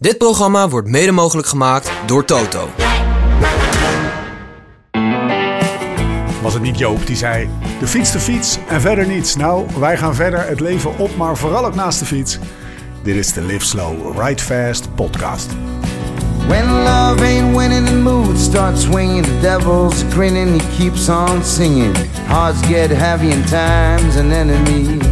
Dit programma wordt mede mogelijk gemaakt door Toto. Was het niet Joop die zei: de fiets, de fiets en verder niets? Nou, wij gaan verder het leven op, maar vooral ook naast de fiets. Dit is de Live Slow, Ride Fast podcast. When love ain't winning, the mood starts swinging. The devil's grinning, he keeps on singing. Hearts get heavy and time's an enemy.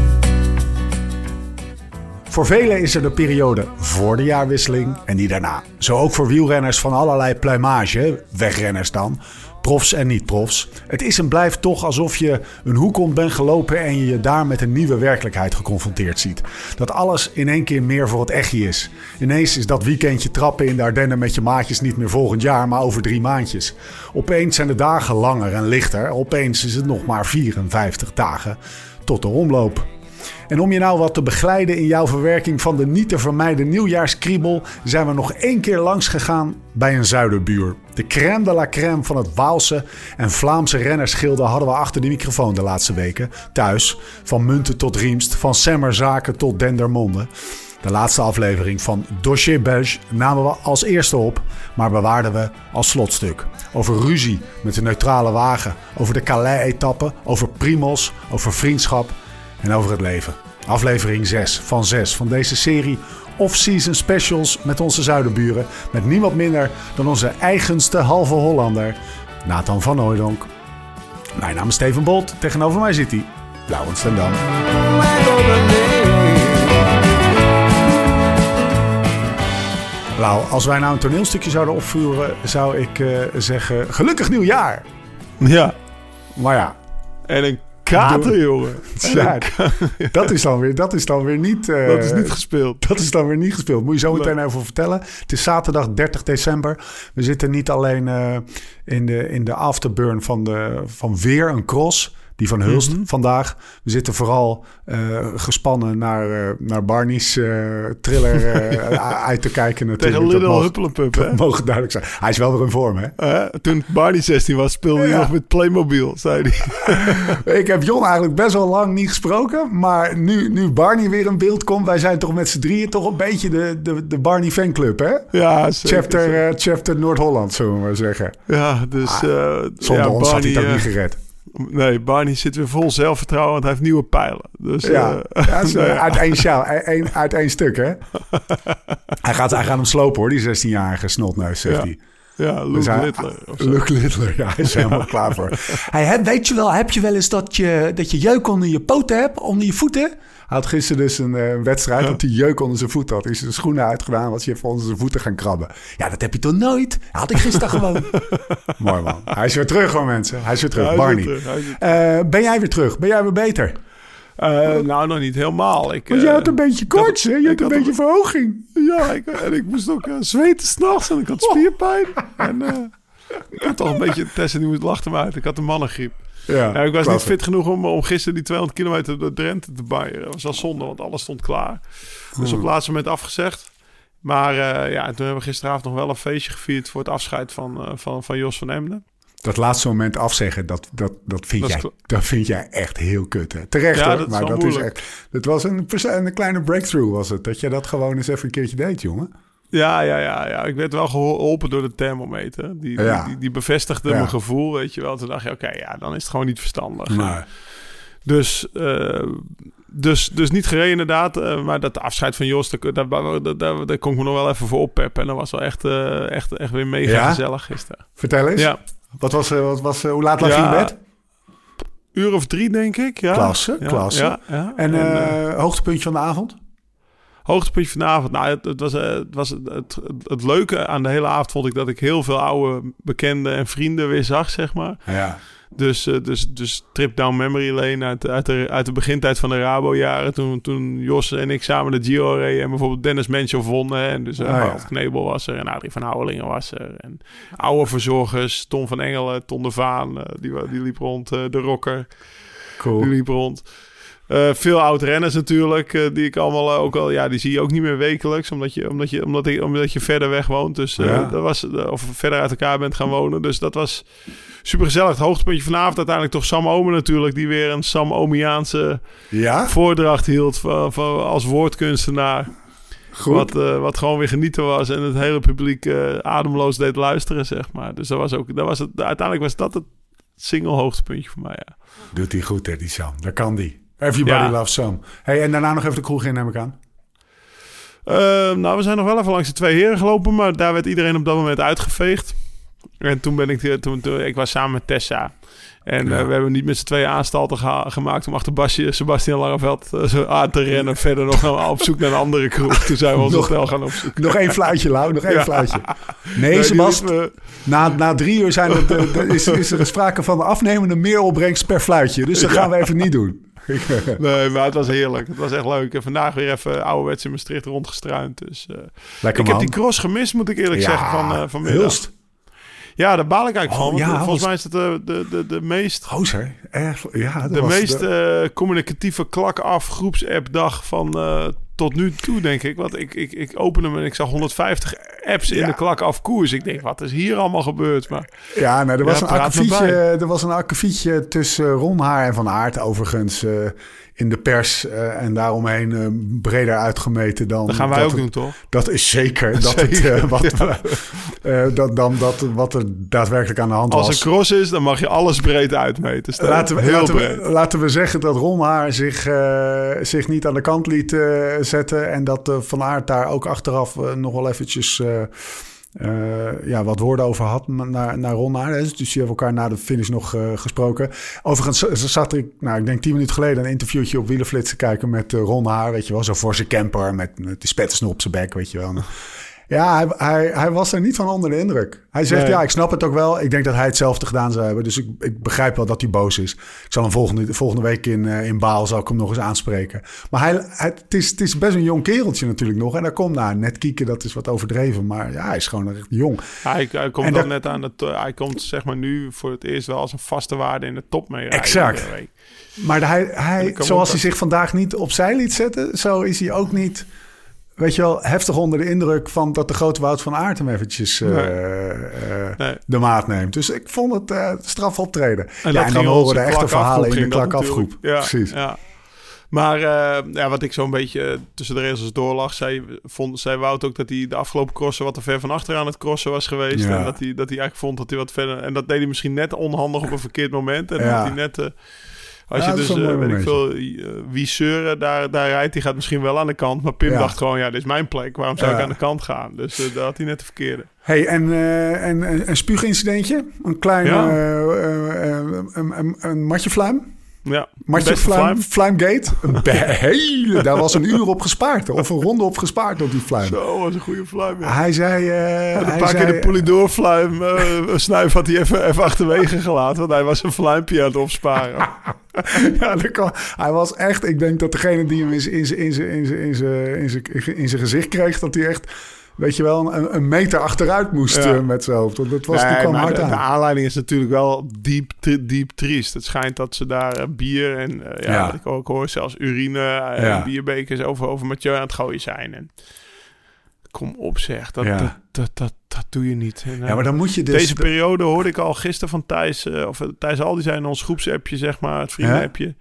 Voor velen is er de periode voor de jaarwisseling en die daarna. Zo ook voor wielrenners van allerlei pluimage, wegrenners dan, profs en niet-profs. Het is en blijft toch alsof je een hoek om bent gelopen en je je daar met een nieuwe werkelijkheid geconfronteerd ziet. Dat alles in één keer meer voor het echtje is. Ineens is dat weekendje trappen in de Ardennen met je maatjes niet meer volgend jaar, maar over drie maandjes. Opeens zijn de dagen langer en lichter. Opeens is het nog maar 54 dagen tot de omloop. En om je nou wat te begeleiden in jouw verwerking van de niet te vermijden nieuwjaarskriebel, zijn we nog één keer langs gegaan bij een zuiderbuur. De crème de la crème van het Waalse en Vlaamse rennersgilde hadden we achter de microfoon de laatste weken. Thuis, van Munten tot Riemst, van Semmerzaken tot Dendermonde. De laatste aflevering van Dossier Belge namen we als eerste op, maar bewaarden we als slotstuk. Over ruzie met de neutrale wagen, over de Calais-etappe, over Primos, over vriendschap en over het leven. Aflevering 6 van 6 van deze serie off-season specials met onze zuidenburen. Met niemand minder dan onze eigenste halve Hollander, Nathan van Hooydonk. Mijn naam is Steven Bolt, tegenover mij zit hij, Laurens ten Dam. Lau, als wij nou een toneelstukje zouden opvoeren, zou ik eh, zeggen: gelukkig nieuwjaar! Ja, Maar ja, en een kater, jongen. En ja, dat is dan weer, dat is dan weer niet. eh, Dat is niet gespeeld. Dat is dan weer niet gespeeld. Moet je zo meteen even vertellen. Het is zaterdag 30 december. We zitten niet alleen eh, in, de, in de afterburn van, de, van weer een cross. Die van Hulst Mhm. vandaag. We zitten vooral eh, gespannen naar, eh, naar Barney's eh, thriller uit te kijken. Natuurlijk. Tegen Dat Huppelepup, dat hè? mogen duidelijk zijn. Hij is wel weer in vorm, hè? Toen Barney 16 was, speelde hij Ja. nog met Playmobil, zei hij. Ik heb Jon eigenlijk best wel lang niet gesproken. Maar nu, nu Barney weer in beeld komt... wij zijn toch met z'n drieën toch een beetje de, de, de Barney fanclub, hè? Ja, zeker, Chapter, chapter Noord-Holland, zullen we maar zeggen. Ja, dus... eh Zonder ja, ons had hij eh, niet gered. Nee, Barney zit weer vol zelfvertrouwen, want hij heeft nieuwe pijlen. Dus, Ja, ja, is, ja. uit één sjaal, uit één stuk, hè? hij, gaat, hij gaat hem slopen, hoor, die 16-jarige snotneus, zegt Ja. hij. Ja, Luke Dus hij- Littler. Luke Littler, ja, hij is helemaal klaar voor. Weet je wel, heb je wel eens dat je, dat je jeuk onder je poten hebt, onder je voeten? Had gisteren dus een eh, wedstrijd dat hij jeuk onder zijn voet had. Hij is zijn schoenen uitgedaan, was hij even onder zijn voeten gaan krabben. Ja, dat heb je toch nooit? Had ik gisteren gewoon. Mooi man. Hij is weer terug hoor mensen. Hij is weer terug, weer Barney. terug, weer Eh, ben jij weer terug? Ben jij weer beter? Eh, nou, nog niet helemaal. Ik, Want jij had een beetje koorts, hè? Je had een beetje een- verhoging. Ja, ik, en ik moest ook zweten s'nachts en ik had spierpijn. En eh, ik had toch een beetje... Tessa die moest lachten me uit. Ik had de mannengriep. Ja, Ja, ik was niet fit genoeg om, om gisteren die 200 kilometer door Drenthe te baaien. Dat was wel zonde, want alles stond klaar. Dus op het laatste moment afgezegd. Maar eh, ja, toen hebben we gisteravond nog wel een feestje gevierd... voor het afscheid van, eh, van, van Jos van Emden. Dat laatste moment afzeggen, dat, dat, dat, vind, Dat jij, dat vind jij echt heel kut. Hè? Terecht Ja, hoor, dat is maar dat moeilijk. is echt... Het was een, een kleine breakthrough was het. Dat je dat gewoon eens even een keertje deed, jongen. Ja, ja, ja, ja. Ik werd wel geholpen door de thermometer. Die, Ja. die, bevestigde Ja. mijn gevoel, weet je wel. Toen dacht je, oké, ja, dan is het gewoon niet verstandig. Dus, eh, dus, dus niet gereden inderdaad. eh, maar dat afscheid van Jos, daar, daar, daar, kon ik me nog wel even voor oppeppen. En dat was wel echt, eh, echt, echt weer mega Ja? gezellig gisteren. vertel eens. Ja, Wat was, wat was, hoe laat lag je in bed? uur of drie denk ik. Ja. Klasse, klasse. Ja, ja. En, eh, hoogtepuntje van de avond? Hoogtepuntje vanavond. Nou, het, het was, eh, het, was het, het, het leuke aan de hele avond vond ik dat ik heel veel oude bekenden en vrienden weer zag, zeg maar. Ja. Dus, eh, dus, dus trip down memory lane uit, uit, de, uit de begintijd van de Rabo-jaren. Toen, toen Jos en ik samen de Giro reden en bijvoorbeeld Dennis Menschel wonnen. En dus uh, Ah, ja. Knebel was er en Adrie van Houwelingen was er. En oude verzorgers, Tom van Engelen, Ton de Vaan, eh, die, die liep rond. eh, de Rocker, Cool. die liep rond. Eh, veel oud renners natuurlijk, eh, die ik allemaal eh, ook al, ja, die zie je ook niet meer wekelijks, omdat je, omdat je, omdat ik, omdat je verder weg woont. Dus Ja. dat was, of verder uit elkaar bent gaan wonen. Dus dat was super gezellig. Het hoogtepuntje vanavond uiteindelijk toch Sam Omen natuurlijk, die weer een Sam Omiaanse Ja? voordracht hield van, van, als woordkunstenaar. Goed. Wat, wat gewoon weer genieten was en het hele publiek ademloos deed luisteren, zeg maar. Dus dat was ook, dat was het, uiteindelijk was dat het single hoogtepuntje voor mij, ja. Doet hij goed, hè, die Sam. Daar kan die. Everybody Ja. loves Sam. Hey, en daarna nog even de kroeg in, neem ik aan. Eh, nou, we zijn nog wel even langs de twee heren gelopen, maar daar werd iedereen op dat moment uitgeveegd. En toen ben ik, eh, toen, toen, ik was samen met Tessa. En Ja. eh, we hebben niet met z'n tweeën aanstalten geha- gemaakt om achter Basje, Sebastian Langeveld zo aan te rennen. Verder nog gaan op zoek naar een andere kroeg. Toen zijn we ons Nog- hotel gaan opzoeken. Nog één fluitje, Lau. Nog één Ja. fluitje. Nee, Nee, die Sebast. lieten we- Na, na drie uur zijn het, is, is er sprake van afnemende meeropbrengst per fluitje. Dus dat gaan we even niet doen. Nee, maar het was heerlijk. Het was echt leuk. En vandaag weer even ouderwets in Maastricht rondgestruind. Dus, eh, Lekker ik heb die cross gemist, moet ik eerlijk Ja, zeggen, van, eh vanmiddag. Hulst. Ja, daar baal ik eigenlijk Oh, van. Want ja, eh, volgens mij is het de, de, de, de meest, Gozer. Echt, ja, dat de was meest de- eh, communicatieve klak af groepsapp dag van eh, tot nu toe, denk ik. Want ik, ik, ik open hem en ik zag 150 apps in Ja. de klak af koers. Ik denk, wat is hier allemaal gebeurd? Maar Ja, nou, er, was Ja, een akkefietje, er was een akkefietje tussen Ron Haar en Van Aert overigens eh, in de pers. eh, en daaromheen eh, breder uitgemeten dan... dat gaan wij dat ook het- doen, toch? Dat is zeker, dat het, eh, wat, dat, dan dat, wat er daadwerkelijk aan de hand Als was. een cross is, dan mag je alles breed uitmeten. Stel, Laten we, Heel laten, breed. we, laten we zeggen dat Ron Haar zich, zich niet aan de kant liet zetten. En dat Van Aert daar ook achteraf nog wel eventjes eh, eh, ja, wat woorden over had naar, naar Ron Haar. hè. Dus die hebben elkaar na de finish nog eh, gesproken. Overigens z- zat ik, nou, ik denk tien minuten geleden... een interviewtje op Wielenflits te kijken met eh, Ron Haar. Weet je wel, zo voor zijn camper met, met de spetsnop op zijn bek, weet je wel. Ja, hij, hij, hij was er niet van onder de indruk. Hij zegt, Nee. ja, ik snap het ook wel. Ik denk dat hij hetzelfde gedaan zou hebben. Dus ik, ik begrijp wel dat hij boos is. Ik zal hem volgende, volgende week in, eh, in Baal zal ik hem nog eens aanspreken. Maar hij, hij, het, is, het is best een jong kereltje natuurlijk nog. En daar komt nou, net kieken, dat is wat overdreven. Maar ja, hij is gewoon echt jong. Hij, hij komt dan net aan het. Hij komt zeg maar nu voor het eerst wel als een vaste waarde in de top mee. rijden Exact. Maar hij, hij, zoals hij zich vandaag niet opzij liet zetten... zo is hij ook niet... Weet je wel, heftig onder de indruk van dat de grote Wout van Aert hem eventjes eh, Nee. eh, Nee. de maat neemt. Dus ik vond het eh straf optreden. En, ja, en dan horen de echte verhalen in de klakafgroep. Ja, Precies. Ja. Maar ja, wat ik zo'n beetje tussen de regels door lag, zei, vond, zei Wout ook dat hij de afgelopen crossen wat te ver van achter aan het crossen was geweest. Ja. En dat hij, dat hij eigenlijk vond dat hij wat verder... En dat deed hij misschien net onhandig op een verkeerd moment. En dat hij net... als Ja, je dus, weet ik veel, eh, wie zeuren, daar, daar rijdt, die gaat misschien wel aan de kant. Maar Pim Ja. dacht gewoon, ja, dit is mijn plek. Waarom zou ik aan de kant gaan? Dus eh, daar had hij net de verkeerde. Hey, en, eh, en, en een spuugincidentje? Een klein een, een, een matje fluim? Ja, fluim, fluim. fluimgate? Een hele, daar was een uur op gespaard. Of een ronde op gespaard op die fluim. Zo, was een goede fluim. Ja. Hij zei... eh, Hij een paar zei, keer de Polydor-fluim eh, snuif had hij even, even achterwege gelaten. Want hij was een fluimpje aan het opsparen. ja, dat kan. Hij was echt... Ik denk dat degene die hem in zijn- in in in zijn- in zijn- in zijn- in zijn gezicht kreeg... dat hij echt, weet je wel, een, een meter achteruit moest Ja. eh, met zijn hoofd. Want Dat was, die Nee, kwam hard de, aan. de aanleiding is natuurlijk wel diep, diep triest. Het schijnt dat ze daar eh, bier en eh, ja, Ja. ik ook hoor, zelfs urine en Ja. bierbekers over, over Mathieu aan het gooien zijn. En kom op zeg, dat, Ja. dat, dat, dat, dat doe je niet. En, ja, maar dan moet je dus... Deze periode hoorde ik al gisteren van Thijs, of Thijs Aldi zijn in ons groepsappje, zeg maar, het vriendenappje.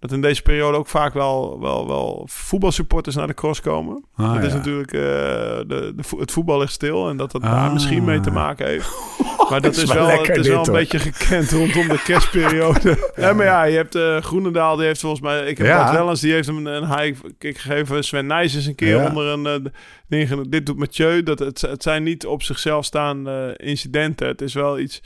Dat in deze periode ook vaak wel, wel, wel voetbalsupporters naar de cross komen. Ah, dat is natuurlijk, eh, de, het voetbal ligt stil en dat dat Ah. daar misschien mee te maken heeft. Maar dat is is wel wel, het is wel een hoor. beetje gekend rondom de kerstperiode. ja. maar ja, je hebt eh Groenendaal, die heeft volgens mij, ik heb Ja. Bart Wellens, die heeft hem een high kick gegeven. Sven Nijs is een keer Ja. onder een eh, Dit doet Mathieu. Dat het, het zijn niet op zichzelf staande incidenten. Het is wel iets.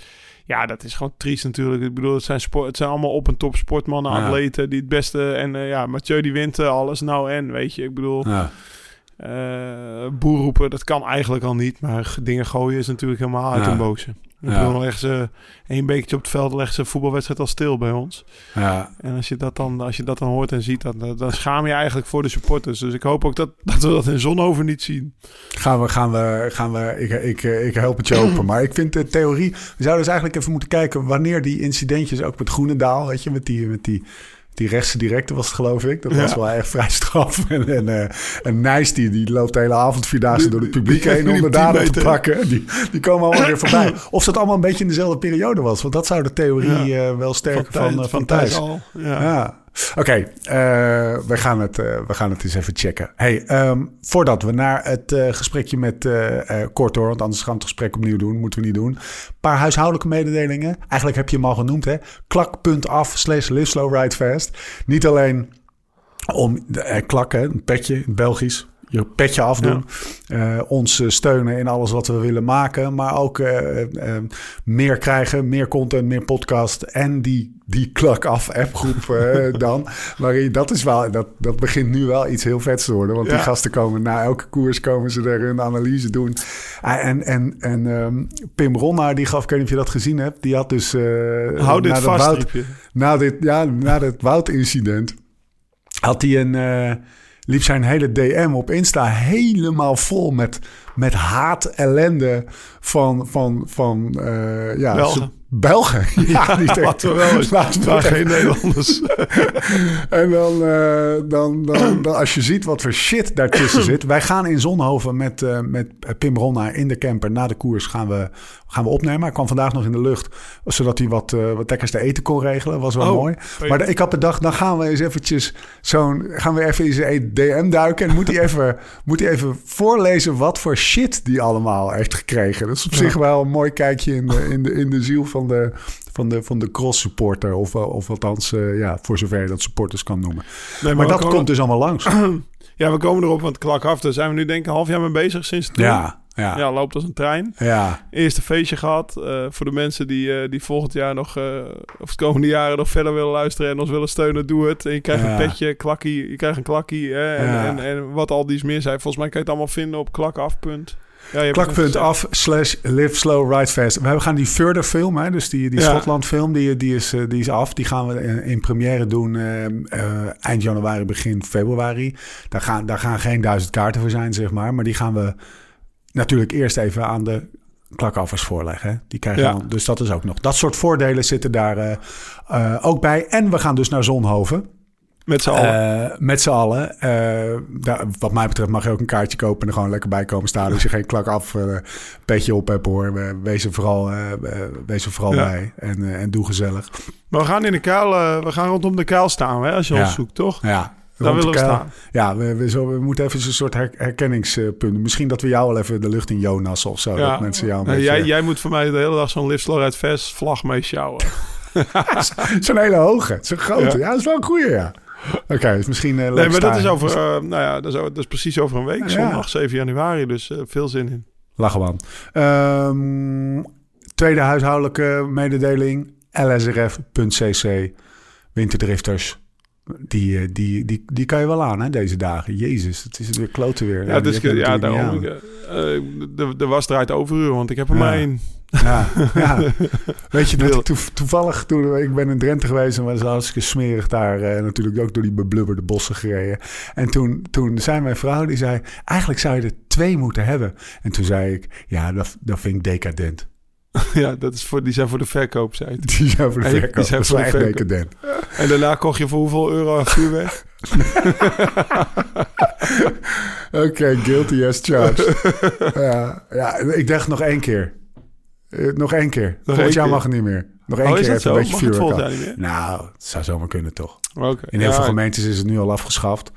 Ja, dat is gewoon triest natuurlijk. Ik bedoel, het zijn, sport, het zijn allemaal op en top sportmannen, Ja. atleten die het beste. En eh, ja, Mathieu die wint eh, alles nou en, weet je. Ik bedoel, Ja. eh boer roepen, dat kan eigenlijk al niet. Maar dingen gooien is natuurlijk helemaal uit een boze. Ja. dan leggen ze één bekertje op het veld, leggen ze een voetbalwedstrijd al stil bij ons. Ja. En als je dat dan, als je dat dan hoort en ziet, dan schaam je eigenlijk voor de supporters. Dus ik hoop ook dat, dat we dat in Zonhoven niet zien. Gaan we, gaan we, gaan we, ik, ik, ik help het je open. Maar ik vind de theorie, we zouden dus eigenlijk even moeten kijken wanneer die incidentjes, ook met Groenendaal, weet je, met die, met die, die rechtse directe was het geloof ik. Dat was Ja. wel echt vrij straf. En, en, eh, en Nijs, die, die loopt de hele avond vierdaagse door het publiek die- heen om de daden te pakken. Die, die komen allemaal weer voorbij. Of dat allemaal een beetje in dezelfde periode was. Want dat zou de theorie Ja. eh, wel sterker van, Thijs- van, van Thijs. al. Ja. Ja. Oké, eh, we, gaan het, eh, we gaan het eens even checken. Hey, ehm, voordat we naar het eh, gesprekje met Kort want anders gaan we het gesprek opnieuw doen. Moeten we niet doen. Paar huishoudelijke mededelingen. Eigenlijk heb je hem al genoemd, hè? Klak.af slash live slow ride fast. Niet alleen om de, klakken, een petje, in Belgisch. Je petje afdoen. Eh, ons eh, steunen in alles wat we willen maken. Maar ook eh, meer krijgen, meer content, meer podcast. En die, die klak af appgroep dan. Waarin dat is wel, dat, dat begint nu wel iets heel vets te worden. Want die gasten komen na elke koers komen ze er een analyse doen. En, en, en ehm, Pim Ronnaar, die gaf, ik weet niet of je dat gezien hebt. Die had dus... Hou dit na vast, Wout- je. na dit, ja, na het Wout-incident had hij een, liep zijn hele DM op Insta helemaal vol met, met haat, ellende van, van, van eh, ja, Belgen. Ja, niet echt. Laten we wel Maar geen Nederlanders. en dan, eh, dan, dan, dan als je ziet wat voor shit daartussen zit. Wij gaan in Zonhoven met, eh, met Pim Ronna in de camper na de koers gaan we, gaan we opnemen. Hij kwam vandaag nog in de lucht, zodat hij wat, wat lekkers te eten kon regelen. Was wel Oh, mooi. Maar de- ik had bedacht, dan gaan we eens eventjes zo'n, gaan we even in zijn DM duiken. En moet hij even, moet hij even voorlezen wat voor shit die allemaal heeft gekregen. Dat is op zich wel een mooi kijkje in de, in de, in de ziel van de, van de, van de cross supporter. Of, of althans, eh, ja, voor zover je dat supporters kan noemen. Nee, Maar dat komt dus allemaal langs. Ja, we komen erop, want klak af. Daar zijn we nu denk ik een half jaar mee bezig sinds toen. Ja, ja, Ja, loopt als een trein. ja. Eerste feestje gehad. eh, voor de mensen die, eh, die volgend jaar nog, eh, of de komende jaren nog verder willen luisteren en ons willen steunen, doe het. En je krijgt Ja. een petje, klakkie, je krijgt een klakkie. Hè, en, Ja. en, en wat al dies meer zijn. Volgens mij kan je het allemaal vinden op klakaf. Ja, je hebt het net Klakpunt gezegd. af slash live slow ride fast. We gaan die Further film, hè, dus die, die Ja. Schotland film, die, die, is, die is af. Die gaan we in, in première doen eind januari, begin februari. Daar gaan, daar gaan geen duizend kaarten voor zijn, zeg maar. Maar die gaan we natuurlijk eerst even aan de klakaffers voorleggen. hè. Die krijgen Ja. dan, dus dat is ook nog. Dat soort voordelen zitten daar eh, eh, ook bij. En we gaan dus naar Zonhoven. Met z'n allen. Eh, met z'n allen. Daar, wat mij betreft mag je ook een kaartje kopen en er gewoon lekker bij komen staan. Als je geen klak af eh, petje op hebt hoor. Wees er vooral, wees er vooral Ja. bij. En, en doe gezellig. maar we gaan in de kuil, we gaan rondom de kuil staan, hè, als je Ja. ons zoekt, toch? Ja, Daar willen we staan. Ja, we, we, zo, we moeten even een soort her- herkenningspunten. Misschien dat we jou wel even de lucht in Jonas of zo. Ja. Dat mensen jou een Nee, beetje... jij, jij moet voor mij de hele dag zo'n Live Slow Ride Fest vlag mee sjouwen. Zo'n hele hoge, zo'n grote. Ja. Ja. dat is wel een goeie, ja. Oké, dus misschien uh, Nee, maar dat is over, eh, nou ja, dat is, dat is precies over een week. Ja. Zondag 7 januari, dus eh, veel zin in. Lachen Ehm tweede huishoudelijke mededeling. lsrf.cc. Winterdrifters. Die, eh, die, die, die kan je wel aan hè, deze dagen. Jezus, het is weer kloten weer. Ja, dus, ja daarom. eh, eh, de, de was draait overuren, want ik heb er Ja. maar één. Ja, ja. Weet je, dat toevallig toen ik ben in Drenthe geweest en was hartstikke smerig daar. eh, natuurlijk ook door die beblubberde bossen gereden. En toen, toen zei mijn vrouw, die zei, eigenlijk zou je er twee moeten hebben. En toen zei ik, ja, dat, dat vind ik decadent. ja, dat is voor, die zijn voor de verkoop, zei het. Die zijn voor de Hey, die verkoop. zijn voor de verkoop. En daarna kocht je voor hoeveel euro aan vuurwerk? Oké, guilty as charged. ja, ja, ik dacht nog één keer. Eh, nog één keer. Volgend één jaar mag het niet meer. Nog één Oh, is keer dat even zo? een beetje vuurwerk volgend? Nou, het zou zomaar kunnen toch. In heel Ja, veel gemeentes is het nu al afgeschaft.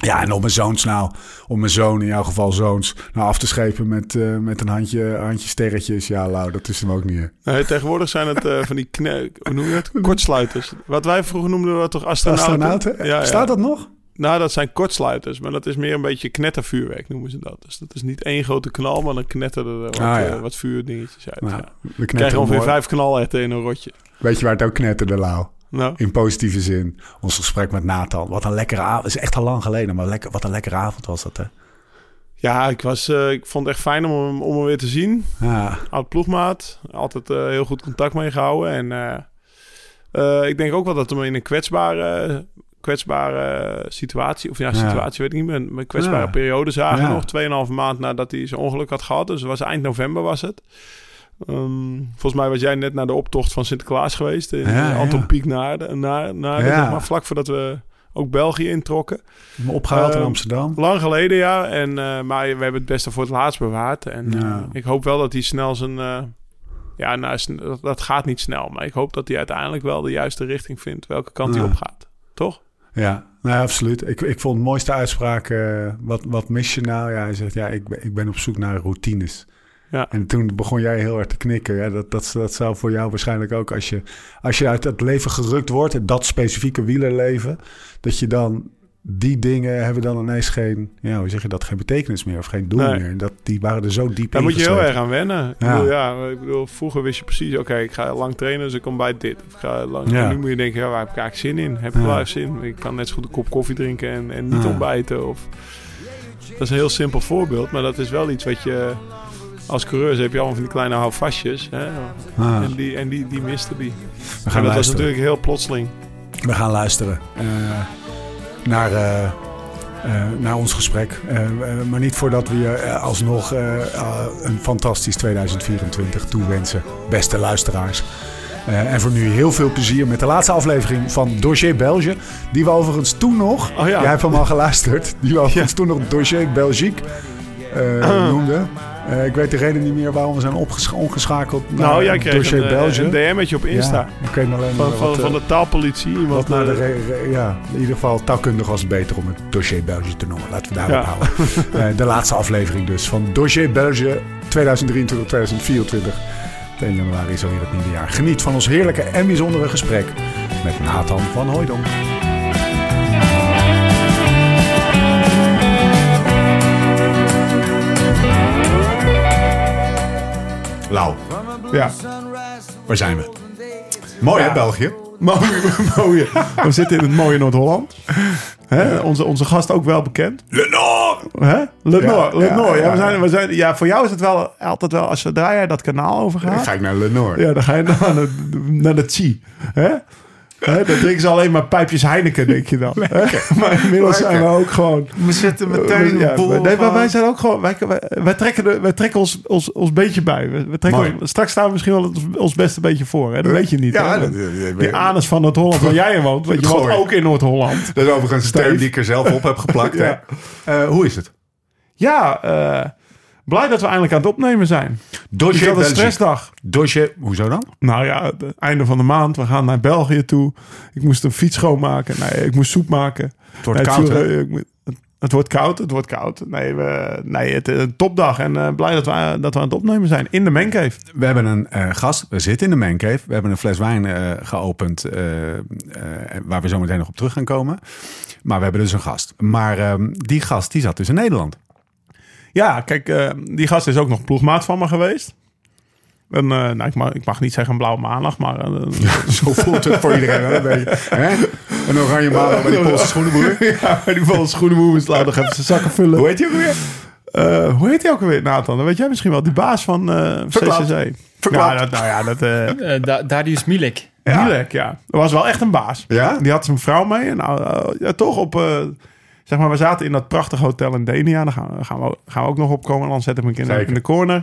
Ja, en om mijn zoons nou, om mijn zoon, in jouw geval zoons, nou af te schepen met, eh, met een handje, handje sterretjes. Ja, Lau, dat is hem ook niet. Nee, tegenwoordig zijn het eh, van die kne hoe noem je het? Kortsluiters. Wat wij vroeger noemden, we toch astronauten? Astronauten? Ja, ja. Staat dat nog? Nou, dat zijn kortsluiters, maar dat is meer een beetje knettervuurwerk noemen ze dat. Dus dat is niet één grote knal, maar dan knetteren er wat, Ah, ja. eh, wat vuurdingetjes uit. Nou, ja. we krijgt ongeveer vijf knalherten in een rotje. Weet je waar het ook knetterde, Lau? Nou, In positieve zin. Ons gesprek met Nathan. Wat een lekkere avond. Het is echt al lang geleden, maar lekker, wat een lekkere avond was dat, hè? ja, ik, was, eh, ik vond het echt fijn om hem, om hem weer te zien. Ja, Oud ploegmaat. Altijd eh, heel goed contact mee gehouden. En eh, ik denk ook wel dat we hem in een kwetsbare, kwetsbare situatie... Of ja, situatie weet ik niet meer. Een kwetsbare Ja. periode zagen. Nog 2,5 maand nadat hij zijn ongeluk had gehad. Dus het was eind november was het. Ehm, volgens mij was jij net naar de optocht van Sinterklaas geweest. In Ja, Anton ja. Pieck naar, naar, naar Ja. zeg maar, vlak voordat we ook België introkken. me opgehaald in Ehm, Amsterdam. Lang geleden, ja. En, eh, maar we hebben het beste voor het laatst bewaard. En eh, ik hoop wel dat hij snel zijn... eh, ja, nou, dat, gaat niet snel. Maar ik hoop dat hij uiteindelijk wel de juiste richting vindt. Welke kant hij op gaat. toch? Ja, nou, absoluut. Ik, ik vond het mooiste uitspraak, eh, wat, wat mis je nou? Ja, hij zegt, ja, ik ben, ik ben op zoek naar routines. Ja. En toen begon jij heel hard te knikken. Ja, dat, dat, dat zou voor jou waarschijnlijk ook, als je, als je uit het leven gerukt wordt, dat specifieke wielerleven, dat je dan die dingen hebben dan ineens geen, ja, hoe zeg je dat, geen betekenis meer of geen doel Nee. meer. Dat, die waren er zo diep Daar in moet je heel erg aan wennen. Ik, Ja. bedoel, ja, ik bedoel, vroeger wist je precies, oké, ik ga lang trainen, dus ik kom bij dit. Of ik ga lang, Ja. en nu moet je denken, ja, waar heb ik eigenlijk zin in? Heb ik Ja. wel zin? Ik kan net zo goed een kop koffie drinken en, en niet ontbijten. Of... Dat is een heel simpel voorbeeld, maar dat is wel iets wat je... Als coureur heb je allemaal van die kleine houvastjes. Hè? Ah, En, die, en die, die miste die. we En gaan dat was natuurlijk heel plotseling. We gaan luisteren eh, naar, eh, eh, naar ons gesprek. Maar niet voordat we je alsnog een fantastisch 2024 toewensen, beste luisteraars. En voor nu heel veel plezier met de laatste aflevering van Dossier Belge. Die we overigens toen nog, Oh ja. jij hebt hem al geluisterd, die we overigens toen nog Dossier Belgique eh, noemden. Eh, ik weet de reden niet meer waarom we zijn opgescha- omgeschakeld naar nou, jij kreeg Dossier een, eh, Belge. een DM'tje op Insta. Ja, ik alleen Van, van, wat, van de taalpolitie. Iemand, naar de re- ja, in ieder geval taalkundig was het beter om het dossier België te noemen. Laten we daarop Ja. houden. De laatste aflevering dus van Dossier België 2023-2024. 1 januari is alweer het nieuwe jaar. Geniet van ons heerlijke en bijzondere gesprek met Nathan van Hooydonk. Lau, ja. waar zijn we? Mooi hè, België? Mooi, mooie. We zitten in het mooie Noord-Holland. Hè? Onze, onze gast ook wel bekend. Le Nord! Hè? Le. Le ja, we zijn, we zijn, ja, voor jou is het wel altijd wel, als zodra jij dat kanaal Dan overgaat. ga ik naar Le Nord. Ja, dan ga je naar de, naar de Tsi. Hè? Hè? Dan drinken ze alleen maar pijpjes Heineken, denk je dan. Maar inmiddels zijn we ook gewoon... We zitten Ja, nee, maar wij zijn ook gewoon... Wij, wij, wij trekken, de, wij trekken ons, ons, ons beetje bij. We, we trekken, straks staan we misschien wel ons, ons beste beetje voor. Hè? Dat weet je niet. Ja, hè? dat- dat- Die anus van Noord-Holland waar jij in woont. Want je woont ook in Noord-Holland. Dat is overigens een term die ik er zelf op heb geplakt. Ja. hè. Eh, hoe is het? Ja, eh, blij dat we eindelijk aan het opnemen zijn. Dossier had een Belgique. stressdag. Dossier, hoezo dan? Nou ja, het einde van de maand. We gaan naar België toe. Ik moest een fiets schoonmaken. Nee, ik moest soep maken. Het wordt Nee, koud, viel- ik het, het wordt koud, het wordt koud. Nee, we, nee het is een topdag. En eh, blij dat we, dat we aan het opnemen zijn. In de Mancave. We hebben een eh, gast, we zitten in de mancave. We hebben een fles wijn eh, geopend, waar we zo meteen nog op terug gaan komen. Maar we hebben dus een gast. Maar ehm, die gast, die zat dus in Nederland. Ja, kijk, eh, die gast is ook nog ploegmaat van me geweest. En, eh, nou, ik, mag, ik mag niet zeggen een blauwe maandag, maar... eh, Zo voelt het voor iedereen wel een beetje. Hè? Een oranje maal bij die Poolse schoenenboer. ja, die van schoenenmoes laat nog even zijn zakken vullen. Hoe heet hij ook weer? Eh, hoe heet hij ook alweer, Nathan? Dat weet jij misschien wel. Die baas van eh Verklapt. CCC. Verklapt. Ja, dat, nou ja, dat... Da- Darius Milik. Ja. Milek, ja. Dat was wel echt een baas. Ja? Die had zijn vrouw mee. En nou, ja, toch op... zeg maar, we zaten in dat prachtige hotel in Denia. Daar gaan, we- gaan, we, gaan we ook nog opkomen. Dan zetten we de- Zeker. in de corner.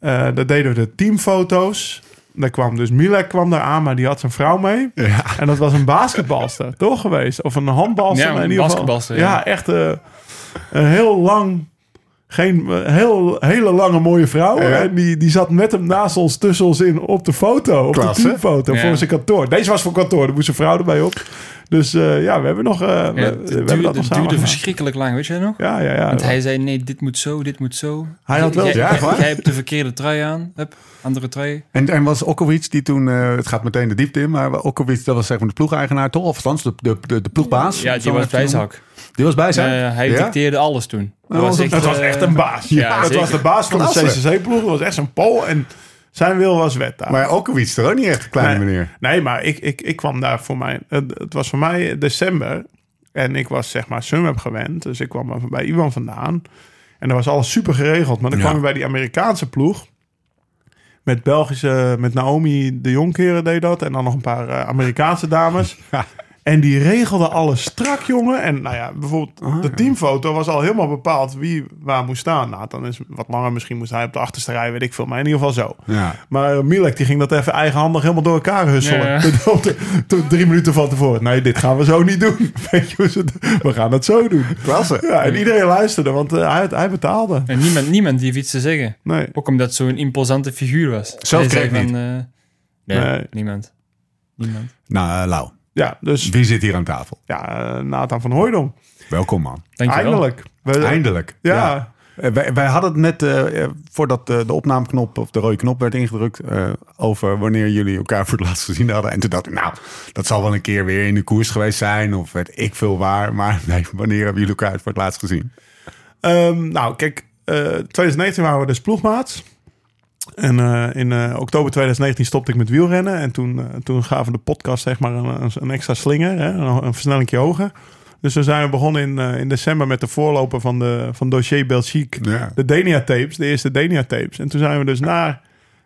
Eh daar deden we de teamfoto's. Daar kwam dus Milek kwam daar aan, maar die had zijn vrouw mee. Ja. En dat was een basketbalster, toch geweest? Of een handbalster. Ja, in een ieder geval- basketbalster, Ja, ja. echt eh, een heel lang... Geen eh, heel, hele lange mooie vrouw. Ja. En die, die zat met hem naast ons, tussen ons in, op de foto. Op Klasse. de teamfoto Ja. voor zijn kantoor. Deze was voor kantoor, daar moest zijn vrouw erbij op. Dus eh, ja, we hebben nog... eh, we, Ja, we het hebben duurde, dat nog duurde verschrikkelijk lang, weet je nog? Ja, ja, ja. Want hij zei, nee, dit moet zo, dit moet zo. Hij had wel- Jij, Ja, jij, jij hebt de verkeerde trui aan. Hup, andere trui. En, en was Okowicz die toen, eh, het gaat meteen de diepte in, maar Okowicz, dat was zeg maar de ploegeigenaar toch? Of althans de, de, de, de ploegbaas? Ja, die was bijzak. Die was bij zijn? Eh, hij Ja? dicteerde alles toen. Dat was ook- was eh, echt een baas. Ja, dat zeker. was de baas van de. CCC-ploeg. Dat was echt zo'n Pool. En zijn wil was wet daar. Maar Okowicz toch ook niet echt een kleine nee, meneer? Nee, maar ik, ik, ik kwam daar voor mij... Het, het was voor mij december. En ik was zeg maar Sunweb gewend. Dus ik kwam er bij Iwan vandaan. En er was alles super geregeld. Maar dan Ja. kwam je bij die Amerikaanse ploeg. Met Belgische... Met Naomi de Jonkeren deed dat. En dan nog een paar eh, Amerikaanse dames. En die regelde alles strak, jongen. En nou ja, bijvoorbeeld Ah, de teamfoto was al helemaal bepaald wie waar moest staan. Nou, dan is het wat langer. Misschien moest hij op de achterste rij, weet ik veel. Maar in ieder geval zo. Ja. Maar uh, Milek die ging dat even eigenhandig helemaal door elkaar husselen. Ja. Toen- drie minuten van tevoren. Nee, dit gaan we zo niet doen. Weet je hoe ze het- We gaan het zo doen. Klasse. Ja, en iedereen luisterde, want eh, hij, hij betaalde. En niemand, niemand die heeft iets te zeggen. Nee. Ook omdat het zo'n imposante figuur was. Zelf kreeg van, eh, nee, Nee. niemand. Niemand. Nou, eh, Lau. Ja, dus Wie zit hier aan tafel? ja, eh, Nathan van Hooydonk. Welkom man. Dankjewel. Eindelijk. We- Eindelijk. Ja. Eh, wij, wij hadden het net, eh, voordat eh, de opnameknop of de rode knop werd ingedrukt, eh, over wanneer jullie elkaar voor het laatst gezien hadden. En toen dacht ik, nou, dat zal wel een keer weer in de koers geweest zijn, of weet ik veel waar. Maar nee, wanneer hebben jullie elkaar voor het laatst gezien? Ehm, nou, kijk, eh 2019 waren we dus ploegmaats. En eh, in eh, oktober 2019 stopte ik met wielrennen. En toen, eh, toen gaven de podcast zeg maar een, een, extra slinger, hè, een, een versnellingje hoger. Dus toen zijn we begonnen in, eh, in december met de voorloper van, de, van dossier Belgique. Ja. De Denia tapes, de eerste Denia tapes. En toen zijn we dus naar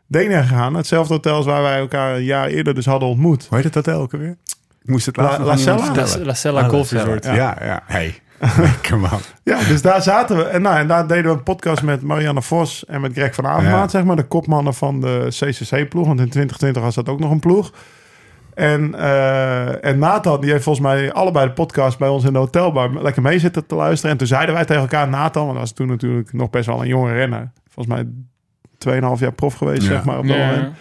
Denia gegaan. Hetzelfde hotel als waar wij elkaar een jaar eerder dus hadden ontmoet. Hoe heet het hotel ook alweer? Ik moest het La- La Cella? La. La Cella Ah, Golf La Cella. Resort. Ja, ja. Hey, lekker man. Ja, dus daar zaten we. En, nou, en daar deden we een podcast met Marianne Vos en met Greg van Avermaat, Ja. zeg maar, de kopmannen van de CCC-ploeg. Want in 2020 was dat ook nog een ploeg. En, eh, en Nathan, die heeft volgens mij allebei de podcast bij ons in de hotelbar lekker mee zitten te luisteren. En toen zeiden wij tegen elkaar, Nathan, want dat was toen natuurlijk nog best wel een jonge renner. Volgens mij 2,5 jaar prof geweest, Ja. zeg maar, op dat Ja. moment.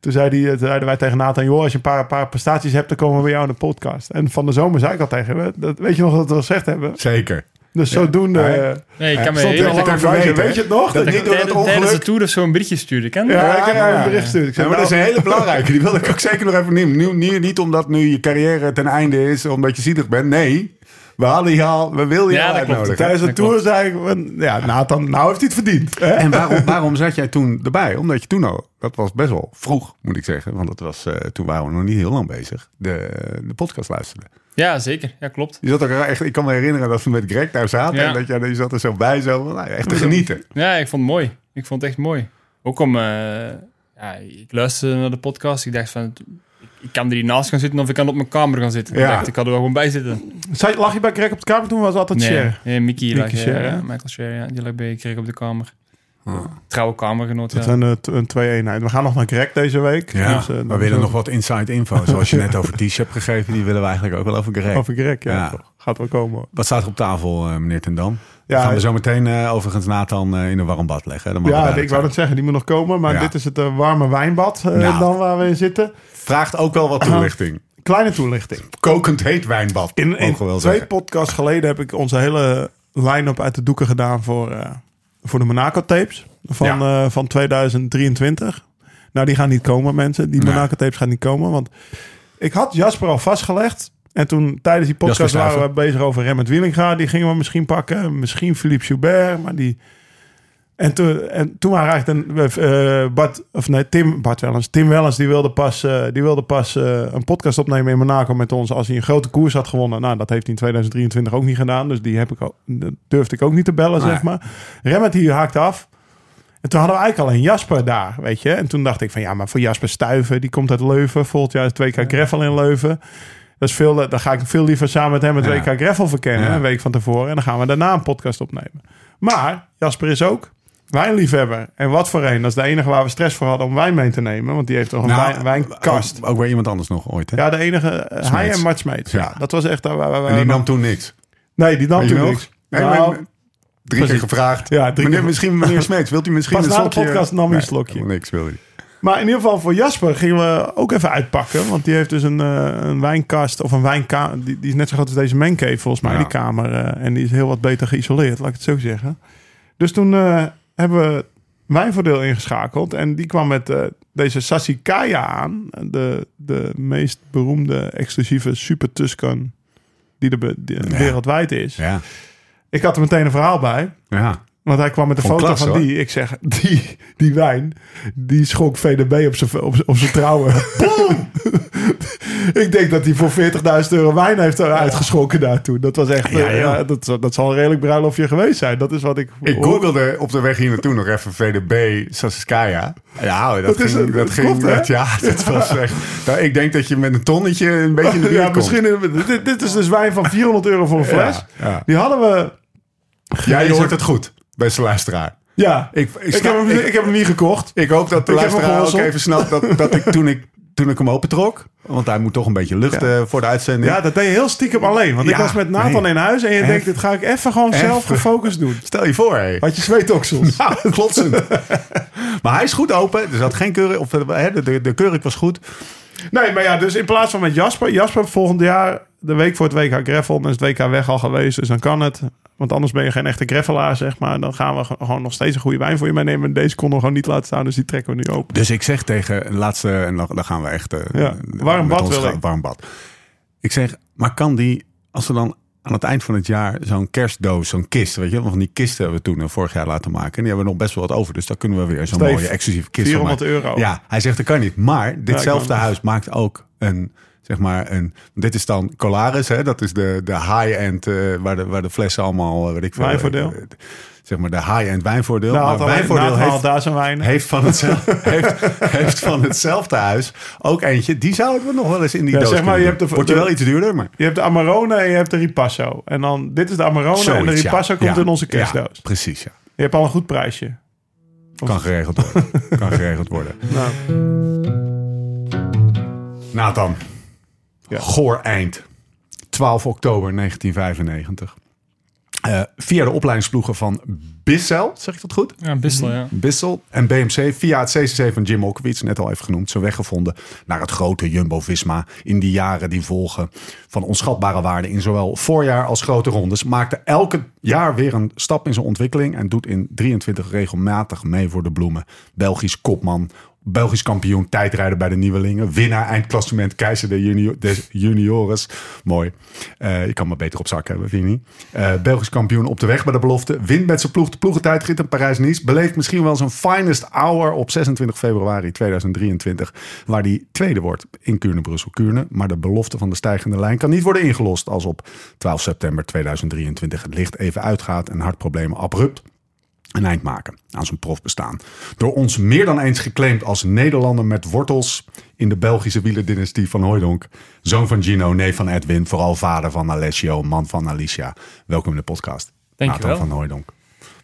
Toen, zei die, toen zeiden wij tegen Nathan, joh, als je een paar, paar prestaties hebt, dan komen we bij jou in de podcast. En van de zomer zei ik al tegen hem, dat, weet je nog dat we gezegd hebben? Zeker. Dus zodoende... Ja. eh, Nee, ik kan me heel lang weet, weten, weet je het nog? Dat Dat niet door dat Tijdens tijdens de ongeluk. tour of zo'n berichtje stuurde. Ken Ja, ik heb ja, een bericht gestuurd. Ik maar dat is nou, een hele belangrijke. Die wil ik ook zeker nog even nemen. Nu- niet omdat nu je carrière ten einde is, omdat je zielig bent. Nee, we hadden je al, we wilden je Ja, al uitnodigen. Tijdens de tour zei ik, ja, Nathan, nou heeft hij het verdiend. Hè? En waarom, waarom zat jij toen erbij? Omdat je toen al, dat was best wel vroeg, moet ik zeggen. Want dat was, eh, toen waren we nog niet heel lang bezig. De, de podcast luisterde. Ja, zeker. Ja, klopt. Je zat ook echt, ik kan me herinneren dat we met Greg daar zaten. Ja. En dat jij je zat er zo bij, zo, nou, echt te genieten. Ja, ik vond het mooi. Ik vond het echt mooi. Ook om... eh, ja, ik luisterde naar de podcast. Ik dacht van... Ik, kan er hier naast gaan zitten of ik kan op mijn kamer gaan zitten. Ja. Ik dacht, ik kan er wel gewoon bij zitten. Lag je bij Greg op de kamer toen? Was het altijd Nee, share. nee Mickey, lag, Mickey eh, ja. Michael Scher, ja. Die lag bij Kreeg op de kamer. Trouwe kamergenoot. Dat Ja. zijn een, een twee-eenheid. We gaan nog naar Greg deze week. Ja, Dus, eh, we willen zo- nog wat inside info. Zoals je net over Ties hebt gegeven, die willen we eigenlijk ook wel over Greg. Over Greg, ja. Gaat wel komen. Wat staat er op tafel, eh, meneer Ten Dam? Ja, gaan we zo meteen eh, overigens Nathan eh, in een warm bad leggen. Ja, ik wou dat zeggen. Die moet nog komen. Maar Ja. dit is het warme wijnbad Nou. dan waar we in zitten. Vraagt ook wel wat toelichting. Kleine toelichting. Kokend heet wijnbad, In, in twee zeggen. podcasts geleden heb ik onze hele line-up uit de doeken gedaan voor, voor de Monaco tapes van, Ja. van 2023. Nou, die gaan niet komen, mensen. Die Nee. Monaco tapes gaan niet komen. Want ik had Jasper al vastgelegd. En toen tijdens die podcast waren we bezig over Remmert Wielinga. Die gingen we misschien pakken. Misschien Philippe Joubert. Maar die... En toen, en toen waren eigenlijk een, eh, Bart, of nee, Tim, Bart Wellens, Tim Wellens, die wilde pas, eh, die wilde pas eh, een podcast opnemen in Monaco met ons als hij een grote koers had gewonnen. Nou, dat heeft hij in 2023 ook niet gedaan, dus die heb ik ook, dat durfde ik ook niet te bellen, Nee. zeg maar. Remmert hier haakte af. En toen hadden we eigenlijk alleen Jasper daar, weet je. En toen dacht ik van, ja, maar voor Jasper Stuiven, die komt uit Leuven. Volgend jaar is het WK Greffel in Leuven. Dat is veel, eh, dan ga ik veel liever samen met hem het. WK Greffel verkennen, een week van tevoren. En dan gaan we daarna een podcast opnemen. Maar Jasper is ook wijnliefhebber. En wat voor een. Dat is de enige waar we stress voor hadden om wijn mee te nemen. Want die heeft toch een Nou, wijn, wijnkast. Ook, ook weer iemand anders nog ooit, hè? Ja, de enige. eh, Smeets. Hij en Mart Smeets. Ja. Ja. dat was echt... daar waar waar- en die nam toen niks. nee, die nam toen nog? niks. Nee, Nou, drie keer gevraagd. Ja, drie meneer, keer- Misschien meneer Smeets, wilt u misschien Pas een na de slokje? podcast nam hij een slokje. niks wilde hij. Maar in ieder geval voor Jasper gingen we ook even uitpakken. Want die heeft dus een, eh, een wijnkast of een wijnkamer. Die, die is net zo groot als deze mancave volgens mij, Ja. die kamer. eh, en die is heel wat beter geïsoleerd, laat ik het zo zeggen. Dus toen eh, hebben we wijnvoordeel ingeschakeld. En die kwam met deze Sassicaia aan. De, de meest beroemde exclusieve Super Tuscan die er Ja. wereldwijd is. Ja, Ik had er meteen een verhaal bij. ja. Want hij kwam met de Vond foto van hoor. die. Ik zeg, die, die wijn, die schonk VDB op zijn op, op zijn trouwen. Boom! ik denk dat hij voor 40.000 euro wijn heeft uitgeschonken daartoe. Dat was echt, Ja, eh, ja. ja, dat, dat zal een redelijk bruiloftje geweest zijn. Dat is wat ik... Ik googelde op de weg hier naartoe nog even VDB Sassiskaya. Ja, dat, Dat is ging, een- dat dat ging, klopt, hè? dat, ja, dat was echt. Nou, ik denk dat je met een tonnetje een beetje in de buurt ja, komt. misschien... Dit, dit is dus wijn van 400 euro voor een fles. Ja, ja. Die hadden we... Ja, je hoort het goed, beste luisteraar. Ja, Ik, ik, snap- heb, hem, ik, heb hem niet gekocht. Ik hoop dat de Ik luisteraar ook even snapt dat, dat ik toen ik toen ik hem opentrok, want hij moet toch een beetje lucht Ja. eh, voor de uitzending. Ja, dat deed je heel stiekem alleen. Want ik Ja, was met Nathan nee. in huis en je denkt, dit ga ik even gewoon zelf gefocust doen. Stel je voor, hé. Had je zweetoksels. Ja, klotsend. maar hij is goed open. Er zat geen keuring, of eh, hè, de, de, de keuring was goed. Nee, maar ja, dus in plaats van met Jasper... Jasper volgend jaar, de week voor het WK Greffel... dan is het WK weg al geweest, dus dan kan het. Want anders ben je geen echte greffelaar, zeg maar. Dan gaan we ge- gewoon nog steeds een goede wijn voor je meenemen. En deze konden we gewoon niet laten staan, dus die trekken we nu open. Dus ik zeg tegen een laatste, en dan, gaan we echt. eh, Ja, warm bad gaan-. Warm bad. Ik zeg, maar kan die, als we dan aan het eind van het jaar zo'n kerstdoos, zo'n kist, weet je, wel, van die kisten hebben we toen eh, vorig jaar laten maken. En die hebben we nog best wel wat over. Dus daar kunnen we weer zo'n mooie exclusieve kist van 400 maken. euro. Ja, hij zegt dat kan niet. Maar ditzelfde huis maakt ook een. Zeg maar een. Dit is dan Colaris, hè? Dat is de, de high-end. eh, waar, de, waar de flessen allemaal. eh, Weet ik veel, Wijnvoordeel. eh, zeg maar de high-end wijnvoordeel. Nou, maar wijnvoordeel heeft, had daar zijn wijn. heeft van, hetzelfde, heeft, heeft van hetzelfde huis ook eentje. Die zouden we nog wel eens in die Ja, doos zeg maar, je hebt de- Wordt je wel iets duurder, maar... Je hebt de Amarone en je hebt de Ripasso. En dan, dit is de Amarone en de ja. Ripasso komt Ja. in onze kerstdoos. precies, ja. Je hebt al een goed prijsje. Kan geregeld worden. kan geregeld worden. Nou, Nathan. Ja. Goor eind. 12 oktober 1995. Eh, via de opleidingsploegen van Bissel, zeg ik dat goed? Ja, Bissel, ja. Bissel en BMC via het CCC van Jim Olkewits, net al even genoemd, zijn weggevonden naar het grote Jumbo-Visma in die jaren die volgen van onschatbare waarde in zowel voorjaar als grote rondes. Maakte elke jaar weer een stap in zijn ontwikkeling en doet in 23 regelmatig mee voor de bloemen. Belgisch kopman, Belgisch kampioen tijdrijden bij de nieuwelingen, winnaar eindklassement keizer de junior, juniores. Mooi. Eh je kan maar beter op zak hebben, vind je niet? Eh, Belgisch kampioen op de weg bij de belofte. Wint met zijn ploeg de ploegentijdrit in Parijs-Nice. Beleeft misschien wel zijn finest hour op 26 februari 2023. Waar hij tweede wordt in Kuurne-Brussel-Kuurne. Maar de belofte van de stijgende lijn kan niet worden ingelost. Als op 12 september 2023 het licht even uitgaat en hartproblemen abrupt een eind maken aan zijn profbestaan. Door ons meer dan eens geclaimd als Nederlander met wortels in de Belgische wielerdynastie van Hooijdonk. Zoon van Gino, neef van Edwin, vooral vader van Alessio, man van Alicia. Welkom in de podcast. Dankjewel. Van Hooijdonk.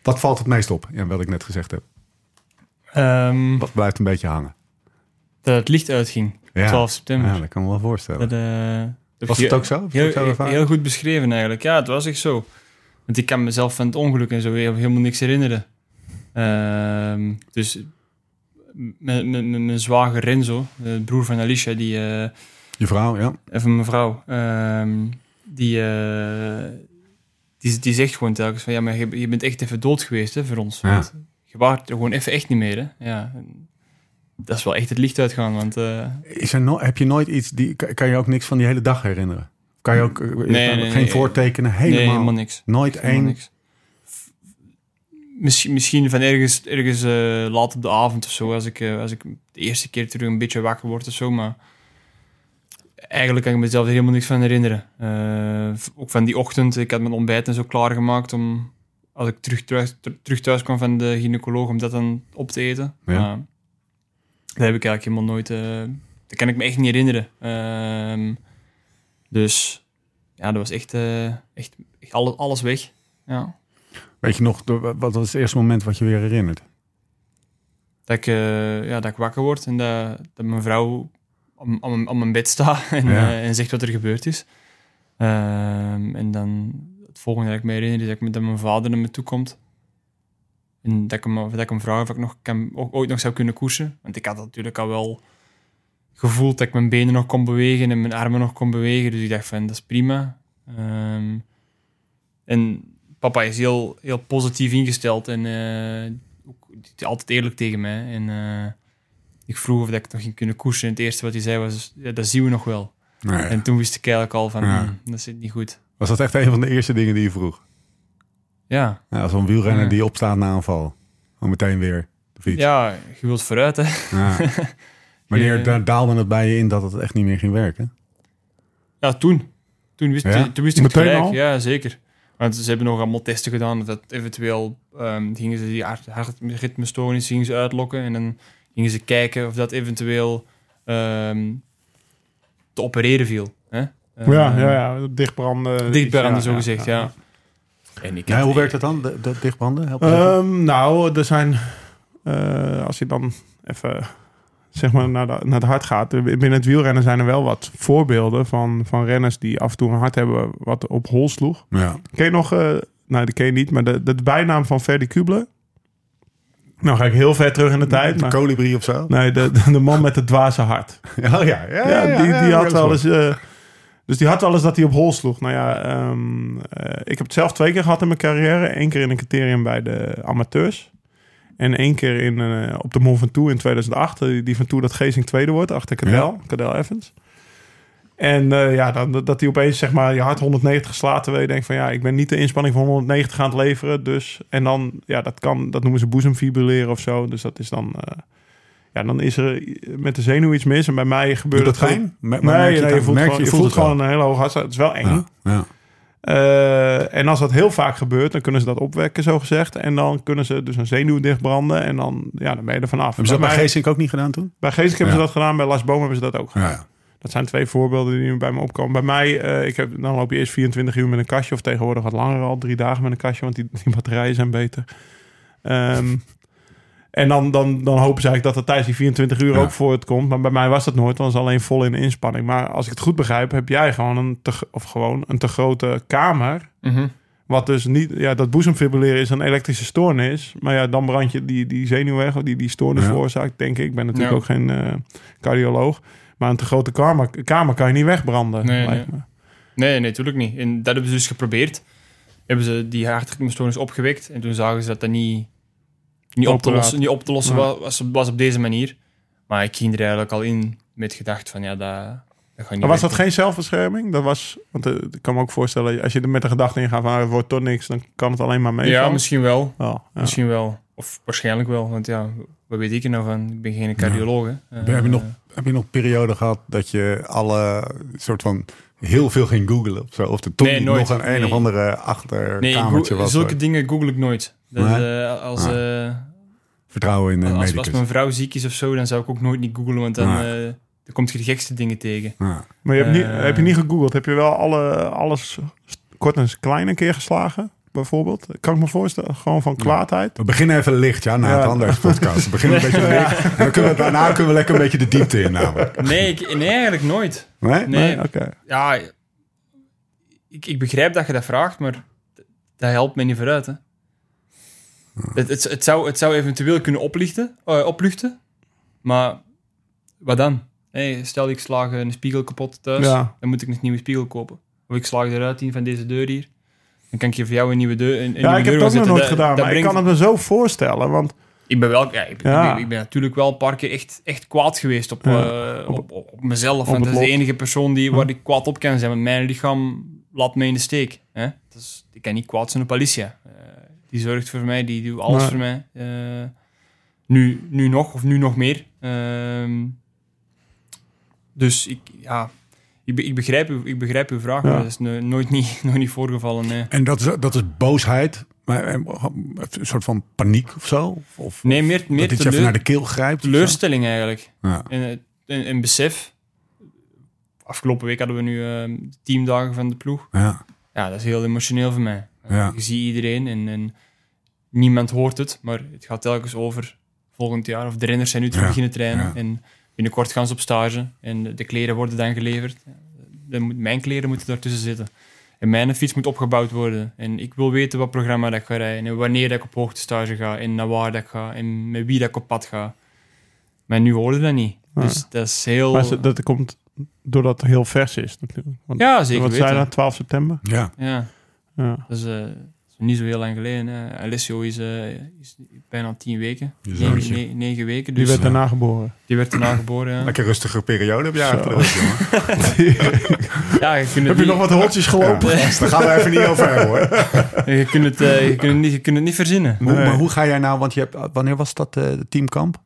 Wat valt het meest op? Ja, wat ik net gezegd heb. Ehm, Wat blijft een beetje hangen? dat het licht uitging. Ja. 12 september. Ja, dat kan me wel voorstellen. Dat, eh, Was het ook zo? Heel goed beschreven eigenlijk. Ja, het was echt zo. Want ik kan mezelf van het ongeluk en zo helemaal niks herinneren. Ehm, dus mijn- zwager Renzo, de broer van Alicia, die, eh, Je vrouw, ja. en van mijn vrouw, ehm, die, eh, die, die zegt gewoon telkens van ja, maar je, je bent echt even dood geweest hè, voor ons. Ja. Want je waart er gewoon even echt niet meer. Hè. Ja, dat is wel echt het licht uitgaan, want eh, Is er no heb je nooit iets, die, kan je ook niks van die hele dag herinneren? Kan je ook eh, Nee, nee, geen voortekenen? Helemaal, helemaal niks. Nooit Helemaal één. niks. Misschien, misschien van ergens, ergens eh, laat op de avond of zo, als ik, eh, als ik de eerste keer terug een beetje wakker word of zo, maar eigenlijk kan ik mezelf er helemaal niks van herinneren. Ook van die ochtend, ik had mijn ontbijt en zo klaargemaakt om, als ik terug thuis, ter- terug thuis kwam van de gynaecoloog, om dat dan op te eten. Ja. Maar dat heb ik eigenlijk helemaal nooit, dat kan ik me echt niet herinneren. Dus ja, dat was echt, eh, echt, echt alles, alles weg. Ja. Weet je nog, wat was het eerste moment wat je weer herinnert? Dat ik, eh, ja, dat ik wakker word en dat, dat mijn vrouw om, om, om mijn bed staat en, Ja. eh, en zegt wat er gebeurd is. Ehm, en dan het volgende dat ik me herinner is dat, ik, dat mijn vader naar me toe komt. En dat ik hem, dat ik hem vraag of ik nog kan, ook ooit nog zou kunnen koersen. Want ik had natuurlijk al wel gevoeld dat ik mijn benen nog kon bewegen en mijn armen nog kon bewegen. Dus ik dacht van, dat is prima. Ehm, en papa is heel, heel positief ingesteld en eh, ook, altijd eerlijk tegen mij. En eh, ik vroeg of dat ik nog ging kunnen koersen. En het eerste wat hij zei was, ja, dat zien we nog wel. En toen wist ik eigenlijk al van, Ja. "Hmm, dat zit niet goed. Was dat echt een van de eerste dingen die je vroeg? Ja, Ja, Zo'n wielrenner die opstaat na een val. Gewoon meteen weer de fiets. ja je wilt vooruit, hè. Wanneer daalde het bij je in dat het echt niet meer ging werken? Ja, toen. Toen wist, Ja? toen wist ik het Meteen gelijk. al? Ja, zeker. Want ze hebben nog allemaal testen gedaan. Dat eventueel ehm, gingen ze die hart- hartritmestoornis gingen ze uitlokken. En dan gingen ze kijken of dat eventueel ehm, te opereren viel. Hè? ja, Ehm, ja, ja. Dichtbranden. Dichtbranden, Ja, zo ja, gezegd, ja. En ik hoe werkt dat dan? De, de dichtbranden? Ehm, nou, er zijn, eh, als je dan even zeg maar naar, de, naar het hart gaat. er- Binnen het wielrennen zijn er wel wat voorbeelden van, van renners die af en toe een hart hebben wat op hol sloeg. ja. Ken je nog, eh nou die ken je niet, maar de, de bijnaam van Ferdy Kubler? Nou ga ik heel ver terug in de tijd. De kolibrie of zo? nee, de, de, man met het dwaze hart. Oh ja, ja, ja, Ja, ja, die, die ja, had wel eens... eh, dus die had wel eens dat hij op hol sloeg. Nou ja, ehm, eh, ik heb het zelf twee keer gehad in mijn carrière. Eén keer in een criterium bij de amateurs. En één keer in, eh, op de Mont Ventoux in 2008. Die, die Ventoux dat Geesing tweede wordt achter Cadel. Cadel Evans. En eh, ja, dan, dat hij opeens zeg maar je hart 190 slaat. Terwijl je denkt van ja, ik ben niet de inspanning van 190 aan het leveren. Dus, en dan, ja, dat kan, dat noemen ze boezemfibrilleren of zo. Dus dat is dan, eh, ja, dan is er met de zenuw iets mis. En bij mij gebeurt dat het Nee, merk je nee, het je voelt, merk gewoon, je voelt gewoon een hele hoge hartslag. Het is wel eng. Ja, ja. Eh, en als dat heel vaak gebeurt, dan kunnen ze dat opwekken, zo gezegd. En dan kunnen ze dus een zenuw dichtbranden. En dan, ja, dan ben je er vanaf. Hebben ze dat bij mij- Geesink ook niet gedaan toen? bij Geesink hebben Ja. ze dat gedaan. Bij Lars Boom hebben ze dat ook gedaan. Ja. Dat zijn twee voorbeelden die nu bij me opkomen. Bij mij, eh, ik heb, dan loop je eerst 24 uur met een kastje. Of tegenwoordig wat langer al, drie dagen met een kastje. Want die, die batterijen zijn beter. Ehm, en dan, dan, dan hopen ze eigenlijk dat het tijdens die 24 uur Ja. ook voortkomt. Maar bij mij was dat nooit. Dan was alleen vol in de inspanning. Maar als ik het goed begrijp, heb jij gewoon een te, of gewoon een te grote kamer. Mhm. Wat dus niet, ja, dat boezemfibrilleren is een elektrische stoornis. Maar ja, dan brand je die, die zenuw weg, die die stoornis Ja. veroorzaakt, denk ik. Ik ben natuurlijk Ja. ook geen eh, cardioloog. Maar een te grote kamer, kamer kan je niet wegbranden. Nee, lijkt me. Nee, nee, natuurlijk niet. En dat hebben ze dus geprobeerd. Hebben ze die hartritmestoornis opgewekt. En toen zagen ze dat dat niet, niet, op, te lossen, niet op te lossen Ja. was, was op deze manier. Maar ik ging er eigenlijk al in met gedacht van ja, dat, dat gaat niet Maar was dat geen zelfbescherming? Dat was, want eh, ik kan me ook voorstellen, als je er met de gedachte in gaat van ah, er wordt toch niks, dan kan het alleen maar mee. Ja, misschien wel. ja. Misschien wel. Of waarschijnlijk wel. Want ja, wat weet ik er nou van? Ik ben geen cardioloog. hè. Heb je Eh, nog, heb je nog een periode gehad dat je alle soort van heel veel ging googlen of zo? Of er toch Nee, niet nooit. nog een een Nee. of andere Nee, achterkamertje go- was? zulke dingen google ik nooit. Dat, Nee? eh, als, Ah. eh, Vertrouwen in de als, medicus. als mijn vrouw ziek is of zo, dan zou ik ook nooit niet googlen. Want dan, Ah. eh, dan komt je de gekste dingen tegen. Ja. Maar je hebt, niet, Eh. heb je niet gegoogeld? Heb je wel alle, alles kort en klein een keer geslagen, bijvoorbeeld? Kan ik me voorstellen, gewoon van kwaadheid? We beginnen even licht, ja, na Ja. het andere podcast. We beginnen een beetje licht. Dan kunnen we, daarna kunnen we lekker een beetje de diepte in namelijk. Nee, ik, nee eigenlijk nooit. Nee? Nee, Oké. ja, ik, ik begrijp dat je dat vraagt, maar dat helpt mij niet vooruit. Hè. Het, het, het, zou, het zou eventueel kunnen oplichten, eh, opluchten, maar wat dan? Hey, stel ik slaag een spiegel kapot thuis, Ja. dan moet ik een nieuwe spiegel kopen. Of ik slaag eruit in van deze deur hier, dan kan ik hier voor jou een nieuwe deur een, een Ja, ik heb gaan nog nooit gedaan, Dat- maar dat ik kan het me zo voorstellen. Want Ik ben wel, ja, ik, ben- Ja. ik, ben, ik ben natuurlijk wel een paar keer echt, echt kwaad geweest op, Ja. eh, op, op, op mezelf. Op het dat is de enige persoon die, waar ik kwaad op kan zijn. Want mijn lichaam laat me in de steek. Hè? Dus, ik kan niet kwaad zijn op Alicia. Eh, die zorgt voor mij, die doet alles Maar- voor mij. Eh, nu, nu nog, of nu nog meer. Ehm, dus ik, ja, ik, be- ik, begrijp, uw, ik begrijp uw vraag, Ja. maar dat is no- nooit, niet, nooit niet voorgevallen. nee. En dat is, dat is boosheid, maar eh, een soort van paniek of zo? Of, Nee, meer, dat meer even teleur- naar de keel grijpt? teleurstelling eigenlijk. Ja. En, eh, en, en besef. Afgelopen week hadden we nu eh, teamdagen van de ploeg. Ja. Ja, dat is heel emotioneel voor mij. Eh, Ja. Je ziet iedereen en, en niemand hoort het, maar het gaat telkens over volgend jaar. Of de renners zijn nu terug Ja. beginnen trainen. Ja. En binnenkort gaan ze op stage. En de kleren worden dan geleverd. Dan moet, mijn kleren moeten daartussen zitten. En mijn fiets moet opgebouwd worden. En ik wil weten wat programma dat ik ga rijden. En wanneer dat ik op hoogtestage ga. En naar waar dat ik ga. En met wie dat ik op pad ga. Maar nu hoorde dat niet. Ja. Dus dat is heel... maar ze- dat komt doordat het heel vers is natuurlijk. Want, ja, zeker wat zei weten. dat, 12 september? Ja. Ja, is, eh, is niet zo heel lang geleden. hè. Alessio is, eh, is bijna tien weken. Negen, ne- negen weken. Die Dus werd daarna geboren. die werd daarna geboren. Ja, Lekker rustige periode heb je achter ja je Heb je niet- nog wat holtjes gelopen? Ja. Daar gaan we even niet over hebben, hoor. Je kunt het, eh, je kunt het, niet, je kunt het niet verzinnen. Nee. maar hoe ga jij nou, want je hebt, wanneer was dat, eh, de teamkamp?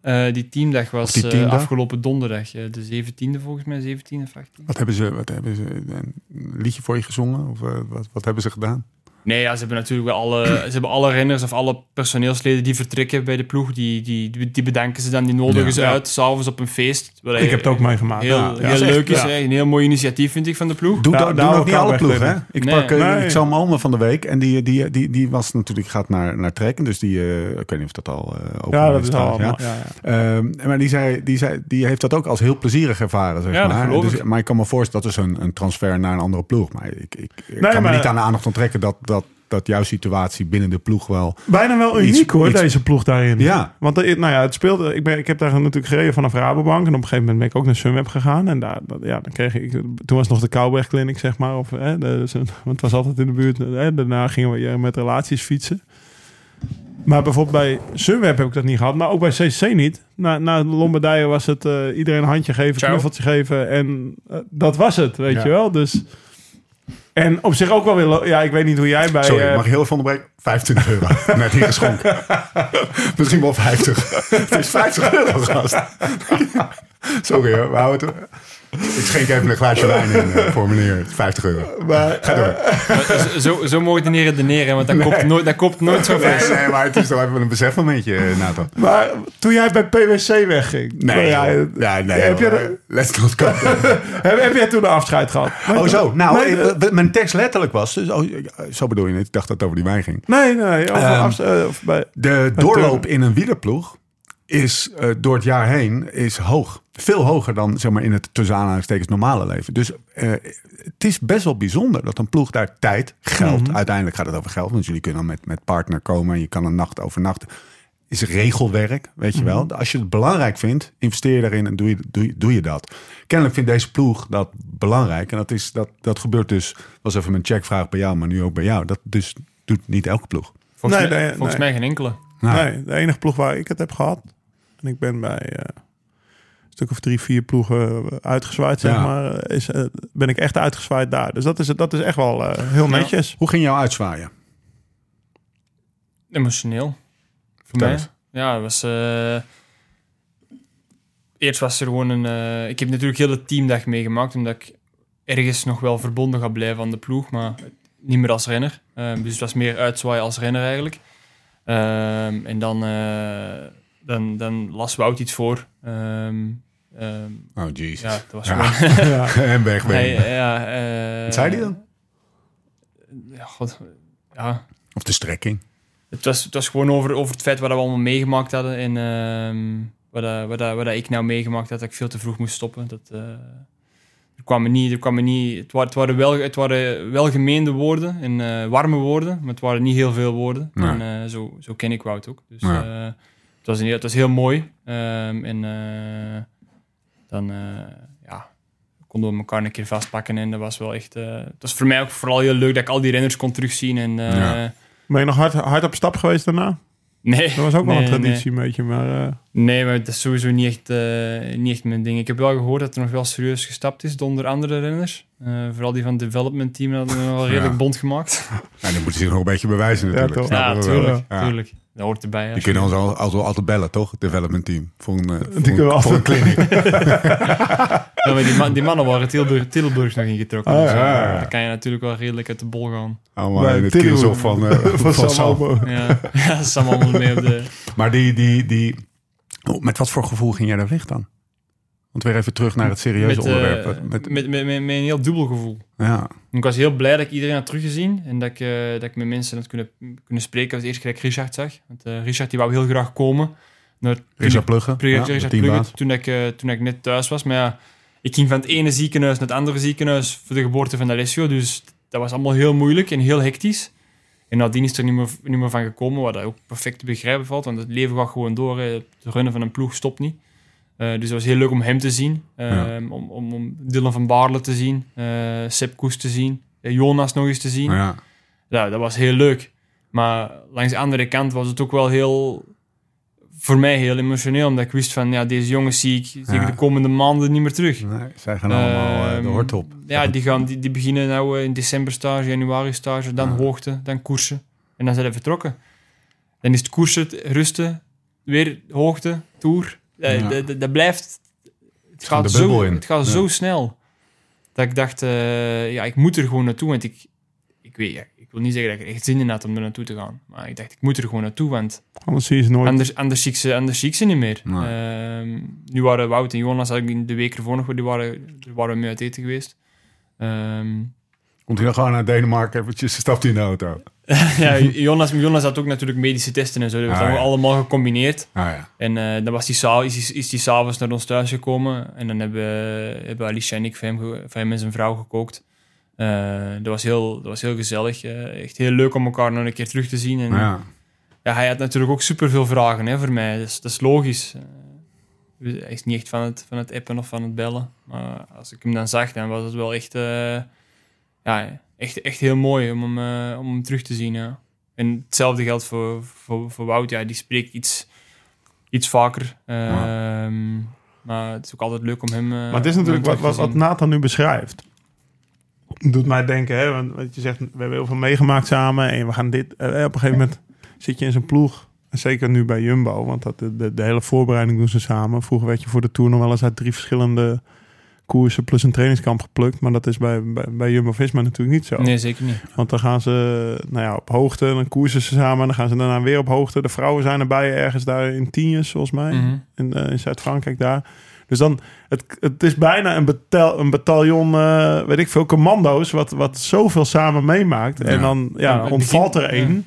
Eh, die teamdag was die eh, afgelopen donderdag. de 17e volgens mij, 17e of 18e. Wat hebben ze, wat hebben ze, een liedje voor je gezongen? Of wat, wat hebben ze gedaan? Nee, ja, ze hebben natuurlijk wel alle, ze hebben alle renners of alle personeelsleden die vertrekken bij de ploeg, die, die, die bedanken ze dan, die nodigen Ja. ze Ja. uit, s'avonds op een feest. Wat Ik heb het ook meegemaakt. Heel, Ja, heel is echt- leuk is, een heel mooi initiatief vind ik van de ploeg. Doe, dat- doen ook niet alle ploegen, hè? Ik Nee. sprak, eh, Nee. ik zag mijn oma van de week en die, die, die, die was natuurlijk, gaat naar, naar trekken. Dus die, eh, ik weet niet of dat al eh open Ja, dat is trouwens, al. ja. Ja. Ja, Ehm, maar die, zei, die, zei, die heeft dat ook als heel plezierig ervaren, zeg maar. Dus- ik. maar ik kan me voorstellen, dat is een, een transfer naar een andere ploeg. Maar ik, ik, ik Nee, kan maar- me niet aan de aandacht onttrekken dat, dat, jouw situatie binnen de ploeg wel... Bijna wel Iets- uniek hoor, iets- deze ploeg daarin. Ja. Want eh, nou ja, het speelde. Ik, ben, ik heb daar natuurlijk gereden vanaf Rabobank. En op een gegeven moment ben ik ook naar Sunweb gegaan. En daar, dat- ja, dan kreeg ik. Toen was nog de Kouwberg Clinic, zeg maar. Of, hè, de, zo- want het was altijd in de buurt. Hè, daarna gingen we eh, met relaties fietsen. Maar bijvoorbeeld bij Sunweb heb ik dat niet gehad. Maar ook bij CCC niet. Na, na Lombardije was het eh, iedereen een handje geven, Ciao. knuffeltje geven. En eh, dat was het, weet Ja. je wel. Dus. En op zich ook wel weer. Ja, ik weet niet hoe jij bij. Sorry, eh, mag je heel even onderbreken? 25 euro. Net hier geschonken. Misschien wel 50. Het is 50 euro, gast. Sorry hoor, we houden het... Ik schenk even een glaasje wijn in eh, voor meneer. 50 euro. maar, Ga door. Maar zo, zo mooi niet redeneren, want dat, koopt nooit, dat koopt nooit zo Nee, vers. nee, maar het is toch even een besefmomentje, eh, Nathan. Maar toen jij bij PwC wegging. Nee, ja, joh. ja, nee heb, joh. je, Let's not go. heb, heb jij toen een afscheid gehad? Oh zo, nou, Nee, eh, mijn tekst letterlijk was... Dus, oh, zo bedoel je het, ik dacht dat het over die wijn ging. Nee, nee. Over Ehm, eh, of bij, De doorloop in een wielerploeg is eh, door het jaar heen is hoog. Veel hoger dan zeg maar, in het tussen aanhalingstekens normale leven. Dus eh, het is best wel bijzonder dat een ploeg daar tijd, geld... Mhm. Uiteindelijk gaat het over geld. Want jullie kunnen dan met, met partner komen en je kan een nacht overnachten. Is regelwerk, weet je wel. Mhm. Als je het belangrijk vindt, investeer je daarin en doe je, doe, je- doe je dat. Kennelijk vindt deze ploeg dat belangrijk. En dat, is, dat, dat gebeurt dus, was even mijn checkvraag bij jou, maar nu ook bij jou. Dat dus doet niet elke ploeg. Volgens, Nee, mij, nee, volgens nee. mij geen enkele. Nou, Nee, de enige ploeg waar ik het heb gehad. En ik ben bij eh, stuk of drie, vier ploegen uitgezwaaid, zeg Ja. maar. Is, eh, ben ik echt uitgezwaaid daar. Dus dat is, dat is echt wel eh, heel netjes. Hoe ging jou uitzwaaien? Emotioneel. Voor mij. Ja, het was... eh, Eerst was er gewoon een... eh, Ik heb natuurlijk heel de teamdag meegemaakt, omdat ik ergens nog wel verbonden ga blijven aan de ploeg, maar niet meer als renner. Ehm, dus het was meer uitzwaaien als renner eigenlijk. Ehm, en dan, eh, dan, dan las Wout iets voor. Ehm, ehm, Oh, jezus. ja, dat was Ja. gewoon... Ja. en weg, ja, eh, Wat zei hij dan? Ja, god, ja, Of de strekking. het was, het was gewoon over, over het feit wat we allemaal meegemaakt hadden. En ehm, wat, dat- wat, wat dat ik nou meegemaakt had, dat ik veel te vroeg moest stoppen. Dat, eh, er kwam me niet, er kwam me niet, het, waren, het, waren wel, het waren welgemeende woorden en eh, warme woorden, maar het waren niet heel veel woorden. Nee. En eh, zo, zo ken ik Wout ook. Dus Ja. eh, het, was een, het was heel mooi. Ehm, en eh, dan eh, ja, konden we elkaar een keer vastpakken en dat was wel echt... eh, het was voor mij ook vooral heel leuk dat ik al die renners kon terugzien. En, eh, Ja. Ben je nog hard, hard op stap geweest daarna? Nee, Dat was ook wel nee, een nee. traditie een beetje, maar... eh, Nee, maar dat is sowieso niet echt, eh, niet echt mijn ding. Ik heb wel gehoord dat er nog wel serieus gestapt is onder andere renners. Eh, vooral die van het development team hadden we wel redelijk Ja. bond gemaakt. Nou, die moeten zich nog een beetje bewijzen natuurlijk. ja, tuurlijk, Ja. tuurlijk. Dat hoort erbij. Die als kunnen je- ons al- altijd, altijd bellen, toch? Het development team. Voor een, eh, voor Die kunnen een, voor een clinic. Ja, maar die, man- die mannen waren Tilburg, Tilburg nog ingetrokken. Ah, dus, eh, ja, ja. Dan kan je natuurlijk wel redelijk uit de bol gaan. Allemaal bij in het kielzog van, eh, van, Sam Sam. Albo. Ja, ja Sam allemaal mee op de... Maar die, die, die... Oh, met wat voor gevoel ging jij daar weg dan? Want weer even terug naar het serieuze Met, eh, onderwerp. met, Met, met, met, met, een heel dubbel gevoel. ja. Ik was heel blij dat ik iedereen had teruggezien en dat ik, eh, dat ik met mensen had kunnen, kunnen spreken. als eerst keer dat ik Richard zag. Want eh, Richard die wou heel graag komen. Naar, Richard Pluggen. ja, Richard Pluggen, toen, ik, toen ik net thuis was. Maar ja, ik ging van het ene ziekenhuis naar het andere ziekenhuis voor de geboorte van Alessio. Dus dat was allemaal heel moeilijk en heel hectisch. En nadien is er niet meer, niet meer van gekomen, wat ook perfect te begrijpen valt. Want het leven gaat gewoon door. hè. Het runnen van een ploeg stopt niet. Eh, dus het was heel leuk om hem te zien. eh, Ja. om, om, om Dylan van Baarle te zien. eh Sepp Koes te zien. eh, Jonas nog eens te zien. Ja. Ja, dat was heel leuk. Maar langs de andere kant was het ook wel heel... Voor mij heel emotioneel, omdat ik wist van... Ja, deze jongens zie ik, zie ik de komende maanden niet meer terug. Nee, zij gaan allemaal eh, de Ehm, hort op. Ja, die, gaan, die, die beginnen nou in december stage, januari stage, dan hoogte, dan koersen. En dan zijn ze vertrokken. Dan is het koersen, rusten, weer hoogte, tour. Eh, Ja. dat- blijft... Het gaat, zo, in. het gaat zo snel. Dat ik dacht, eh, ja, ik moet er gewoon naartoe. Want ik, ik weet, ja, ik wil niet zeggen dat ik er echt zin in had om er naartoe te gaan. Maar ik dacht, ik moet er gewoon naartoe, want Anders zie je ze nooit. Anders, anders, zie ik ze, anders zie ik ze niet meer. Nee. Ehm, nu waren Wout en Jonas eigenlijk de week ervoor nog, die waren, daar waren mee uit eten geweest. Komt hij dan gewoon naar Denemarken eventjes, stapt hij in de auto. ja, Jonas, Jonas had ook natuurlijk medische testen en zo. Dat was Ah, ja. allemaal gecombineerd. Ah ja. En eh, dan was die is, hij- is die s'avonds naar ons thuis gekomen. En dan hebben, hebben Alicia en ik voor hem, voor hem en zijn vrouw gekookt. Eh, dat, was heel, dat was heel gezellig. eh, echt heel leuk om elkaar nog een keer terug te zien. En, Ja. ja, hij had natuurlijk ook super veel vragen hè, voor mij. Dus, dat is logisch. Hij is niet echt van het, van het appen of van het bellen. Maar als ik hem dan zag, dan was het wel echt, ja, echt, echt heel mooi om hem, eh, om hem terug te zien. Ja. En hetzelfde geldt voor, voor, voor Wout. Ja, die spreekt iets, iets vaker. Ehm, Maar het is ook altijd leuk om hem. eh, Maar het is natuurlijk wat, wat, wat. Nathan nu beschrijft. Doet mij denken, hè, want wat je zegt, we hebben heel veel meegemaakt samen. En we gaan dit. eh, op een gegeven moment zit je in zijn ploeg. En zeker nu bij Jumbo, want dat, de, de, de hele voorbereiding doen ze samen. Vroeger werd je voor de Tour nog wel eens uit drie verschillende koersen plus een trainingskamp geplukt. Maar dat is bij, bij, bij Jumbo-Visma natuurlijk niet zo. Nee, zeker niet. Want dan gaan ze nou ja, op hoogte, dan koersen ze samen. Dan gaan ze daarna weer op hoogte. De vrouwen zijn erbij ergens daar in Tienjes, volgens mij. Mhm. In, eh, in Zuid-Frankrijk daar. Dus dan, het, het is bijna een, betal, een bataljon, eh, weet ik veel, commando's, wat, wat zoveel samen meemaakt. En dan Ja, ontvalt er één.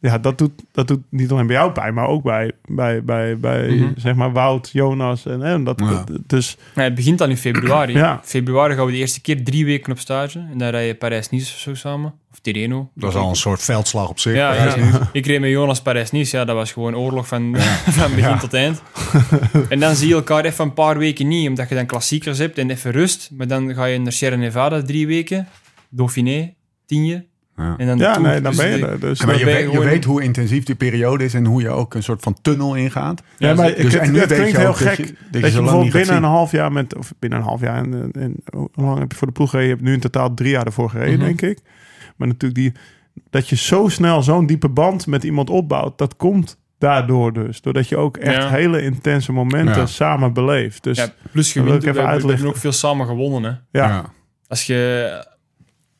Ja, dat, doet, dat doet niet alleen bij jou pijn, maar ook bij, bij, bij, bij Mhm. zeg maar Wout, Jonas. En, en dat, Ja. dus Nee, het begint al in februari. Ja. Februari gaan we de eerste keer drie weken op stage. En dan rij je Parijs-Nice of zo samen. Of Tirreno. Dat is al een soort veldslag op zich. Ja, Ja. ja. ik reed met Jonas Parijs-Nice. Ja, dat was gewoon oorlog van, van begin Ja. tot eind. en dan zie je elkaar even een paar weken niet, omdat je dan klassiekers hebt en even rust. Maar dan ga je naar Sierra Nevada drie weken. Dauphiné, Tienje. Ja. En dan ja, nee, dan Dus ben je er. Dus, Ja, maar je, weet, je hoe intensief die periode is en hoe je ook een soort van tunnel ingaat. Ja, maar Dus- ik, en het, nu het weet klinkt je heel ook dat gek je- dat dat je, bijvoorbeeld binnen een half jaar met, of binnen een half jaar, en, en hoe lang heb je voor de ploeg gereden? Je hebt nu in totaal drie jaar ervoor gereden, Mhm. denk ik. Maar natuurlijk die, dat je zo snel zo'n diepe band met iemand opbouwt, dat komt daardoor dus. Doordat je ook echt Ja. hele intense momenten Ja. samen beleeft. Dus Ja, plus je wint, ik we, we hebben ook veel samen gewonnen. Hè. ja, Als je...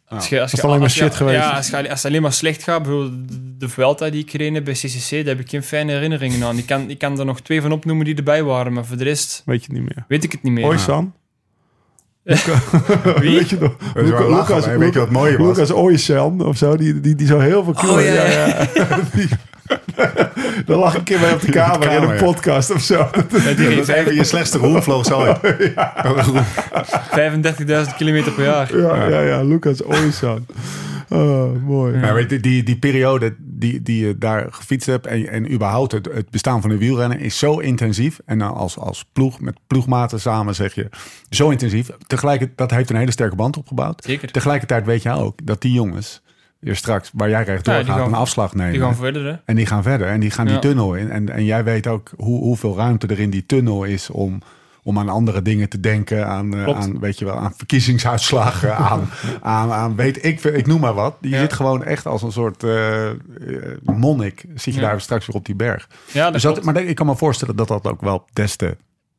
Als je, als Dat is je, alleen maar als shit geweest. Ja, als, je, als het alleen maar slecht gaat, bijvoorbeeld de Vuelta die ik gereden heb bij CCC, daar heb ik geen fijne herinneringen aan. Ik kan, ik kan er nog twee van opnoemen die erbij waren, maar voor de rest weet je niet meer. weet ik het niet meer. Oysan? Wie? Weet je nog? Wel lachen, maar weet je wat mooi was? Lucas Oysan of zo, die, die, die zo heel veel Oh, ja, ja. Die- Daar lag een keer bij op de kamer, in kamer, een ja. podcast of zo. Ja, die is even je slechtste roemvloog zo. vijf- 35.000 kilometer per jaar. Ja, ja, ja, Lucas Oysan. Oh, mooi. Ja, weet je, die, die periode die, die je daar gefietst hebt en, en überhaupt het, het bestaan van een wielrennen is zo intensief. En dan als, als ploeg, met ploegmaten samen zeg je, zo intensief. Tegelijkertijd, dat heeft een hele sterke band opgebouwd. Zeker. Tegelijkertijd weet je ook dat die jongens weer straks, waar jij rechtdoor Ja, die gaat, gaan- een afslag nemen. Die gaan verder, hè. En die gaan verder en die gaan die tunnel in. En, en jij weet ook hoe, hoeveel ruimte er in die tunnel is om, om aan andere dingen te denken. Aan, eh, aan, weet je wel, aan verkiezingsuitslagen, aan, aan, aan weet ik, veel, ik noem maar wat. Je zit gewoon echt als een soort eh, eh, monnik. Zit je daar straks weer op die berg. Ja, dat Dus dat, maar ik kan me voorstellen dat dat ook wel des te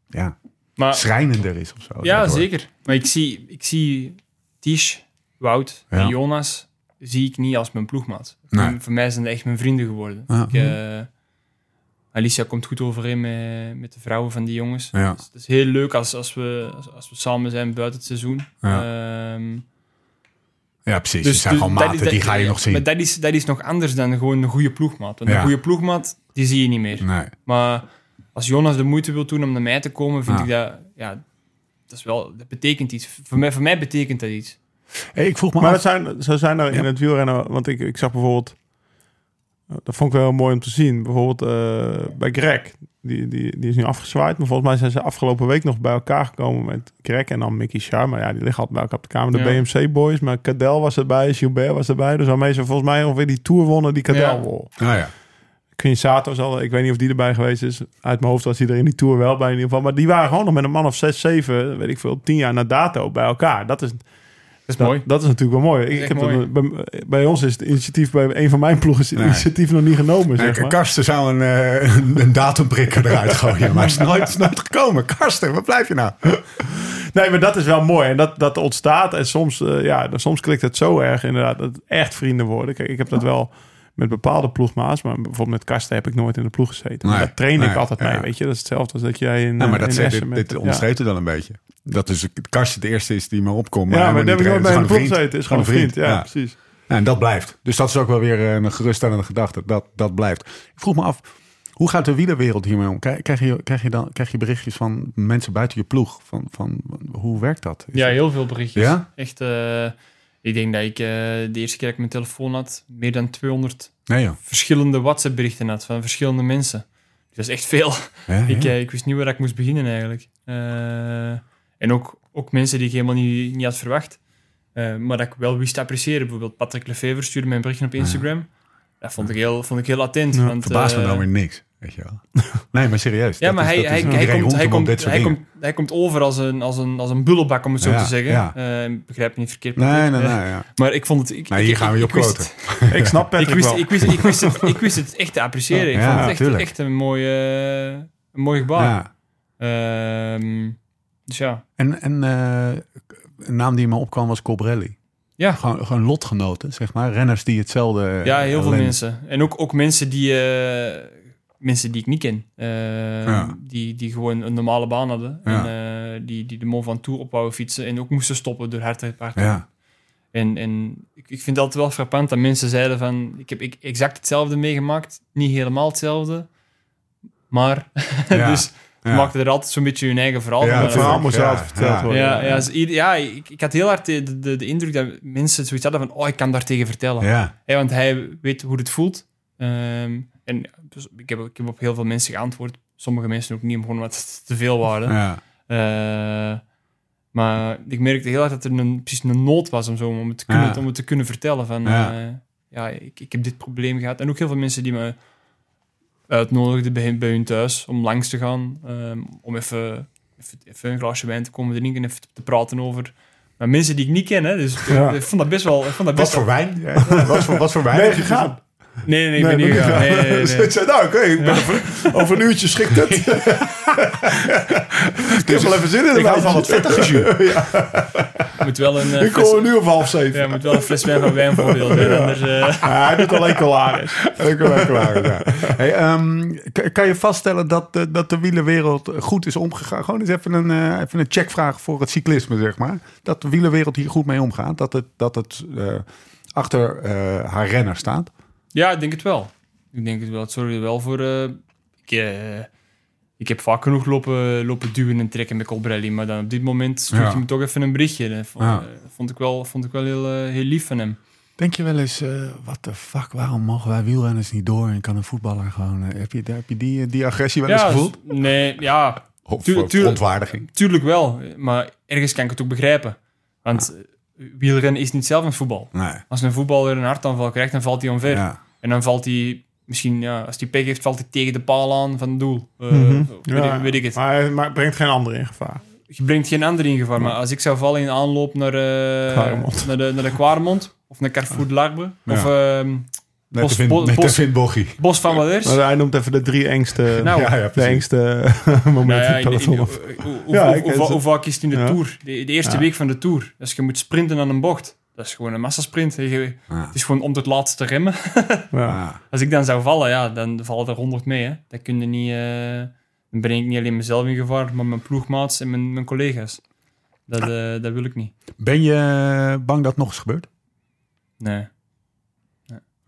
ja, Maar, schrijnender is of zo. ja, zeker. Maar ik zie, ik zie Tish, Wout en Jonas zie ik niet als mijn ploegmaat. Nee. Voor, mij zijn het echt mijn vrienden geworden. Ja. Ik, Alicia komt goed overeen met, met de vrouwen van die jongens. Ja. Dus het is heel leuk als, als, we, als, als we samen zijn buiten het seizoen. Ja. Ehm, Ja, precies. Dus, zijn gewoon dat maten, is- die dat- ga je nog zien. Maar dat is, dat is nog anders dan gewoon een goede ploegmaat. Want Ja. een goede ploegmaat, die zie je niet meer. Nee. Maar als Jonas de moeite wil doen om naar mij te komen, vind Ja. ik dat... Ja, dat is wel... Dat betekent iets. Voor mij, voor mij betekent dat iets. Hey, ik vroeg me Maar af. dat zijn, zo zijn er in het wielrennen, want ik, ik zag bijvoorbeeld, dat vond ik wel heel mooi om te zien, bijvoorbeeld eh, bij Greg, die, die, die is nu afgezwaaid, maar volgens mij zijn ze afgelopen week nog bij elkaar gekomen met Greg en dan Mickey Schaar, maar ja, die liggen altijd bij elkaar op de kamer, de Ja. BMC boys, maar Cadel was erbij, Gilbert was erbij, dus waarmee ze volgens mij ongeveer die Tour wonnen die Cadel Ja. won. Nou ja. Queen Sato zal, ik weet niet of die erbij geweest is. Uit mijn hoofd was hij er in die tour wel bij in ieder geval. Maar die waren gewoon nog met een man of zes, zeven, weet ik veel, tien jaar na dato bij elkaar. Dat is, is dat, mooi. dat is natuurlijk wel mooi. Ik, heb bij, bij ons is het initiatief, bij een van mijn ploegen is het Nee. initiatief nog niet genomen, zeg Nee, maar. Karsten zou een, eh, een, een datumprikker eruit gooien. Maar het is nooit, is nooit gekomen. Karsten, waar blijf je nou? Nee, maar dat is wel mooi. En dat, dat ontstaat. En soms, eh, ja, soms klikt het zo erg inderdaad dat het echt vrienden worden. Kijk, ik heb dat wel met bepaalde ploegmaats. Maar bijvoorbeeld met Karsten heb ik nooit in de ploeg gezeten. Maar Nee, daar train ik nee, altijd mee, ja. weet je. Dat is hetzelfde als dat jij in, Ja, maar eh, dat Essen dit, met- dit ja. onderstreept u dan een beetje. Dat dus Karsten de eerste is die me opkomt. Ja, maar daar heb ik nooit bij in Het de is ploeg gezeten. Is gewoon een vriend. Ja, precies. Ja, en dat blijft. Dus dat is ook wel weer een geruststellende gedachte. Dat, dat blijft. Ik vroeg me af, Hoe gaat de wielerwereld hiermee om? Krijg, krijg, je, krijg, je dan, krijg je berichtjes van mensen buiten je ploeg? Van, van, hoe werkt dat? Is Ja, heel veel berichtjes. Ja? Echt, eh, ik denk dat ik eh, de eerste keer dat ik mijn telefoon had, meer dan 200 Nee joh. verschillende WhatsApp-berichten had van verschillende mensen. Dus dat is echt veel. Ja, Ik, ja. eh, ik wist niet waar ik moest beginnen eigenlijk. Eh, en ook, ook mensen die ik helemaal niet, niet had verwacht. Maar dat ik wel wist te appreciëren. Bijvoorbeeld Patrick Lefevre stuurde mij een berichtje op Instagram. Dat vond ik heel, vond ik heel attent. Want, Verbaast me dan weer niks. Weet je wel. Nee, maar serieus. Ja, maar hij, komt, roept hij, hem op komt, dit soort hij, dingen. komt, hij komt over als een, als, een, als een bullebak, om het zo Ja, te zeggen. ja. Eh, begrijp me niet verkeerd. Nee, nee, nee. Eh, Ja. Maar ik vond het... Ik, ik- hier gaan we je ik- op ik quoten. het- Ik snap Patrick ik wist, wel. ik, wist, ik, wist het, ik wist het echt te appreciëren. Ik vond het echt, een mooie, een mooi gebaar. Ja. Ehm, dus ja. En, en eh, een naam die me opkwam was Colbrelli. Ja. Gewoon, gewoon lotgenoten, zeg maar. Renners die hetzelfde... ja, heel veel mensen. En ook, ook mensen die... eh, mensen die ik niet ken. Eh, Ja. die, die gewoon een normale baan hadden. Ja. En eh, die, die de Mont van Tour op wouden fietsen. En ook moesten stoppen door hard te Ja, En, en ik, ik vind altijd wel frappant dat mensen zeiden van... Ik heb ik, exact hetzelfde meegemaakt. Niet helemaal hetzelfde. Maar... Ja, dus ze maakten er altijd zo'n beetje hun eigen verhaal Ja. Het verhaal moest Ja, altijd verteld ja. worden. Ja, ja, ze- ieder- ja ik, ik had heel hard de, de, de indruk dat mensen zoiets hadden van... Oh, ik kan daar tegen vertellen. ja. Hè, want hij weet hoe het voelt. Ehm, en dus ik, heb, ik heb op heel veel mensen geantwoord. Sommige mensen ook niet, om gewoon wat het te veel waren. ja. Eh, maar ik merkte heel hard dat er een, precies een nood was om, zo, om, het te kunnen, Ja. om het te kunnen vertellen. Van, Ja. ja, ja ik, ik heb dit probleem gehad. En ook heel veel mensen die me uitnodigden bij, hun- bij hun thuis om langs te gaan. ehm, om even, even, even een glaasje wijn te komen drinken, even te praten over... Maar mensen die ik niet ken, hè, dus Ja. ik vond dat best wel... Ik vond dat Wat best voor wel wijn? Ja, wat, voor, wat voor wijn? Ben je heb je gegaan? Nee, nee, nee, ik ben je Nee, nee, nee, gegaan? nee. Ze zei, nou oké, ik ben over, over een uurtje schikt het. ik heb wel even zin in. Ik hou van wat vettige jus. Moet wel een, eh, Ik kom nu of half zeven. ja, moet wel een fles wijn van wijn voorbeeld. Anders, eh, Ja, hij doet alleen colaris. Ik ben wel klaar, ja. Hey, ehm, kan je vaststellen dat, de- dat de wielerwereld goed is omgegaan? Gewoon eens even een, eh, even een checkvraag voor het cyclisme, zeg maar. Dat de wielerwereld hier goed mee omgaat. Dat het, dat het eh, achter eh, haar renner staat. Ja, ik denk het wel. Ik denk het wel. Het zorgde wel voor... eh, ik, eh, ik heb vaak genoeg lopen, lopen duwen en trekken met Colbrelli. Maar dan op dit moment stuurt Ja. hij me toch even een berichtje. Dat vond, Ja. eh, vond ik wel, vond ik wel heel, heel lief van hem. Denk je wel eens, wat de fuck, waarom mogen wij wielrenners niet door en kan een voetballer gewoon... heb je, heb je die, die agressie wel eens Ja, gevoeld? nee, ja, Of tuur- eh, tuur- verontwaardiging? tuurlijk wel. Maar ergens kan ik het ook begrijpen. Want wielrennen is niet zelf een voetbal. Nee. Als een voetballer een hartaanval krijgt, dan valt hij omver. Ja. En dan valt hij misschien, ja, als hij pech heeft, valt hij tegen de paal aan van het doel. Weet, ik, weet ik het. Maar, hij- maar het brengt geen ander in gevaar. Je brengt geen ander in gevaar. Maar als ik zou vallen in aanloop naar, eh Kwaremond. naar, de, naar de Kwaremond of naar Carrefour de Larbre Ja. of ehm, Net Bos- vind- Bos- Bos- vind bochie. Bos van Waders. Maar hij noemt even de drie engste, Nou, ja, ja, de engste Nou momenten ja, het peloton. hoe- vaak is het in de Ja. Tour? De, de eerste Ja. week van de Tour. Dus je moet sprinten aan een bocht. Dat is gewoon een massasprint. Je-. Het is gewoon om tot laatste te remmen. Ja. Als ik dan zou vallen, ja, dan vallen er 100 mee. Hè. Dat kun je niet... eh, dan breng ik niet alleen mezelf in gevaar, maar mijn ploegmaats en mijn, mijn collega's. Dat, eh, dat wil ik niet. Ben je bang dat het nog eens gebeurt? Nee.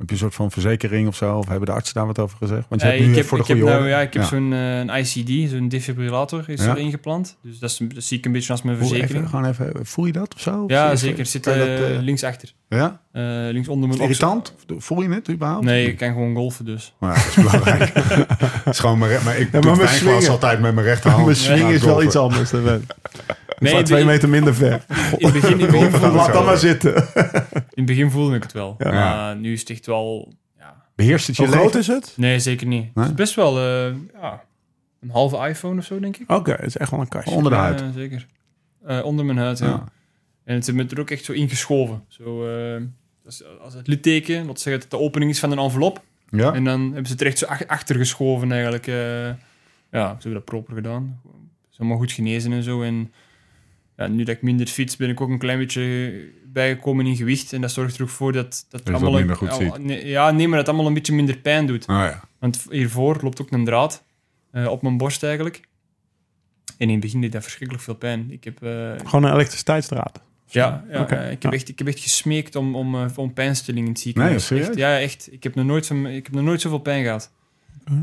Heb je een soort van verzekering of zo? Of hebben de artsen daar wat over gezegd? Want je hebt nu ik heb, voor de ik heb, goede nou, orde- ja, ik heb Ja. zo'n eh, ICD, zo'n defibrillator is Ja. er ingeplant. Dus dat, is, dat zie ik een beetje als mijn verzekering. Even, gewoon even, voel je dat of zo? Of ja, zeker. Zit dat, eh, eh, linksachter. Ja? Eh, links onder mijn irritant? Voel je het überhaupt? Nee, ik kan gewoon golfen dus. Maar ja, dat is belangrijk. Is gewoon mijn, maar ik maar doe het mijn altijd met mijn rechterhand. Mijn swing Ja, is wel iets anders. Dan ben. Nee, twee meter minder ver. in het begin, in het begin, Golfen voelde, Laat dan maar zitten. in het begin voelde ik het wel. Ja. Maar nu is het echt wel... Ja. Beheerst het je Hoe groot leven? is het? Nee, zeker niet. Het is best wel eh, ja, een halve iPhone of zo, denk ik. Oké, het is echt wel een kastje. Onder de Ja, huid. zeker. Eh, onder mijn huid, ja. En het is me er ook echt zo ingeschoven. Zo, eh, als, als het litteken, wat zeggen dat de opening is van een envelop. Ja? En dan hebben ze het er echt zo ach- achter geschoven eigenlijk. eh. ja, ze hebben dat proper gedaan. Het is allemaal goed genezen en zo. En ja, nu dat ik minder fiets, ben ik ook een klein beetje bijgekomen in gewicht. En dat zorgt er ook voor dat... Dat, allemaal goed ja, ziet. nee, ja, nee, maar dat het allemaal een beetje minder pijn doet. Oh, ja. Want hiervoor loopt ook een draad eh, op mijn borst eigenlijk. En in het begin deed dat verschrikkelijk veel pijn. Ik heb... eh, Gewoon een elektriciteitsdraad. Ja, ja, ik, heb ja. echt, ik heb echt gesmeekt om, om, eh, om pijnstilling in het ziekenhuis. Nee, serieus? Echt, ja, echt. Ik heb, nog nooit van, ik heb nog nooit zoveel pijn gehad.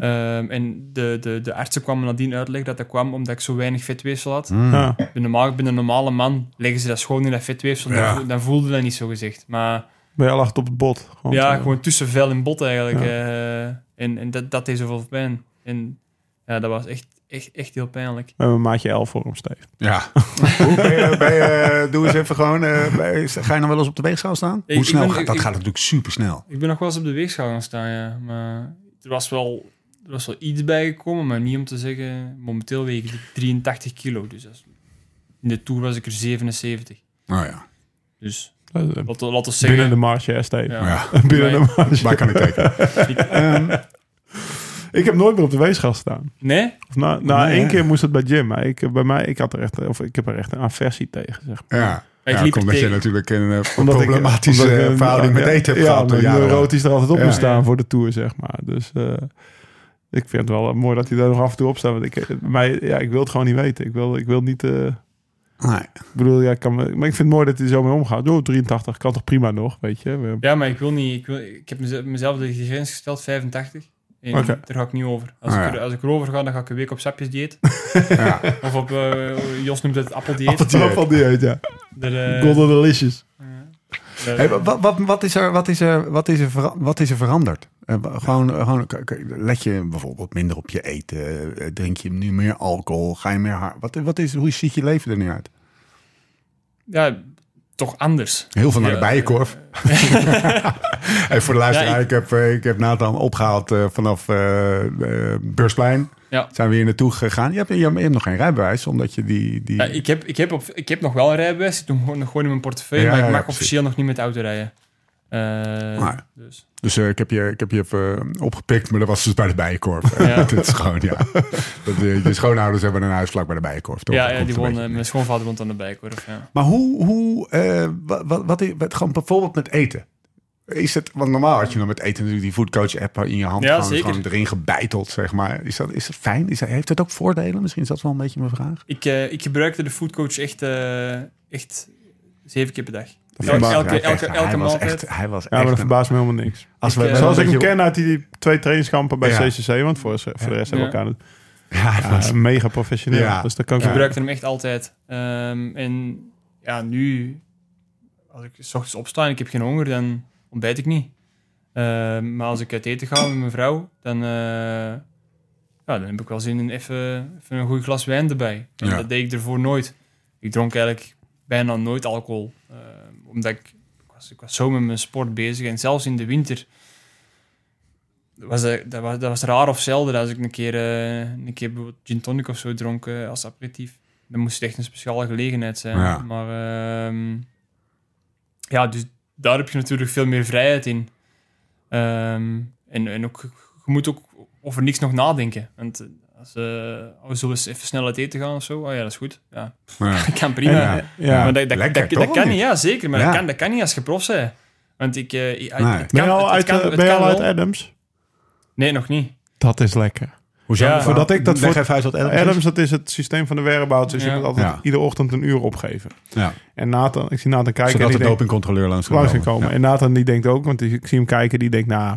Ehm, en de, de, de artsen kwamen nadien uitleggen dat dat kwam omdat ik zo weinig vetweefsel had. Mm. Ja. Ik ben normaal, ik ben een normale man. Leggen ze dat schoon in dat vetweefsel, Ja. dan, dan voelde dat niet zo gezegd. Maar Ben je al achter op het bot? Gewoon ja, zo. gewoon tussen vel en bot eigenlijk. eh, en en dat, dat deed zoveel pijn. En ja, dat was echt, echt, echt heel pijnlijk. We hebben een maatje L voor hem, Steve. Ja. Hoe ben je, ben je- doe eens even gewoon. eh, ben je- ga je nog wel eens op de weegschaal staan? Ik- Hoe ik snel ben- gaat dat? ik- gaat natuurlijk super snel. Ik ben nog wel eens op de weegschaal gaan staan, ja. Maar er was wel, er was wel iets bijgekomen, maar niet om te zeggen... Momenteel weeg ik 83 kilo, dus dat is- in de Tour was ik er 77. Oh ja. Dus Eh, laten we laten we Binnen zeggen... de marge, hè, Steve. ja. ja. Binnen de marge. Waar kan ik tekenen? Ehm, Ik heb nooit meer op de weegschaal staan. Nee? Of nou, nou Nee, één hè? keer moest het bij Jim, maar ik, bij mij, ik had er echt, of ik heb er echt een aversie tegen, zeg maar. ja. Ik Ja, liep komt er dat je tegen. natuurlijk een eh, Omdat ik- problematische omdat ik een- verhouding met ja, eten hebt ja, gehad. omdat ik jaren lang. neurotisch er altijd op Ja. moest staan voor de Tour, zeg maar. Dus eh, ik vind het wel eh, mooi dat hij daar nog af en toe op staat. Want ik, eh, mij, ja, ik wil het gewoon niet weten. Ik wil, ik wil niet... eh, Nee. ik bedoel, ja, ik kan, maar ik vind het mooi dat hij er zo mee omgaat. Oh, 83 kan toch prima nog, weet je. Ja, maar ik wil niet... Ik, wil, ik heb mezelf, mezelf de grens gesteld, 85. En daar ga ik niet over. Als, Ah, ik er, als ik erover ga, dan ga ik een week op sapjesdieet. Ja. of op... eh, Jos noemt het appeldieet. Appeltje. Top van dieet, ja. Eh, Golden Delicious. Hey, wat, wat, wat, is er, wat, is er, wat, is er, vera- wat is er veranderd? Eh, gewoon, gewoon, let je bijvoorbeeld minder op je eten? Drink je nu meer alcohol? Ga je meer wat is, hoe ziet je leven er nu uit? ja, toch anders. Heel veel naar de bijenkorf. Hey, voor de luisteraar, Ja, ik, heb, eh, ik heb Nathan opgehaald eh, vanaf eh, Beursplein. Ja. Zijn we hier naartoe gegaan. Je hebt, je hebt nog geen rijbewijs, omdat je die... die... Ja, ik, heb, ik, heb op, ik heb nog wel een rijbewijs. Ik doe gewoon, nog gewoon in mijn portefeuille. Maar ik mag officieel nog niet met auto rijden. Eh, Maar- dus. Dus eh, ik, heb je, ik heb je even opgepikt, maar dat was dus bij de bijenkorf. Ja. dat is gewoon, ja. Dat, eh, je schoonouders hebben een huis vlak bij de bijenkorf. Toch? Ja, ja die beetje- mijn schoonvader woont aan de Bijenkorf. Ja. Maar hoe, hoe eh, wat, wat, wat, wat, gewoon bijvoorbeeld met eten? Is het, want normaal had je dan met eten natuurlijk die foodcoach app in je hand Ja, gewoon, erin gebeiteld, zeg maar. Is dat, is dat fijn? Is dat, heeft het ook voordelen? Misschien is dat wel een beetje mijn vraag. Ik, eh, ik gebruikte de foodcoach echt, eh, echt zeven keer per dag. Ja, Elke, maar elke, hij- elke, hij elke was maaltijd. Echt, hij was Ja, maar echt dat verbaast me helemaal niks. als we Zoals ik hem ken uit die twee trainingskampen bij Ja. CCC, want voor, voor de rest hebben we elkaar... Ja, hij Ja, was- mega professioneel. Ja. Dus dat kan ik Ja. gebruikte hem echt altijd. Ehm, en ja, nu, als ik s ochtends opsta en ik heb geen honger, dan ontbijt ik niet. Ehm, maar als ik uit eten ga met mijn vrouw, dan, eh, ja, dan heb ik wel zin in even, even een goed glas wijn erbij. En Ja. dat deed ik ervoor nooit. Ik dronk eigenlijk bijna nooit alcohol. Ehm, omdat ik, ik, was, ik was zo met mijn sport bezig. En zelfs in de winter was dat, dat, was, dat was raar of zelden als ik een keer, eh, een keer bijvoorbeeld gin tonic of zo dronk als aperitief. Dan moest het echt een speciale gelegenheid zijn. Ja. Maar ehm, ja, dus daar heb je natuurlijk veel meer vrijheid in. Ehm, en, en ook, je moet ook over niks nog nadenken. Want als eh, oh, we zullen eens even snel uit eten gaan of zo, oh ja, dat is goed. Ja, Ja. dat kan prima. Ja. Ja. Maar dat, dat, Lekker, dat, toch, dat of kan niet? ja, zeker. Maar Ja. dat, kan, dat kan niet als je prof bent. Want ik... eh, Nee. kan- Ben je al uit, kan- het ben je kan al uit wel. Adams? Nee, nog niet. Dat is lekker. Hoezo? Ja, voordat ik dat voor- even uit wat Adams. Adams, dat is het systeem van de whereabouts. Dus Ja. je moet altijd Ja. iedere ochtend een uur opgeven. Ja. En Nathan, ik zie Nathan kijken en Zodat die de dopingcontroleur langs kan langs kan komen. En Nathan die denkt ook, want ik zie hem kijken, die denkt, nou...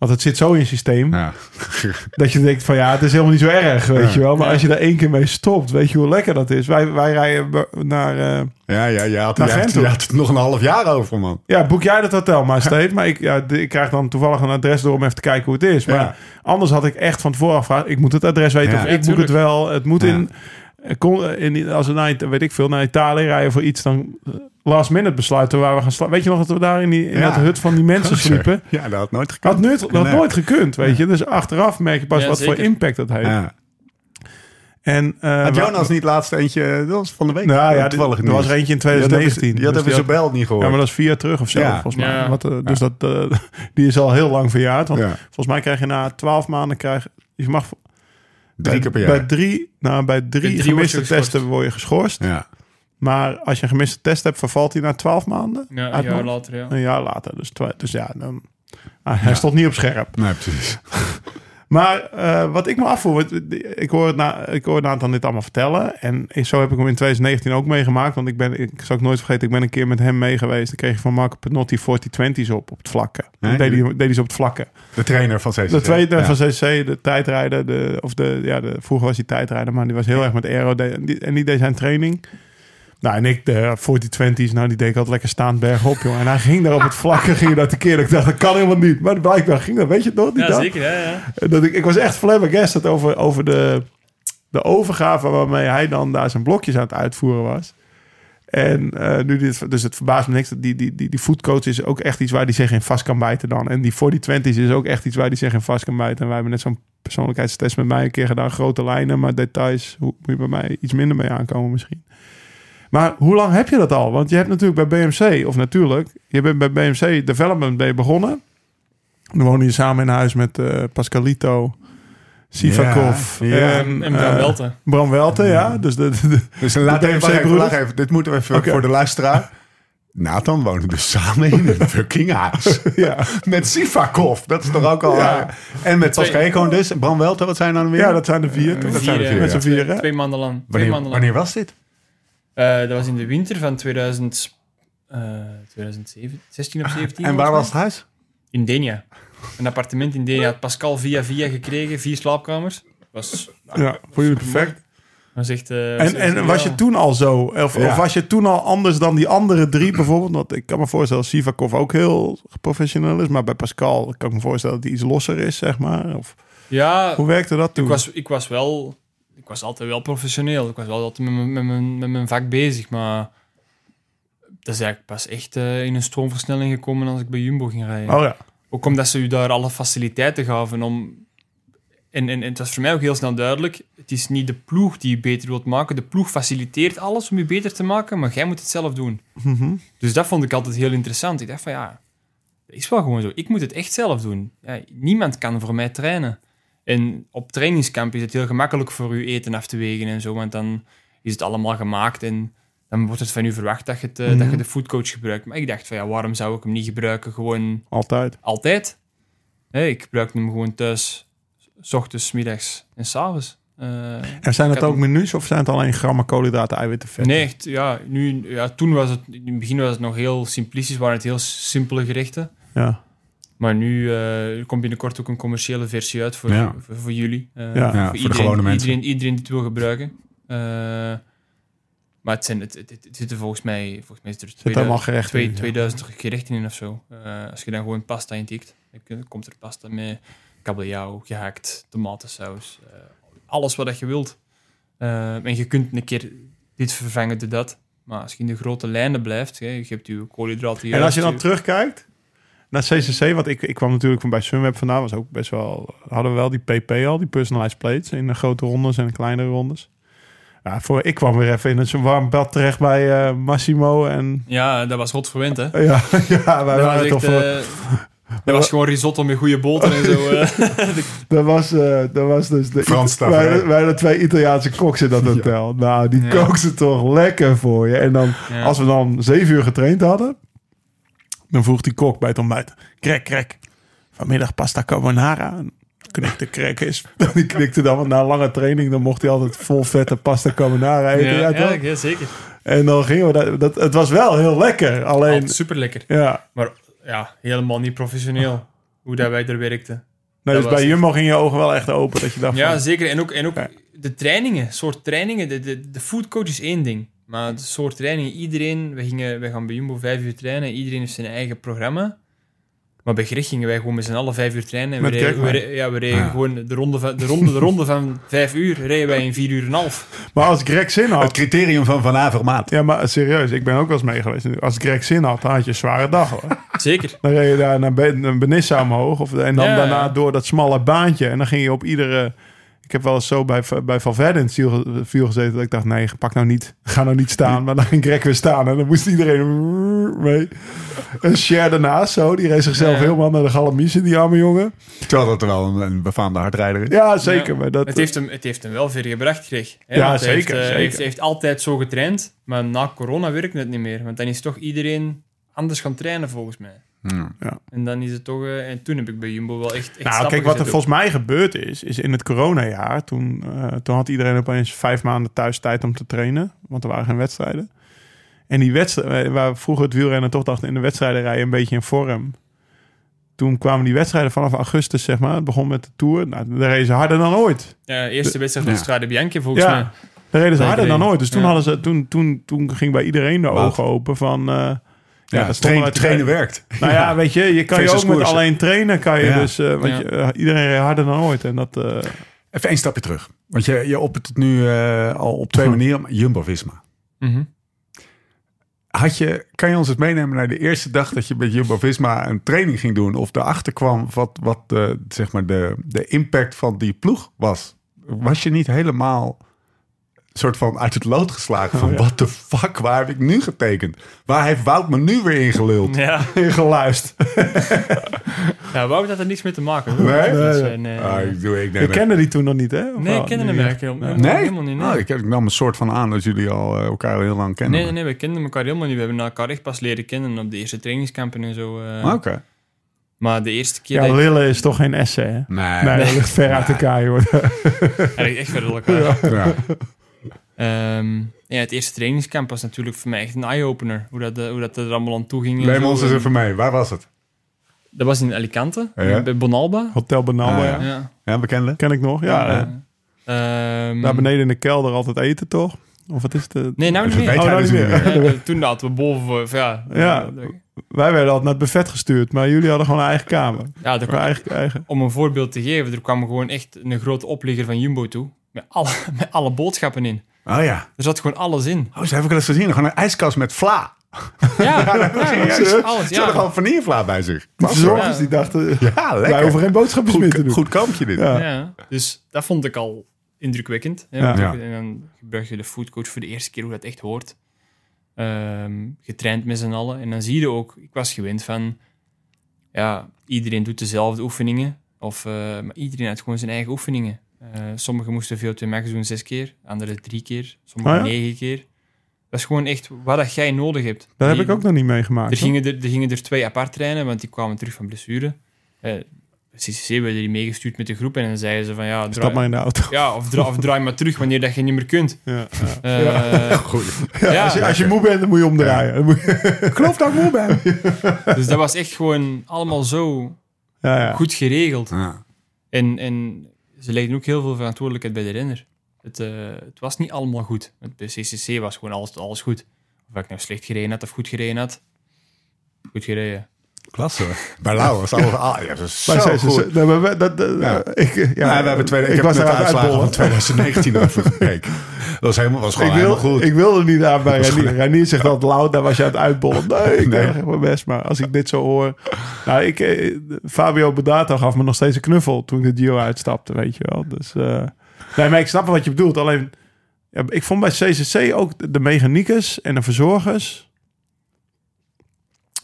Want het zit zo in je systeem, Ja. dat je denkt van ja, het is helemaal niet zo erg, weet Ja. je wel. Maar Ja. als je daar één keer mee stopt, weet je hoe lekker dat is. Wij, wij rijden naar... eh, Ja, ja, je had, Naar je, had, Gent je toe. had het nog een half jaar over, man. ja, boek jij dat hotel maar, Steve. Maar ik, ja, ik krijg dan toevallig een adres door om even te kijken hoe het is. Maar Ja. anders had ik echt van tevoren gevraagd, ik moet het adres weten Ja. of ik boek het wel. Het moet Ja. in... eh, kon- in als we naar, weet ik veel, naar Italië rijden voor iets, dan eh, last minute besluiten waar we gaan slapen. Weet je nog dat we daar in, die, in Ja. dat hut van die mensen sliepen? Ja, dat had nooit gekund. Had, nooit, dat had Nee. nooit gekund, weet je. Dus achteraf merk je pas Ja, wat voor impact dat heeft. Ja. En, eh, Had Jonas niet laatst eentje, dat was van de week. Nou ja, toevallig er was er eentje in Je had 2019. even- Je had dus even die zijn bel niet gehoord. Ja, maar dat is vier jaar terug of zo, Ja. volgens mij. Ja. Wat, eh, dus dat, eh, die is al heel lang verjaard. Want Ja. volgens mij krijg je na twaalf maanden... Krijg, je mag Drie bij, keer per Bij jaar. drie, nou, bij drie, drie gemiste testen word je geschorst. Ja. Maar als je een gemiste test hebt, vervalt hij na twaalf maanden. Ja, een jaar later, ja. Een jaar later. Dus, dus ja, dan, ah, hij stond niet op scherp. Nee, precies. Maar eh, wat ik me afvoer, ik hoor, het na, ik hoor Nathan dit allemaal vertellen. En zo heb ik hem in 2019 ook meegemaakt. Want ik ben, ik zal ik nooit vergeten, ik ben een keer met hem mee geweest. Dan kreeg ik van Marco Penotti 40-20's op, op het vlakken. Nee, deed, hij, deed hij ze op het vlakken. De trainer van CCC. De tweede Ja. van CC, de tijdrijder, de, of de, ja, de, vroeger was hij tijdrijder, maar die was heel erg met aero. De- en, die, en die deed zijn training. Nou, en ik, de 40-20's, nou, die deed ik altijd lekker staand bergop, joh. En hij ging daar op het vlakke, ging je dat keer. Ik dacht, dat kan helemaal niet. Maar blijkbaar ging dat, weet je het nog? Die Ja, dag? zeker. Ja, ja. Dat ik, ik was echt flabbergasted over, over de, de overgave waarmee hij dan daar zijn blokjes aan het uitvoeren was. En eh, nu dit, dus het verbaast me niks. dat Die, die, die, die foodcoach is ook echt iets waar hij zich in vast kan bijten dan. En die 40-20's is ook echt iets waar hij zich in vast kan bijten. En wij hebben net zo'n persoonlijkheidstest met mij een keer gedaan. Grote lijnen, maar details hoe, moet je bij mij iets minder mee aankomen misschien. Maar hoe lang heb je dat al? Want je hebt natuurlijk bij BMC, of natuurlijk, je bent bij BMC Development ben je begonnen. Dan wonen je samen in huis met eh, Pascalito, Sivakov Ja, ja. en, En Bram eh, Welte. Bram Welte, ja. Dus de, de- de- Dus laat De even, wacht even, BMC-broeders? wacht even. Dit moeten we even voor de luisteraar. Nathan wonen dus samen in een fucking huis. ja. Met Sivakov. Dat is toch ook al... Ja. En met Twee- Pascal dus. En Bram Welter, wat zijn dan weer? ja, dat zijn de vier. Dat zijn de Vier, Met z'n vier? Twee maanden lang. Twee Wanneer, maanden lang. wanneer was dit? Eh, dat was in de winter van 2000, eh 2016 of 17. En waar was het huis? In Denia. Een appartement in Denia. Had Pascal via via gekregen. Vier slaapkamers. Was, Ja, voor jullie perfect. was echt, eh, was En, echt en was je toen al zo? Of, Ja. of was je toen al anders dan die andere drie bijvoorbeeld? Want ik kan me voorstellen dat Sivakov ook heel professioneel is. Maar bij Pascal kan ik me voorstellen dat hij iets losser is, zeg maar. Of, Ja, hoe werkte dat toen? ik was, ik was wel... Ik was altijd wel professioneel. Ik was wel altijd met mijn, met mijn, met mijn vak bezig. Maar dat is eigenlijk pas echt eh, in een stroomversnelling gekomen als ik bij Jumbo ging rijden. Oh ja. Ook omdat ze u daar alle faciliteiten gaven om... En, en, en het was voor mij ook heel snel duidelijk, het is niet de ploeg die je beter wilt maken. De ploeg faciliteert alles om je beter te maken, maar jij moet het zelf doen. Mhm. Dus dat vond ik altijd heel interessant. Ik dacht van ja, dat is wel gewoon zo. Ik moet het echt zelf doen. Ja, niemand kan voor mij trainen. En op trainingskamp is het heel gemakkelijk voor u eten af te wegen en zo, want dan is het allemaal gemaakt en dan wordt het van u verwacht dat je, het, eh, dat je de foodcoach gebruikt. Maar ik dacht van ja, waarom zou ik hem niet gebruiken gewoon Altijd. altijd? Ik gebruik hem gewoon thuis, s ochtends, 's middags en s'avonds. Eh En zijn het ook menus of zijn het alleen grammen koolhydraten, eiwitten, vet? Nee, echt, ja, nu, ja, toen was het, in het begin was het nog heel simplistisch, waren het heel simpele gerechten. Ja. Maar nu er komt binnenkort ook een commerciële versie uit voor, Ja. voor, voor jullie. Eh, Ja, voor de iedereen, gewone mensen. Iedereen, iedereen die het wil gebruiken. Eh, maar het, zijn, het, het, het zitten volgens mij, volgens mij is er Zit allemaal gerechten twee- in, ja. 2000 gerechten in of zo. Als je dan gewoon pasta intikt, dan komt er pasta met kabeljauw, gehakt, tomatensaus. alles wat je wilt. En je kunt een keer dit vervangen door dat. Maar als je in de grote lijnen blijft, hè, je hebt je koolhydraten... En als je dan terugkijkt naar CCC, want ik, ik kwam natuurlijk van bij Sunweb vandaan, was ook best wel, hadden we wel die PP al, die personalized plates in de grote rondes en de kleinere rondes. Ja, voor, ik kwam weer even in het warm bad terecht bij eh, Massimo en Ja, dat was rot verwend, hè? ja, ja wij Dat was, waren echt, toch voor, eh, dat was gewoon risotto met goede boter en zo. eh. dat was, eh, dat was dus de Frans wij, tafereel. wij hadden twee Italiaanse koks in dat hotel. Nou, die Ja. kookten toch lekker voor je. En dan, Ja. als we dan zeven uur getraind hadden, dan vroeg die kok bij het ontbijt, krek, krek, vanmiddag pasta carbonara. Knikte krek is. Die knikte dan, want na een lange training, dan mocht hij altijd vol vette pasta carbonara eten. ja, Ja, ja, toch? ja, zeker. En dan gingen we dat, dat, het was wel heel lekker. Alleen, Super lekker. ja. Maar ja, helemaal niet professioneel hoe dat wij er werkten. Nee, Dat dus bij Jumbo ging je ogen wel echt open. Dat je dacht Ja, van, zeker. En ook, en ook Ja. de trainingen, soort trainingen. De, de, de foodcoach is één ding. Maar de soort trainingen, iedereen... We, gingen, we gaan bij Jumbo vijf uur trainen. Iedereen heeft zijn eigen programma. Maar bij Greg gingen wij gewoon met z'n allen vijf uur trainen. En we reden, we ja, we reden gewoon de ronde, van, de, ronde, de ronde van vijf uur. Reden wij in vier uur en een half. maar als Greg zin Het had... criterium van Van Avermaat. Ja, maar serieus, ik ben ook wel eens mee geweest. Als Greg zin had, dan had je een zware dag hoor. Zeker. Dan reed je daar naar, Be- naar Benissa omhoog. Of, en dan Ja, daarna ja. door dat smalle baantje. En dan ging je op iedere... Ik heb wel eens zo bij, bij Valverde in het wiel, wiel gezeten... dat ik dacht, nee, pak nou niet. Ga nou niet staan. Maar dan ging Greg weer staan. En dan moest iedereen mee. En Cher daarnaast zo. Die reed zichzelf Ja. helemaal naar de Galamise, die arme jongen. Terwijl dat er wel een, een befaamde hardrijder is. Ja, zeker. Ja. Maar dat, Het heeft hem, het heeft hem wel ver gebracht, Greg. Hè, Ja, want hij zeker, Heeft, eh, zeker. heeft, hij heeft altijd zo getraind. Maar na corona werkt het niet meer. Want dan is toch iedereen anders gaan trainen, volgens mij. En dan is het toch... eh, en toen heb ik bij Jumbo wel echt, echt Nou, kijk, wat er volgens mij gebeurd is, is in het coronajaar, toen, eh, toen had iedereen opeens vijf maanden thuis tijd om te trainen, want er waren geen wedstrijden. En die wedstrijden, waar vroeger het wielrennen toch dacht in de wedstrijden rijden een beetje in vorm. Toen kwamen die wedstrijden vanaf augustus, zeg maar. Het begon met de Tour. Nou, daar reden ze harder dan ooit. Ja, eerste wedstrijd van Strade Bianchi volgens mij. Ja, daar reden ze harder dan ooit. Dus toen, Ja. hadden ze, toen, toen, toen ging bij iedereen de Wat? ogen open van... eh, ja, dat trainen, trainen werkt. Nou ja, weet je, je kan je ook met alleen trainen, kan je Ja. dus, eh, want Ja. je, eh, iedereen reed harder dan ooit. En dat, eh, Even één stapje terug. Want je, je opent het nu eh, al op twee manieren. Jumbo-Visma. Mhm. Had je, kan je ons eens meenemen naar de eerste dag dat je met Jumbo-Visma een training ging doen? Of erachter kwam wat, wat de, zeg maar de, de impact van die ploeg was? Was je niet helemaal soort van uit het lood geslagen van wat de fuck, waar heb ik nu getekend? Waar heeft Wout me nu weer ingeluld? Ja, ingeluisterd. ja Wout had er niks mee te maken. hoor. Nee? Dat zijn, eh, Ah, ik doe ik Je nee, kende die toen nog niet, hè? Of nee, ik kende hem Nee. eigenlijk helemaal, Nee? helemaal niet. Nee. Oh, ik, ik nam een soort van aan dat jullie al eh, elkaar al heel lang kennen. Nee, nee, nee, we kenden elkaar helemaal niet. We hebben elkaar echt pas leren kennen op de eerste trainingskampen en zo. eh. Ah, Oké. Maar de eerste keer Ja, Lille is toch geen essay, hè? Nee. Nee, dat ligt ver uit elkaar, joh. ik eigenlijk echt verder elkaar. Ja. Ehm, ja, het eerste trainingskamp was natuurlijk voor mij echt een eye-opener. Hoe dat, eh, hoe dat er allemaal aan toe ging. Neem ons eens En even mee. Waar was het? Dat was in Alicante, Ja. bij Bonalba. Hotel Benalba, Ah, ja. Ja. Ja, bekende? Ken ik nog. Ja, Ja. Ehm, daar beneden in de kelder altijd eten, toch? Of wat is het? Nee, nou niet meer. Oh, nou dus niet niet meer. meer. Ja, eh, toen hadden we boven ja. Ja. Wij werden altijd naar het buffet gestuurd, maar jullie hadden gewoon een eigen kamer. ja, kwam- eigen, eigen. om een voorbeeld te geven, er kwam gewoon echt een grote opligger van Jumbo toe. Met alle, met alle boodschappen in. Oh ja. Er zat gewoon alles in. Oh, ze heb ik eens gezien. Gewoon een ijskast met vla. Ja, ja, Serieus? alles. Ze hadden Ja. gewoon vanillevla bij zich. De verzorgers Ja. die dachten, Ja, lekker. wij hoeven geen boodschappen meer te goed, doen. goed kampje dit. Ja. Ja. Dus dat vond ik al indrukwekkend. Hè, En dan gebruik je de foodcoach voor de eerste keer hoe dat echt hoort. Ehm, getraind met z'n allen. En dan zie je ook, ik was gewend van, ja, iedereen doet dezelfde oefeningen. Of, eh, maar iedereen had gewoon zijn eigen oefeningen. Eh, sommigen moesten VO2 max doen zes keer, anderen drie keer, sommigen ja? negen keer. Dat is gewoon echt wat dat jij nodig hebt. Dat heb Die- ik ook nog niet meegemaakt. er hoor. gingen er, er gingen er twee apart trainen, want die kwamen terug van blessure. Eh CCC werden die meegestuurd met de groep en dan zeiden ze van ja, Stap draai, maar in de auto. ja of, dra- of draai maar terug wanneer dat je niet meer kunt. Ja. Eh, Goed. ja, als, je, als je moe bent, dan moet je omdraaien. Dan moet je- ik geloof dat ik moe ben. dus dat was echt gewoon allemaal zo Ja, ja. goed geregeld. Ja. En, en ze legden ook heel veel verantwoordelijkheid bij de renner. Het, eh, het was niet allemaal goed. Bij CCC was gewoon alles, alles goed. Of ik nou slecht gereden had of goed gereden had. Goed gereden. Klasse. Bij Lau was alles... Ah, ja, dat is zo Maar goed. ze- nee, maar we- dat, dat- Ja. ik, ja, Ja, we hebben twee, ik, ik heb was net de uitslagen van uitbollen. 2019 over gekeken. Dat was, helemaal, was gewoon Ik, wil, helemaal goed. ik wilde niet aan bij Ranier. Ranier zegt altijd loud, daar was je aan het uitbollen. Nee, ik Nee. echt mijn best. Maar als ik dit zo hoor... Nou, ik, eh, Fabio Bodato gaf me nog steeds een knuffel toen ik de Giro uitstapte, weet je wel. Dus, eh, nee, maar ik snap wel wat je bedoelt. Alleen, ja, ik vond bij CCC ook de- de mechaniekers en de verzorgers...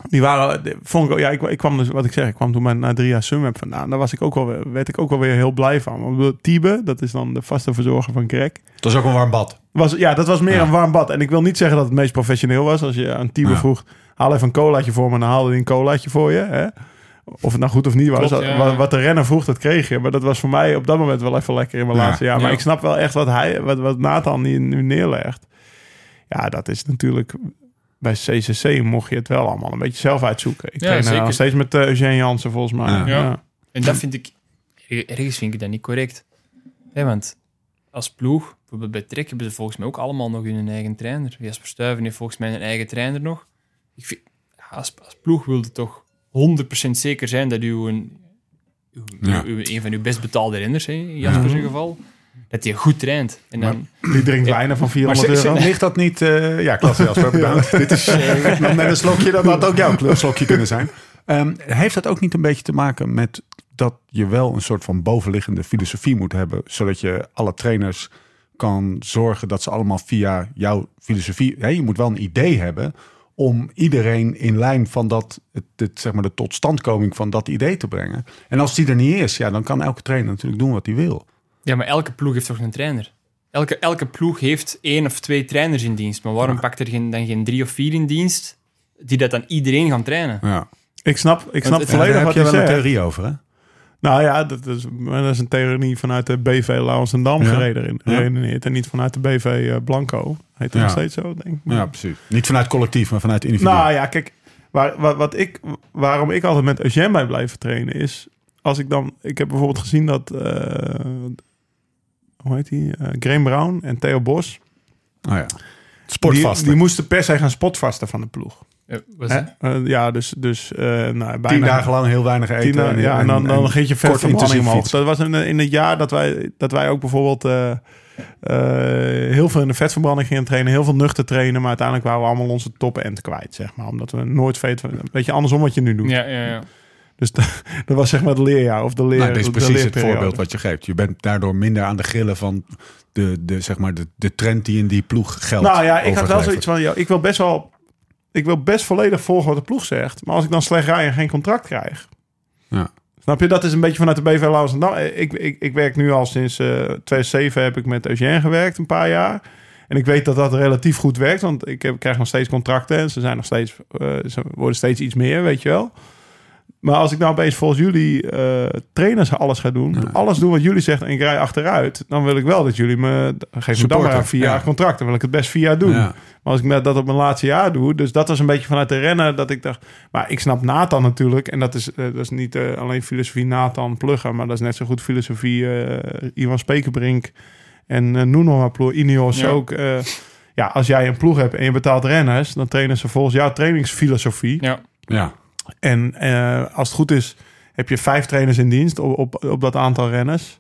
Die waren, de- vond ik, ook- ja, ik, ik kwam dus, wat ik zeg, ik kwam toen na drie jaar Sunweb vandaan. Daar was ik ook wel, weer- werd ik ook wel weer heel blij van. Want Tiebe, dat is dan de vaste verzorger van Greg. Het was ook een warm bad. Was, ja, dat was meer Ja. een warm bad. En ik wil niet zeggen dat het meest professioneel was. Als je aan Tiebe Ja. vroeg, haal even een colaatje voor me... en dan haalde hij een colaatje voor je. Hè? Of het nou goed of niet was. Klopt, ja. wat, wat de renner vroeg, dat kreeg je. Maar dat was voor mij op dat moment wel even lekker in mijn Ja. laatste jaar. Maar Ja. ik snap wel echt wat, hij, wat, wat Nathan nu neerlegt. Ja, dat is natuurlijk... Bij CCC mocht je het wel allemaal een beetje zelf uitzoeken. Ik Ja, train eh, nog steeds met uh, Eugene Jansen volgens mij. Ja. Ja. En dat vind ik, ergens vind ik dat niet correct. Want als ploeg, bijvoorbeeld bij Trek, hebben ze volgens mij ook allemaal nog hun eigen trainer. Jasper Stuyven heeft volgens mij een eigen trainer nog. Ik vind, als, als ploeg wilde toch 100% zeker zijn dat u een, uw- Ja. uw- een van uw best betaalde renners, hè, in Jasper zijn geval, dat hij goed traint. En dan, Die drinkt wijnen van Maar 400 ze- ze- euro. ligt dat niet... eh, ja, klasse Jasper, bedankt. Dit is net een slokje. Dat had ook jouw slokje kunnen zijn. Ehm, heeft dat ook niet een beetje te maken met dat je wel een soort van bovenliggende filosofie moet hebben, zodat je alle trainers kan zorgen dat ze allemaal via jouw filosofie. Ja, je moet wel een idee hebben om iedereen in lijn van dat, het, het, zeg maar de totstandkoming van dat idee te brengen. En als die er niet is, ja, dan kan elke trainer natuurlijk doen wat hij wil. Ja, maar elke ploeg heeft toch een trainer? Elke, elke ploeg heeft één of twee trainers in dienst. Maar waarom pakt er geen, dan geen drie of vier in dienst die dat dan iedereen gaan trainen? Ja. Ik snap, ik snap het- Ja, volledig daar heb wat je wel een theorie over, hè? Nou ja, dat is, dat is een theorie vanuit de BV Lauwensendam Ja. gereden- Ja. geredeneerd. En niet vanuit de BV eh, Blanco. Heet dat Ja. nog steeds zo, denk ik. Ja, precies. Niet vanuit collectief, maar vanuit individu. Nou ja, kijk, waar, wat ik, waarom ik altijd met Eugène bij blijven trainen is... Als ik dan... Ik heb bijvoorbeeld gezien dat... eh, hoe heet die? eh Graham Brown en Theo Bos. oh ja. Die, Sportvasten. die moesten per se gaan spotvasten van de ploeg. Ja? Eh, ja, dus... dus eh nou, bijna, Tien dagen lang heel weinig eten. Tien dagen, ja, en dan, dan ging je omhoog. fietsen. Dat was in, in het jaar dat wij, dat wij ook bijvoorbeeld eh, eh, heel veel in de vetverbranding gingen trainen. Heel veel nuchter trainen. Maar uiteindelijk waren we allemaal onze top end kwijt, zeg maar. Omdat we nooit vet... Weet je, andersom wat je nu doet. Ja, ja, ja. Dus dat, dat was zeg maar het leerjaar of de leer Nou, dit is precies het voorbeeld wat je geeft. Je bent daardoor minder aan de grillen van de, de, zeg maar de, de trend die in die ploeg geldt. Nou ja, ik had wel zoiets van... Ik wil best wel... Ik wil best volledig volgen wat de ploeg zegt. Maar als ik dan slecht rij en geen contract krijg... Ja. Snap je? Dat is een beetje vanuit de BV Lauwers. Nou, ik, ik, ik werk nu al sinds eh 2007 heb ik met Eugène gewerkt, een paar jaar. En ik weet dat dat relatief goed werkt, want ik heb, krijg nog steeds contracten en ze zijn nog steeds, eh, ze worden steeds iets meer, weet je wel. Maar als ik nou opeens volgens jullie eh, trainers alles ga doen, alles doen wat jullie zeggen en ik rij achteruit, dan wil ik wel dat jullie me, geef me dan maar een vier ja. jaar contract. Dan wil ik het best vier jaar doen. Ja. Maar als ik dat op mijn laatste jaar doe, dus dat was een beetje vanuit de rennen dat ik dacht, maar ik snap Nathan natuurlijk en dat is, eh, dat is niet eh, alleen filosofie Nathan pluggen, maar dat is net zo goed filosofie Ivan Spekerbrink en eh Nuno Ineos Ja. ook. eh, ja, als jij een ploeg hebt en je betaalt renners, dan trainen ze volgens jouw trainingsfilosofie. ja. Ja. En eh, als het goed is, heb je vijf trainers in dienst op, op, op dat aantal renners.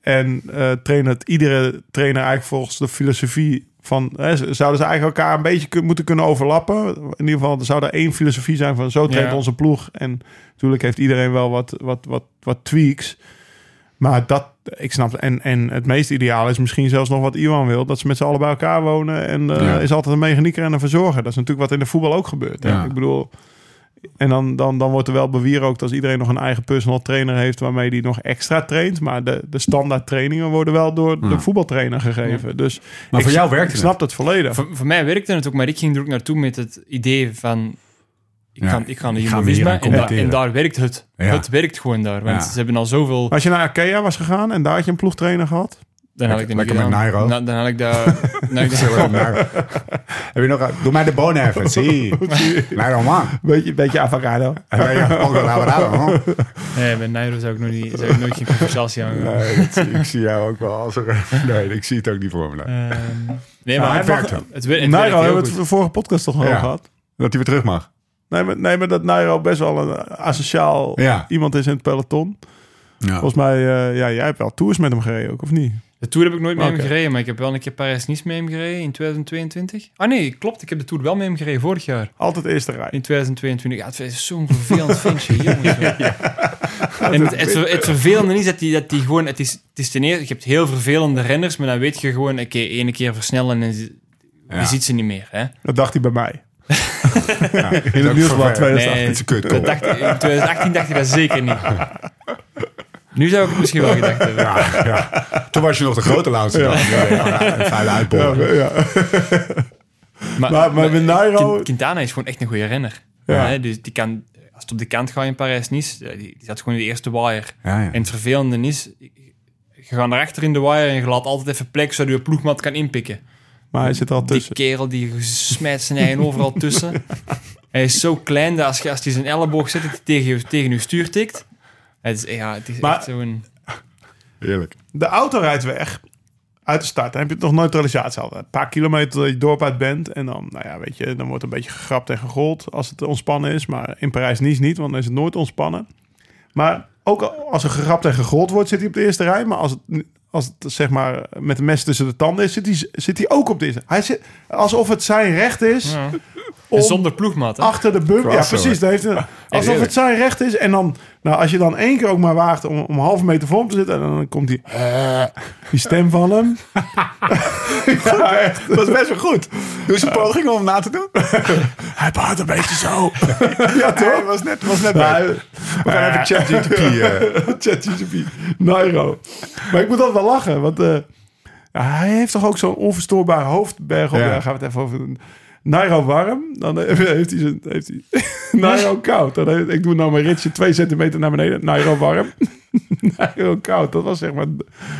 En eh trainen het iedere trainer eigenlijk volgens de filosofie van... Hè, z- zouden ze eigenlijk elkaar een beetje kun- moeten kunnen overlappen? In ieder geval, er zou er één filosofie zijn van zo traint Ja. onze ploeg. En natuurlijk heeft iedereen wel wat, wat, wat, wat tweaks. Maar dat, ik snap... En, en het meest ideaal is misschien zelfs nog wat Iwan wil. Dat ze met z'n allen bij elkaar wonen. En eh, Ja. is altijd een mechanieker en een verzorger. Dat is natuurlijk wat in de voetbal ook gebeurt. Hè? Ja. Ik bedoel... En dan, dan, dan wordt er wel bewierookt als iedereen nog een eigen personal trainer heeft waarmee die nog extra traint. Maar de, de standaard trainingen worden wel door de voetbaltrainer gegeven. Dus Maar voor jou snap- werkte Ik snap dat volledig. Voor, voor mij werkte het ook, maar ik ging er ook naartoe met het idee van... Ik, Ja, ga, ik ga naar Jumbo Visma en, da- committeren. en daar werkt het. Ja. Het werkt gewoon daar, want Ja. ze hebben al zoveel... Als je naar Ikea was gegaan en daar had je een ploegtrainer gehad. Dan had ik niet Lekker met. Nairo. Nou, dan had ik ik dat Heb je nog... Doe mij de bonen even. Zie. Nee, man. Beetje, beetje avocado. nee, met Nairo zou ik, nog niet, zou ik nooit geen conversatie. Nee, dat zie- ik zie jou ook wel als er... Nee, ik zie het ook niet voor me. nee. Ehm, nee, Ja, maar het het, werkt het, het, Nairo hebben we het de vorige podcast toch nog Ja. gehad. Dat hij weer terug mag. Nee maar, nee, maar dat Nairo best wel een asociaal Ja. iemand is in het peloton. Ja. Volgens mij, eh, ja, jij hebt wel tours met hem gereden ook, of niet? De Tour heb ik nooit Oké. hem gereden, maar ik heb wel een keer Parijs-Nice met hem gereden in 2022. Ah nee, klopt. Ik heb de Tour wel met hem gereden vorig jaar. Altijd eerste rij. In 2022. Ja, het is zo'n vervelend ventje, jongens. En het, het, ver- het vervelende is dat die, dat die gewoon... Het is, het is ten eerste, je hebt heel vervelende renners, maar dan weet je gewoon... Oké, ene keer versnellen en je Ja. ziet ze niet meer. Hè? Dat dacht hij bij mij. Ja. In het nieuwsblad vervelend. 2018. Nee, dat dacht, in 2018 dacht ik dat zeker niet. Nu zou ik het misschien wel gedacht hebben. Ja, ja. Toen was je nog de grote dan. Ja, ja, een vuile Ja, uitboren. ja. Maar, Maar- maar met Nairo- Quint- Quintana is gewoon echt een goede renner. Ja. Hè, dus die kan, als het op de kant gaat in Parijs-Nice, ja, die, die zat gewoon in de eerste wire. Ja, ja. En het vervelende is, je gaat naar achter in de wire en je laat altijd even plek zodat je ploegmat kan inpikken. Maar hij zit er al Die tussen. kerel die smijt zijn eigen overal tussen. Hij is zo klein dat als, je, als hij zijn elleboog zet, dat hij tegen je, tegen je stuur tikt. Het is, ja, het is Maar- echt zo'n... Heerlijk. De auto rijdt weg uit de start. Dan heb je nog neutralisatie al. Een paar kilometer dat je dorp uit bent. En dan, nou ja, weet je, dan wordt een beetje gegrapt en gegold als het ontspannen is. Maar in Parijs-Nice niet, want dan is het nooit ontspannen. Maar ook als er gegrapt en gegold wordt, zit hij op de eerste rij. Maar als het, als het zeg maar met de mes tussen de tanden is, zit hij, zit hij ook op de eerste. Hij zit alsof het zijn recht is Ja. Om zonder ploegmat, hè? achter de bumper. Ja, precies. Dat heeft een, alsof het zijn recht is. En dan, nou, als je dan één keer ook maar waagt om, om een halve meter voor hem te zitten. En dan komt die, eh, die stem van hem. ja, echt. Dat is best wel goed. Doe eens een poging om hem na te doen. Hij praat een beetje zo. Ja, toch? was net, was net bij. We gaan even ChatGPT. eh ChatGPT. Nairo. Maar ik moet altijd wel lachen. Want eh, hij heeft toch ook zo'n onverstoorbare hoofdberg op. Ja. Daar gaan we het even over doen. Nairo warm, dan heeft hij zijn... Heeft hij, Nairo koud. Dan heeft- ik doe nou mijn ritje twee centimeter naar beneden. Nairo warm. Nairo koud. Dat was zeg maar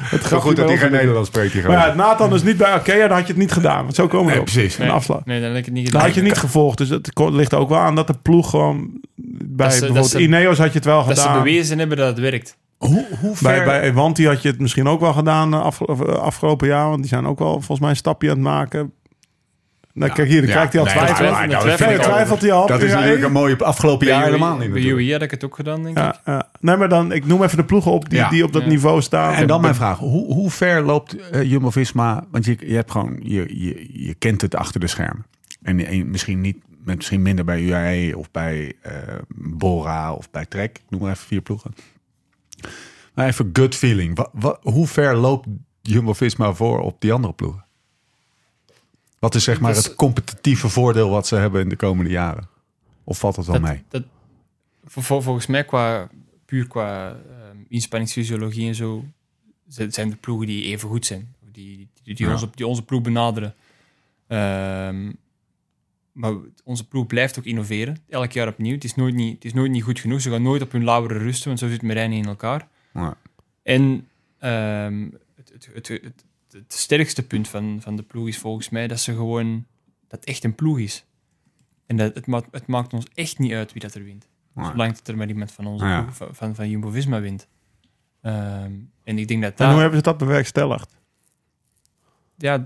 het grapje goed dat hij bij geen. Nederlands spreekt. Die Maar ja. Nathan is niet bij Arkea, dan had je het niet gedaan. Want zo komen we Nee, op. precies. Een afslag. Nee, dan het niet Dan gedaan. had je niet gevolgd. Dus het ligt ook wel aan dat de ploeg gewoon... Bij Dat ze- dat bijvoorbeeld ze- Ineos had je het wel Dat ze gedaan. bewezen hebben dat het werkt. Hoe, hoe ver... Bij, bij Evanti had je het misschien ook wel gedaan eh, eh, afgelopen jaar. Want die zijn ook wel volgens mij een stapje aan het maken. Nou, kijk hier, dan Ja, krijgt hij al twijfelen. al. twijfelt hij al. Dat is natuurlijk een mooie afgelopen jaar helemaal niet. Bij. UAE had ik het ook gedaan, denk ik. Nee, maar dan, ik noem even de ploegen op die, Ja. die op dat Ja. niveau staan. En dan mijn vraag. Hoe, hoe ver loopt eh, Jumbo-Visma? Want je, je hebt gewoon... Je, je, je kent het achter de schermen. En, en misschien niet... met Misschien minder bij UAE of bij eh, Bora of bij Trek. Ik noem maar even vier ploegen. Maar even gut feeling. Wat, wat, hoe ver loopt Jumbo-Visma voor op die andere ploegen? Wat is zeg maar Dat is- het competitieve voordeel wat ze hebben in de komende jaren? Of valt het wel Dat, mee? dat, vol- vol- volgens mij, qua, puur qua ehm, inspanningsfysiologie en zo, zijn de ploegen die even goed zijn. Die, die, die, Ja. onze, die onze ploeg benaderen. Ehm, maar onze ploeg blijft ook innoveren, elk jaar opnieuw. Het is nooit niet, het is nooit niet goed genoeg. Ze gaan nooit op hun lauweren rusten, want zo zit Marijn in elkaar. Ja. En ehm, het, het, het, het, het sterkste punt van, van de ploeg is volgens mij dat ze gewoon dat het echt een ploeg is. En dat, het, ma het maakt ons echt niet uit wie dat er wint. Zolang dat er maar iemand van onze Ja. ploeg, van, van, van Jumbo-Visma wint. Ehm, en ik denk dat En hoe hebben ze dat bewerkstelligd? ja,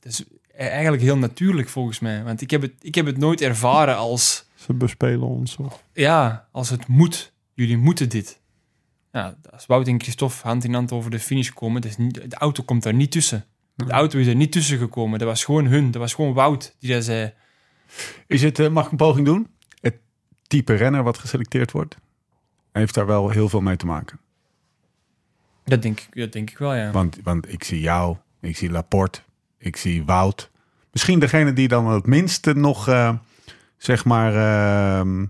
dat is eigenlijk heel natuurlijk volgens mij. Want ik heb het, ik heb het nooit ervaren als, Ze bespelen ons. Of... ja, als het moet. Jullie moeten dit. Ja, als Wout en Christophe hand in hand over de finish komen, is niet, de auto komt daar niet tussen. De auto is er niet tussen gekomen. Dat was gewoon hun. Dat was gewoon Wout die dat zei. Is het, eh, mag ik een poging doen? Het type renner wat geselecteerd wordt, heeft daar wel heel veel mee te maken. Dat denk ik, dat denk ik wel, ja. Want, want ik zie jou, ik zie Laporte, ik zie Wout. Misschien degene die dan het minste nog, eh, zeg maar, ehm,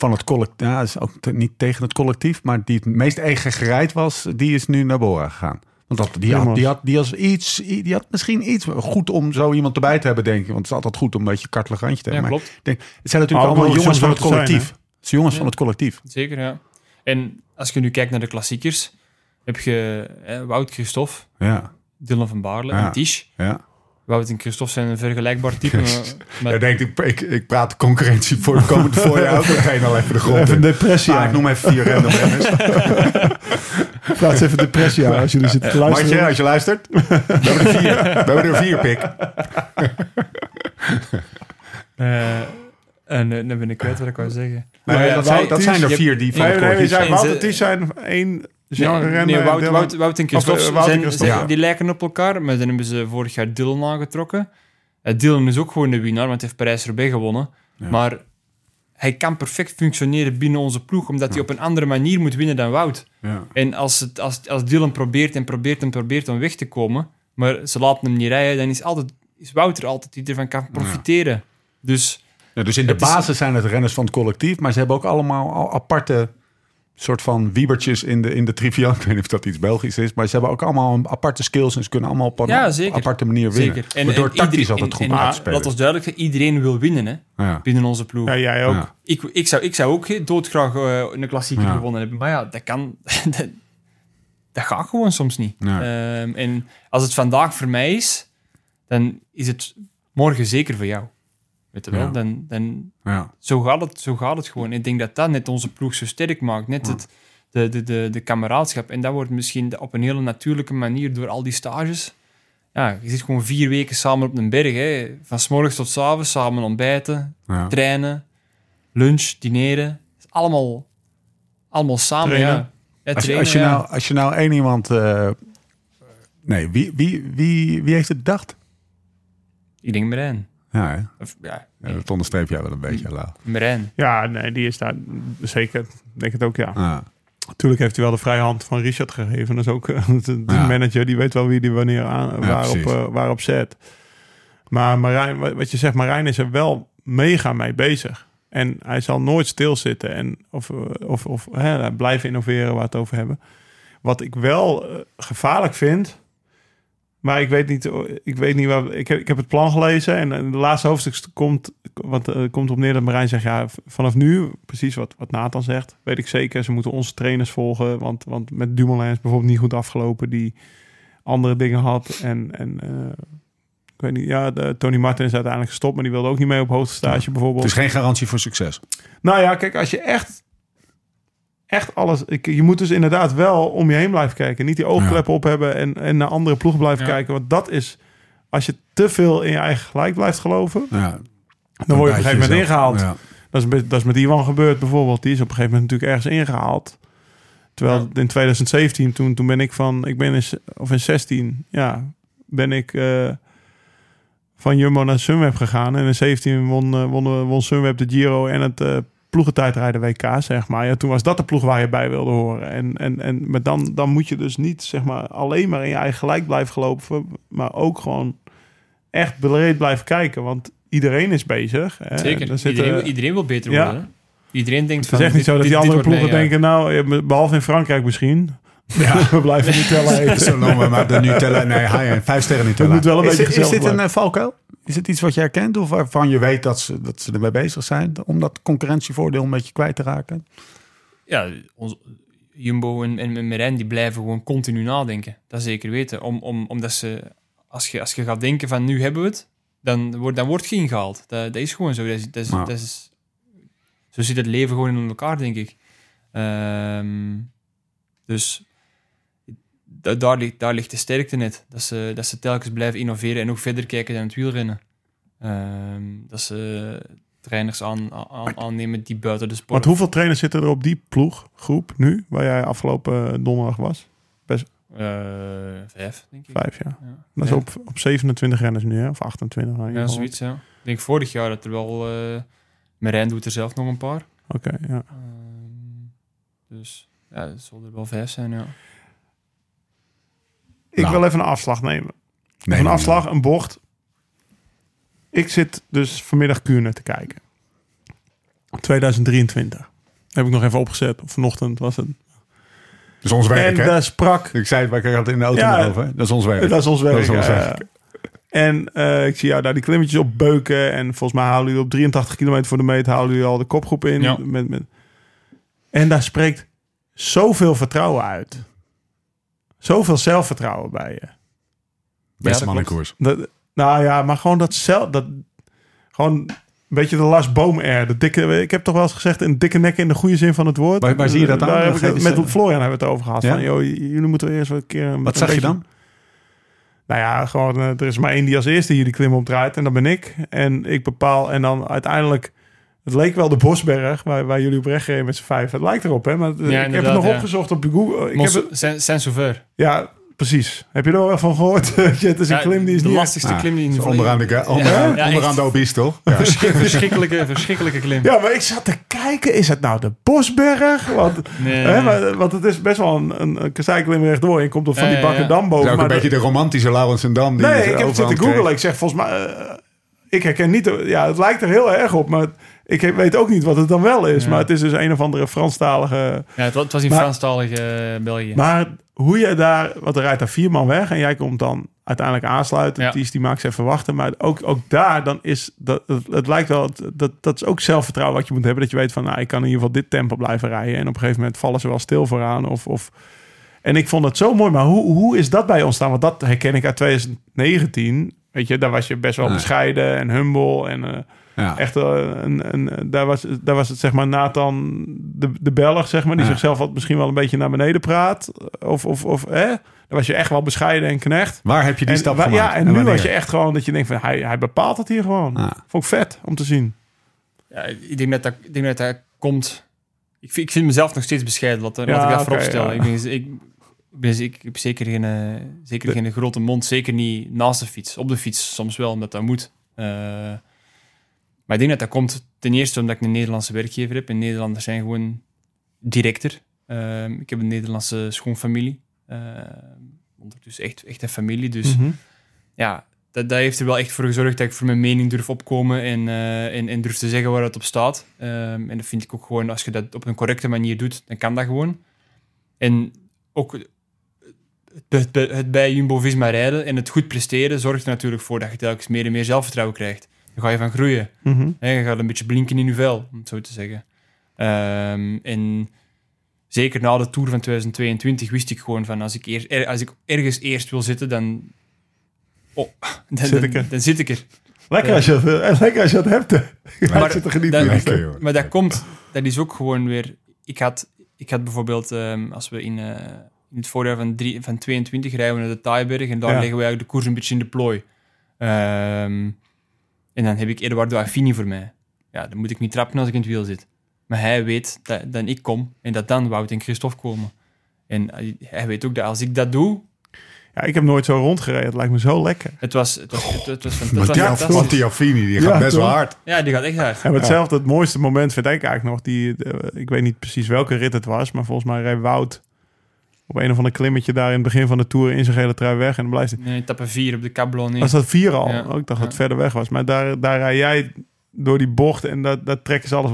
van het collectief, ja, is ook te- niet tegen het collectief, maar die het meest eigen gereid was, die is nu naar Bora gegaan. Want dat, die, had, die, had, die, had iets, die had misschien iets goed om zo iemand erbij te hebben, denk ik. Want het is altijd goed om een beetje kartelig randje te Ja, hebben. Maar klopt. ik denk, het zijn natuurlijk allemaal ook jongens van het zijn, collectief. Het zijn jongens Ja. van het collectief. Zeker, ja. En als je nu kijkt naar de klassiekers, heb je hè, Wout, Christophe, Ja, Dylan van Baarle Ja. en Tisch. ja. Wout en Christophe zijn een vergelijkbaar type. maar- Ja, denk ik, ik, ik praat de concurrentie voor de komende voorjaar ook meteen al even de grond Even in. depressie Maar ik noem even vier random renners. Plaats even depressie aan als jullie zitten te luisteren. Martje, als je luistert. We hebben er vier. We hebben er vier, pik. Eh, en eh, dan ben ik kwijt wat ik wou zeggen. Nee, Maar ja, dat, dat zijn er vier die van Nee, het nee, zijn. Wout en Ties zijn één genre Nee, Wout, Dylan- Wout, Wout en Christophe, Of, eh, Wout en Christophe, zijn- ja. die lijken op elkaar, maar dan hebben ze vorig jaar Dylan aangetrokken. Eh, Dylan is ook gewoon de winnaar, want hij heeft Parijs-Roubaix gewonnen. Maar hij kan perfect functioneren binnen onze ploeg, omdat hij op een andere manier moet winnen dan Wout. Ja. En als, het, als, als Dylan probeert en probeert en probeert om weg te komen, maar ze laten hem niet rijden, dan is, altijd, is Wouter altijd die ervan kan profiteren. Dus Ja, dus in de is- basis zijn het renners van het collectief. Maar ze hebben ook allemaal al aparte soort van wiebertjes in de, in de triviant. Ik weet niet of dat iets Belgisch is. Maar ze hebben ook allemaal een aparte skills. En ze kunnen allemaal op een Ja, zeker. aparte manier winnen. zeker. En, Waardoor en tactisch iedereen- altijd goed en- uit te spelen. Laat ons duidelijk zijn, iedereen wil winnen hè, Ja. binnen onze ploeg. Ja, jij ook. Ja. Ik, ik, zou, ik zou ook doodgraag eh, een klassieker Ja. gewonnen hebben. Maar ja, dat kan... dat, dat gaat gewoon soms niet. Ehm, en als het vandaag voor mij is, dan is het morgen zeker voor jou. Weet je wel? Ja. Dan, dan, Ja. zo, gaat het, zo gaat het gewoon. Ik denk dat dat net onze ploeg zo sterk maakt. Net het, de, de, de, de kameraadschap. En dat wordt misschien op een hele natuurlijke manier door al die stages. Ja, je zit gewoon vier weken samen op een berg. Hè. Van s morgens tot s avonds samen ontbijten, trainen, lunch, dineren. Is allemaal, allemaal samen. Trainen. Ja. Ja, Als, je, trainen, als, je nou, als je nou één iemand... eh, nee, wie, wie, wie, wie heeft het bedacht? Ik denk Marijn. Ja? Of, ja, ja, dat onderstreep jij wel een beetje. Lau. Marijn. Ja, nee, die is daar zeker. Ik denk het ook, ja. Ja. Natuurlijk heeft hij wel de vrije hand van Richard gegeven. Dat is ook eh, de de Ja. manager, die weet wel wie die wanneer aan, waarop, precies. eh, waarop zet. Maar Marijn, wat je zegt, Marijn is er wel mega mee bezig. En hij zal nooit stilzitten en of, eh, of, of hè, blijven innoveren waar we het over hebben. Wat ik wel gevaarlijk vind, Maar ik weet niet, ik weet niet waar. Ik heb, ik heb het plan gelezen en de laatste hoofdstuk komt, wat eh, komt op neer dat Marijn zegt: ja, vanaf nu, precies wat, wat Nathan zegt, weet ik zeker. Ze moeten onze trainers volgen, want, want met Dumoulin is bijvoorbeeld niet goed afgelopen, die andere dingen had. En, en eh, ik weet niet, ja, de, Tony Martin is uiteindelijk gestopt, maar die wilde ook niet mee op hoogtestage bijvoorbeeld. Het is geen garantie voor succes. Nou ja, kijk, als je echt, echt alles... Ik, je moet dus inderdaad wel om je heen blijven kijken. Niet die oogkleppen op hebben en, en naar andere ploegen blijven Ja. kijken. Want dat is... Als je te veel in je eigen gelijk blijft geloven... Ja, dan word je op een gegeven moment jezelf. ingehaald. Ja. Dat, is, met- dat is met Iwan gebeurd bijvoorbeeld. Die is op een gegeven moment natuurlijk ergens ingehaald. Terwijl in 2017, toen, toen ben ik van... Ik ben in, of in 16, ja, ben ik... eh, van Jumbo naar Sunweb gegaan. En in 17 won, eh, won, won Sunweb de Giro en het eh ploegentijdrijden WK, zeg maar. Ja, toen was dat de ploeg waar je bij wilde horen. En, en, en maar dan, dan moet je dus niet zeg maar, alleen maar in je eigen gelijk blijven gelopen, maar ook gewoon echt breed blijven kijken. Want iedereen is bezig. Hè. Zeker. Er zitten- iedereen, wil- iedereen wil beter Ja. worden. hè. Iedereen denkt het is echt niet zo dat die andere ploegen denken, nou, eh, behalve in Frankrijk misschien. we blijven Nutella eten. Zo noemen we maar de Nutella. Nee, high-end. Vijf sterren Nutella. Het moet wel een is, beetje dit- is dit een uh, valkuil? Is het iets wat je herkent of waarvan je weet dat ze, dat ze ermee bezig zijn om dat concurrentievoordeel een beetje kwijt te raken? Ja, ons, Jumbo en, en Merijn die blijven gewoon continu nadenken. Dat zeker weten. Om, om, omdat ze, als je, als je gaat denken van nu hebben we het, dan wordt, dan wordt je ingehaald. Dat, dat is gewoon zo. Dat is, dat is, Ja. dat is, zo zit het leven gewoon in elkaar, denk ik. Ehm, dus da- daar, ligt, daar ligt de sterkte net. Dat ze, dat ze telkens blijven innoveren en ook verder kijken dan het wielrennen. Ehm, dat ze trainers aan, aan, aannemen die buiten de sport Want hoeveel trainers zitten er op die ploeggroep nu, waar jij afgelopen donderdag was? Eh, vijf, denk ik. Vijf, ja. Ja, Dat is op, op 27 renners nu, hè? of 28. in ieder Ja, geval. zoiets, ja. Ik denk vorig jaar dat er wel... eh Marijn doet er zelf nog een paar. Oké, ja. Ehm, dus ja, het zal er wel vijf zijn, ja. Ik Nou. wil even een afslag nemen. Nee, een nee, afslag, een bocht. Ik zit dus vanmiddag Kuurne te kijken. 2023. Heb ik nog even opgezet. Vanochtend was het. Dat is ons werk, en hè? daar sprak... Ik zei het, maar ik had het in de auto Ja, over. Dat is ons werk. Dat is ons werk. Dat is ons werk. ja. En eh, ik zie jou daar die klimmetjes op beuken. En volgens mij houden jullie op 83 kilometer voor de meet... houden jullie al de kopgroep in. Ja. Met, met... En daar spreekt zoveel vertrouwen uit. Zoveel zelfvertrouwen bij je. Beste Ja, man in dat koers. Dat, nou ja, maar gewoon dat zelf... Dat, gewoon een beetje de Lars Boom air. De dikke, ik heb toch wel eens gezegd... een dikke nek in de goede zin van het woord. Waar- waar zie je dat aan? Daar heb ik met eh, Florian hebben we het over gehad. Ja? Van, joh, jullie moeten eerst wel een keer... een- Wat een zag je dan? Nou ja, gewoon, eh, er is maar één die als eerste hier die klim opdraait. En dat ben ik. En ik bepaal. En dan uiteindelijk. Het leek wel de Bosberg, waar, waar jullie op recht reden met z'n vijf. Het lijkt erop, hè? Maar het- ik heb het nog ja. opgezocht op Google. Ik heb het, Saint- Saint-Sauveur. ja, precies. Heb je er wel van gehoord? het is een Ja, klim die is de niet... lastigste klim die in de Onderaan de, onderaan, Ja, onderaan de toch? Ja. Verschrik- verschrikkelijke, verschrikkelijke klim. Ja, maar ik zat te kijken. Is het nou de Bosberg? Want, Nee. hè, maar, want het is best wel een, een, een kasseiklim rechtdoor. En je komt op van Ja, die bakken ja. dam Het boven. is ook een beetje de romantische Laurensendam. Die Nee, ik heb het zitten googlen. kreeg. Ik zeg volgens mij... eh, ik herken niet... de- Ja, het lijkt er heel erg op, maar ik weet ook niet wat het dan wel is. Ja. Maar het is dus een of andere Franstalige... Ja, het, was, het was in Maar- Franstalige eh, België. Maar hoe je daar... Want er rijdt daar vier man weg en jij komt dan uiteindelijk aansluiten. Ja. Die, die maakt ze even wachten. Maar ook, ook daar dan is... Dat, het, het lijkt wel... Dat, dat is ook zelfvertrouwen wat je moet hebben. Dat je weet van... Nou, ik kan in ieder geval dit tempo blijven rijden. En op een gegeven moment vallen ze wel stil vooraan. Of... of en ik vond het zo mooi. Maar hoe, hoe is dat bij ontstaan? Want dat herken ik uit 2019. Weet je, daar was je best wel Nee. bescheiden en humble. En eh, Ja. echt een, een, daar, was, daar was het zeg maar Nathan de, de Belg, zeg maar. Die Ja. zichzelf wat misschien wel een beetje naar beneden praat. Of, of, of hè? Daar was je echt wel bescheiden en knecht. Waar heb je die en, stap gemaakt? Ja, en, nu wanneer? was je echt gewoon dat je denkt van... Hij, hij bepaalt het hier gewoon. Vond ik vet om te zien. Ja, ik denk dat dat, ik denk dat, dat komt... Ik vind, ik vind mezelf nog steeds bescheiden, Ja, laat ik dat oké, voorop stellen. ja. Ik, ben, ik, ik, ben, ik heb zeker geen, eh, zeker De- geen grote mond, zeker niet naast de fiets. Op de fiets soms wel, omdat dat moet. Eh, maar ik denk dat dat komt ten eerste omdat ik een Nederlandse werkgever heb. En Nederlanders zijn gewoon directer. Ehm, ik heb een Nederlandse schoonfamilie. Ehm, ondertussen echt, echt een familie, dus Mhm. ja, dat, dat heeft er wel echt voor gezorgd dat ik voor mijn mening durf opkomen en, eh, en, en durf te zeggen waar het op staat. Ehm, en dat vind ik ook gewoon, als je dat op een correcte manier doet, dan kan dat gewoon. En ook, het, het, het bij Jumbo-Visma rijden en het goed presteren zorgt er natuurlijk voor dat je telkens meer en meer zelfvertrouwen krijgt. Daar ga je van groeien. Hè, je gaat een beetje blinken in je vel, om het zo te zeggen. Ehm, en zeker na de Tour van 2022 wist ik gewoon van als ik, eer, er- als ik ergens eerst wil zitten, dan, oh, dan, Zit dan- ik er. dan zit ik er. Lekker, als je, het- lekker als je dat hebt. Maar zit te genieten. dat- Lekker, joh. Maar dat komt, dat is ook gewoon weer. Ik had, ik had bijvoorbeeld, ehm, als we in, eh, in het voorjaar van, drie, van 22 rijden we naar de Taaiberg en daar Ja. leggen we eigenlijk de koers een beetje in de plooi. Ehm, en dan heb ik Eduardo Affini voor mij. Ja, dan moet ik niet trappen als ik in het wiel zit. Maar hij weet dat, dat ik kom en dat dan Wout en Christophe komen. En eh, hij weet ook dat als ik dat doe, Ja, ik heb nooit zo rondgereden. Het lijkt me zo lekker. het was, het was, het, het was, het fantastisch. want die Affini, die gaat Ja, best wel hard. Ja, die gaat echt hard. En hetzelfde, het mooiste moment vind ik eigenlijk nog die, de- ik weet niet precies welke rit het was, maar volgens mij reed Wout op een of ander klimmetje daar in het begin van de Tour in zijn gele trui weg en dan blijft hij. Nee, etappe 4 op de Cablon. Was dat vier al? Ja. Oh, ik dacht dat het verder weg was. Maar daar, daar rij jij door die bocht en dat, dat trekken ze alles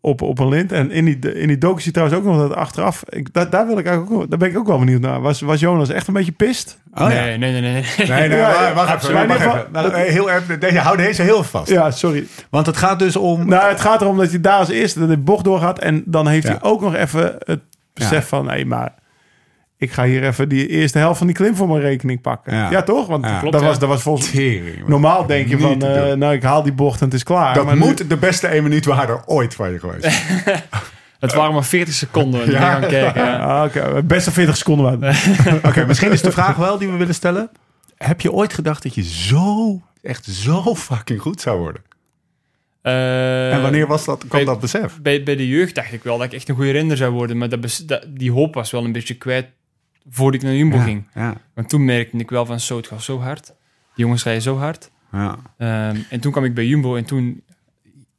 op, op een lint. En in die, in die docu zie je trouwens ook nog dat achteraf, ik, daar, daar, wil ik eigenlijk ook, daar ben ik ook wel benieuwd naar. Was, was Jonas echt een beetje pist? Oh, ja. nee, nee, nee, nee. Nee, nee, Ja, wacht- even. wacht Nou, heel erg, deze, hou deze heel vast. Ja, sorry. Want het gaat dus om... Nou, het gaat erom dat hij daar als eerste de bocht doorgaat. En dan heeft Ja. hij ook nog even het besef Ja. van... nee, maar ik ga hier even die eerste helft van die klim voor mijn rekening pakken. Ja. Ja, toch? Want Ja. dat, was, dat was volgens Tering. Normaal denk je van, eh, nou, ik haal die bocht en het is klaar. Dat maar nu- moet de beste 1 minuut waarder ooit van je geweest. Het waren maar 40 seconden. Ja. Gaan kijken. Ah, Oké, best 40 seconden waard. Oké, misschien is de vraag wel die we willen stellen. Heb je ooit gedacht dat je zo, echt zo fucking goed zou worden? Eh, en wanneer was dat, kwam bij- dat besef? Bij, bij de jeugd dacht ik wel dat ik echt een goede renner zou worden. Maar dat- die hoop was wel een beetje kwijt voordat ik naar Jumbo ging. Ja, Want toen merkte ik wel van zo, het gaat zo hard. Die jongens rijden zo hard. ja. Ehm, en toen kwam ik bij Jumbo en toen,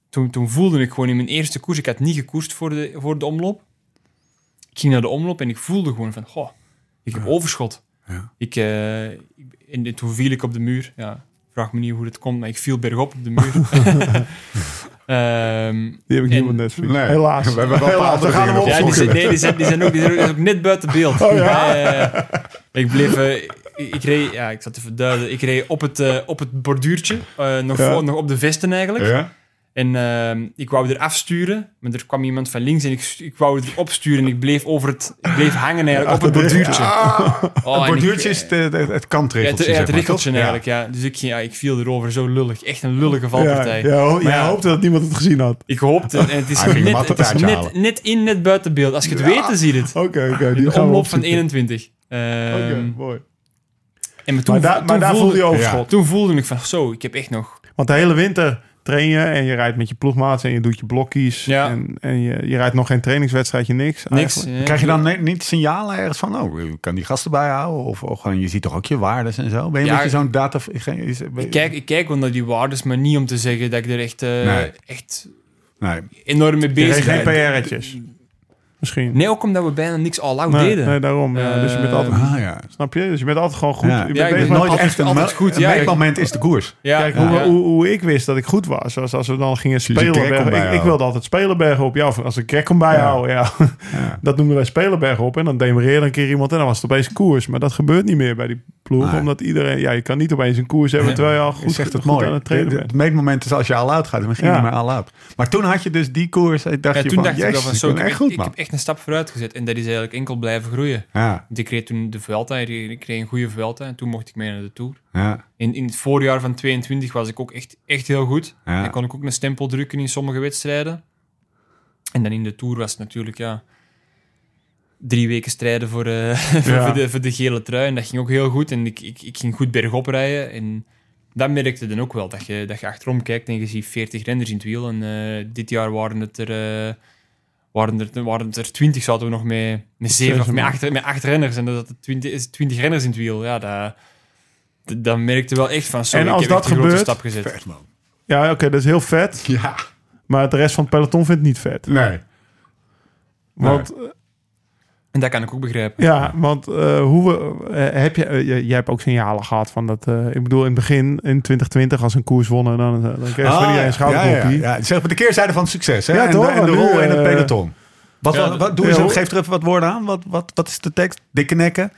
toen, toen voelde ik gewoon in mijn eerste koers... Ik had niet gekoerst voor de, voor de omloop. Ik ging naar de omloop en ik voelde gewoon van... Goh, ik heb overschot. Ja. Ik, eh, en toen viel ik op de muur. Ja, vraag me niet hoe het komt, maar ik viel bergop op de muur. Ehm, Die heb ik niet op Netflix. Nee. Helaas. We hebben wel een paar Helaas, we gaan hem dingen ja, die opzoeken. zijn, nee, die zijn, die zijn, ook, die zijn ook, ook net buiten beeld. Oh, ja? Eh, ik bleef... eh, ik, ik reed... Ja, ik zat te verduiden. Ik reed op het, eh, op het borduurtje. eh, nog, Ja. voor, nog op de vesten eigenlijk. Ja? En ehm, ik wou er afsturen, maar er kwam iemand van links en ik, ik wou het erop sturen en ik bleef, over het, ik bleef hangen eigenlijk op het borduurtje. Oh, het borduurtje ik- is het, het, het Ja, het, eigenlijk, ja. Dus ik, ja, ik viel erover, zo lullig. Echt een lullige valpartij. Ja, ja, jij ja. hoopte dat niemand het gezien had. Ik hoopte, en het is, net, het is net, net in, net buiten beeld. Als je het weet, dan zie je het. Oké, oké. Die de omloop van opzoeken. 21. Ehm, Oké, mooi. en maar toen, Maar, daar- toen maar daar voelde je overschot. Toen voelde ik van, zo, ik heb echt nog... Want de hele winter train je en je rijdt met je ploegmaats en je doet je blokkies. Ja. En, en je, je rijdt nog geen trainingswedstrijdje, niks. Niks. Krijg je dan ne- niet signalen ergens van, oh, ik kan die gasten bijhouden? Of, of gewoon, je ziet toch ook je waardes en zo? Ben je Ja, een beetje zo'n data... geen- is- ben Ik kijk, ik kijk wel naar die waardes, maar niet om te zeggen dat ik er echt, eh, Nee. echt Nee. enorm mee bezig reed geen ben. PR'tjes. Misschien. Nee, ook omdat we bijna niks al out nee, deden. nee, daarom. Ja. Dus je bent altijd, Ah, ja. snap je? Dus je bent altijd gewoon goed. Ja. Je bent Ja, ik ben Nooit altijd- echt een, altijd goed, ja. meetmoment is de koers. ja, Kijk, ja, hoe. Hoe, hoe ik wist dat ik goed was, zoals als we dan gingen kon Ik, ik wilde altijd Spelenbergen op. Ja, of als ik Greg kon bijhouden, ja. Ja. Dat noemden wij Spelenbergen op. En dan demereerde een keer iemand en dan was het opeens koers. Maar dat gebeurt niet meer bij die ploeg. Nee. Omdat iedereen... Ja, je kan niet opeens een koers hebben terwijl je al Je goed, zegt het goed mooi. aan het trainen Het bent. meetmoment is als je al out gaat. Dan ging je meer al out. Maar toen had je dus die koers. Ik dacht Ja, je toen van, dacht ik wel yes, van ik zo, ik, echt ik, goed, ik man. heb echt een stap vooruit gezet. En dat is eigenlijk enkel blijven groeien. Ja, ik reed toen de Vuelta, ik ik kreeg een goede Vuelta en toen mocht ik mee naar de Tour. ja, In, in het voorjaar van 22 was ik ook echt, echt heel goed. Ja. Dan kon ik ook een stempel drukken in sommige wedstrijden. En dan in de Tour was het natuurlijk, ja... Drie weken strijden voor, eh, voor, Ja. de, voor de gele trui. En dat ging ook heel goed. En ik, ik, ik ging goed bergop rijden. En dat merkte dan ook wel. Dat je, dat je achterom kijkt en je ziet 40 renners in het wiel. En eh, dit jaar waren het er... eh, waren er, waren het er 20, zaten we nog met, met, zeven, of met, acht, met acht renners. En dat er 20, is 20 renners in het wiel. Ja, dat, dat, dat merkte wel echt van... Sorry, En als ik heb dat een grote gebeurt- stap gezet. vet man. Ja, oké, dat is heel vet. Ja, Maar de rest van het peloton vindt het niet vet. nee. Want En dat kan ik ook begrijpen. Ja, want eh, hoe we, eh, heb je, eh, jij- jij hebt ook signalen gehad van dat. eh, ik bedoel, in het begin, in 2020, als een koers wonnen, dan, dan kreeg je iedereen een Ah, ja, ja. Zeg maar de keerzijde van het succes. Hè? Ja, en, toch? de, en de Nu, rol in het peloton. Wat, ja, wat, wat- doe ja, eens, hoe- geef er even wat woorden aan. Wat, wat, wat is de tekst? Dikke nekken?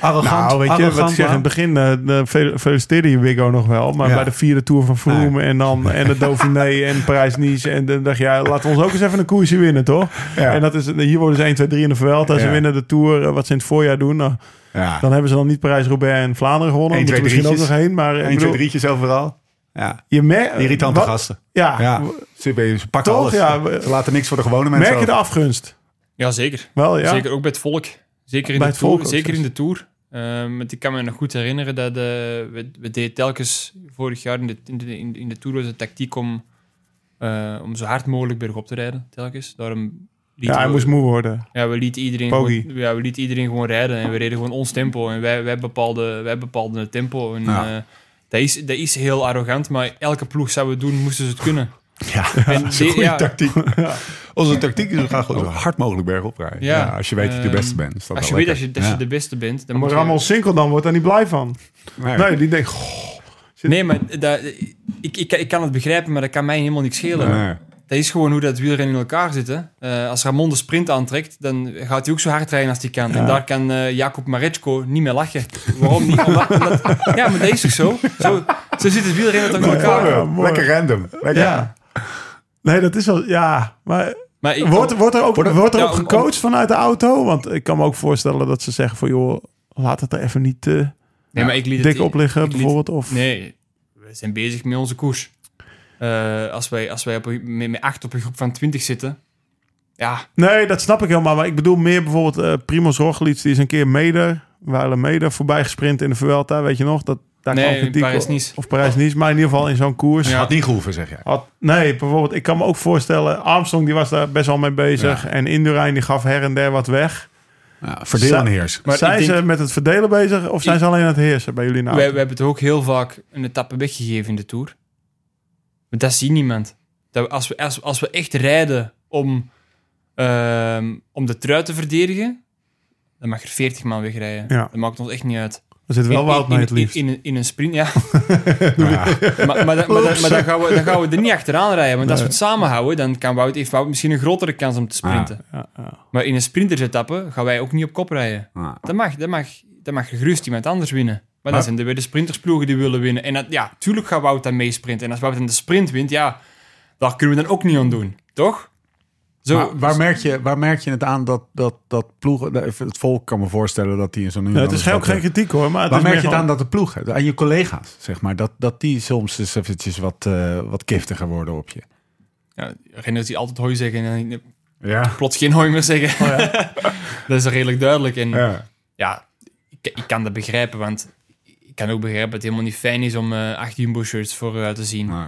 Arrogant, nou, weet je, arrogant, wat ik zeg, in het begin eh, fel- feliciteerde je Wiggo nog wel. Maar Ja. bij de vierde Tour van Vroom en dan en de Dauphiné en Parijs-Nice. En dan dacht je, ja, laten we ons ook eens even een koersje winnen, toch? Ja. En dat is, hier worden ze 1, 2, 3 in de Vuelta. Ze Ja. winnen de Tour, eh, wat ze in het voorjaar doen. Nou, Ja. dan hebben ze dan niet Parijs-Roubaix en Vlaanderen gewonnen. Eén, Dan moeten twee, we misschien ook nog heen. Maar ik 1, 2, bedoel, drietjes overal. Ja. je merkt... Irritante wat- gasten. Ja, Ja. Ze, ze pakken Toch? alles. Ja, we- Ze laten niks voor de gewone mensen merk je de afgunst? Ja, zeker. Wel, ja. Zeker ook bij het volk. Zeker in, Bij de, het tour, volk zeker in de Tour. Ehm, want ik kan me nog goed herinneren dat eh, we, we deden telkens vorig jaar in de, in de, in de, Tour was de tactiek om, eh, om zo hard mogelijk bergop te rijden, telkens. Daarom Ja, hij we- moest moe worden. Ja, we lieten iedereen, gewoon, ja, we lieten iedereen gewoon rijden en we reden gewoon ons tempo. En wij, wij, bepaalden, wij bepaalden het tempo. En, Ja. eh, dat, is, dat is heel arrogant, maar elke ploeg zou het doen, moesten ze het kunnen. Ja, En dat is een de- goede ja. tactiek. Onze tactiek is we gaan gewoon zo hard mogelijk bergop rijden. Ja, Ja. als je weet dat je de Ehm, beste bent. Is dat Als je weet dat je, dat Ja. je de beste bent, dan Maar moet Ramon je... Sinkel dan wordt daar niet blij van. Nee. Nee, die denkt... goh, Nee, maar dat, ik, ik, ik kan het begrijpen, maar dat kan mij helemaal niks schelen. Nee. Dat is gewoon hoe dat wielrennen in elkaar zit. Hè. Eh, als Ramon de sprint aantrekt, dan gaat hij ook zo hard rijden als hij kan. En daar kan eh Jacob Mareczko niet meer lachen. Waarom niet? Omdat, omdat- ja, maar dat is toch zo? Zo, zo zit het wielrennen toch in elkaar. Ja. Lekker random. Lekker. Ja. Nee, dat is wel... Ja, maar wordt, wordt er ook, Wordt er- wordt er Ja, ook om- gecoacht vanuit de auto? Want ik kan me ook voorstellen dat ze zeggen van... joh, laat het er even niet eh nee, maar ik liet dik het, op liggen, liet- bijvoorbeeld. Of, Nee, we zijn bezig met onze koers. Eh, als wij, als wij op een, met, met acht op een groep van 20 zitten, ja, Nee, dat snap ik helemaal. Maar ik bedoel meer bijvoorbeeld eh Primoz Roglic. Die is een keer Meder, Weiler Meder, voorbij gesprint in de Vuelta. Weet je nog? Dat, daar Nee, kritiek. Parijs-Nice. Of Parijs-Nice, maar in ieder geval in zo'n koers. Ja. Had niet gehoeven, zeg jij. Had, nee, bijvoorbeeld, ik kan me ook voorstellen... Armstrong die was daar best wel mee bezig. Ja. En Indurain die gaf her en der wat weg. Ja, verdeel en heers. Maar zijn denk- ze met het verdelen bezig of zijn Ik- ze alleen aan het heersen bij jullie nou? wij, wij hebben het ook heel vaak een etappe weggegeven in de Tour. Maar dat ziet niemand. Dat we, als, we, als, als we echt rijden om, ehm, om de trui te verdedigen, dan mag er 40 man wegrijden. Ja. Dat maakt ons echt niet uit. Er zit wel In- Wout in, mee in, het liefst. in, in, in een sprint, ja. Ja. maar, maar, dan- maar, dan- maar dan, gaan we, dan gaan we er niet achteraan rijden. Want als we het samenhouden, dan kan Wout, heeft Wout misschien een grotere kans om te sprinten. Ja, ja. Maar in een sprintersetappe gaan wij ook niet op kop rijden. Ah. Dat mag, dat mag, dat mag gerust iemand anders winnen. Maar, Maar- dan zijn er weer de sprintersploegen die willen winnen. En dat, ja, tuurlijk gaat Wout dan meesprinten. En als Wout dan de sprint wint, ja, daar kunnen we dan ook niet aan doen. Toch? Zo, Maar waar, merk je, waar merk je het aan dat, dat, dat ploegen... even Het volk kan me voorstellen dat die in zo'n... Ja, het is ook geen kritiek hoor. Maar het Waar merk je het aan dat de ploeg, aan je collega's, zeg maar, dat, dat die soms eens eventjes wat, eh, wat giftiger worden op je? ja, renners die altijd hooi zeggen en Ja. plots geen hooi meer zeggen. dat is redelijk duidelijk. En ja. ja, ik, ik kan dat begrijpen, want ik kan ook begrijpen dat het helemaal niet fijn is om eh acht Jumbo-shirts vooruit te zien, eh,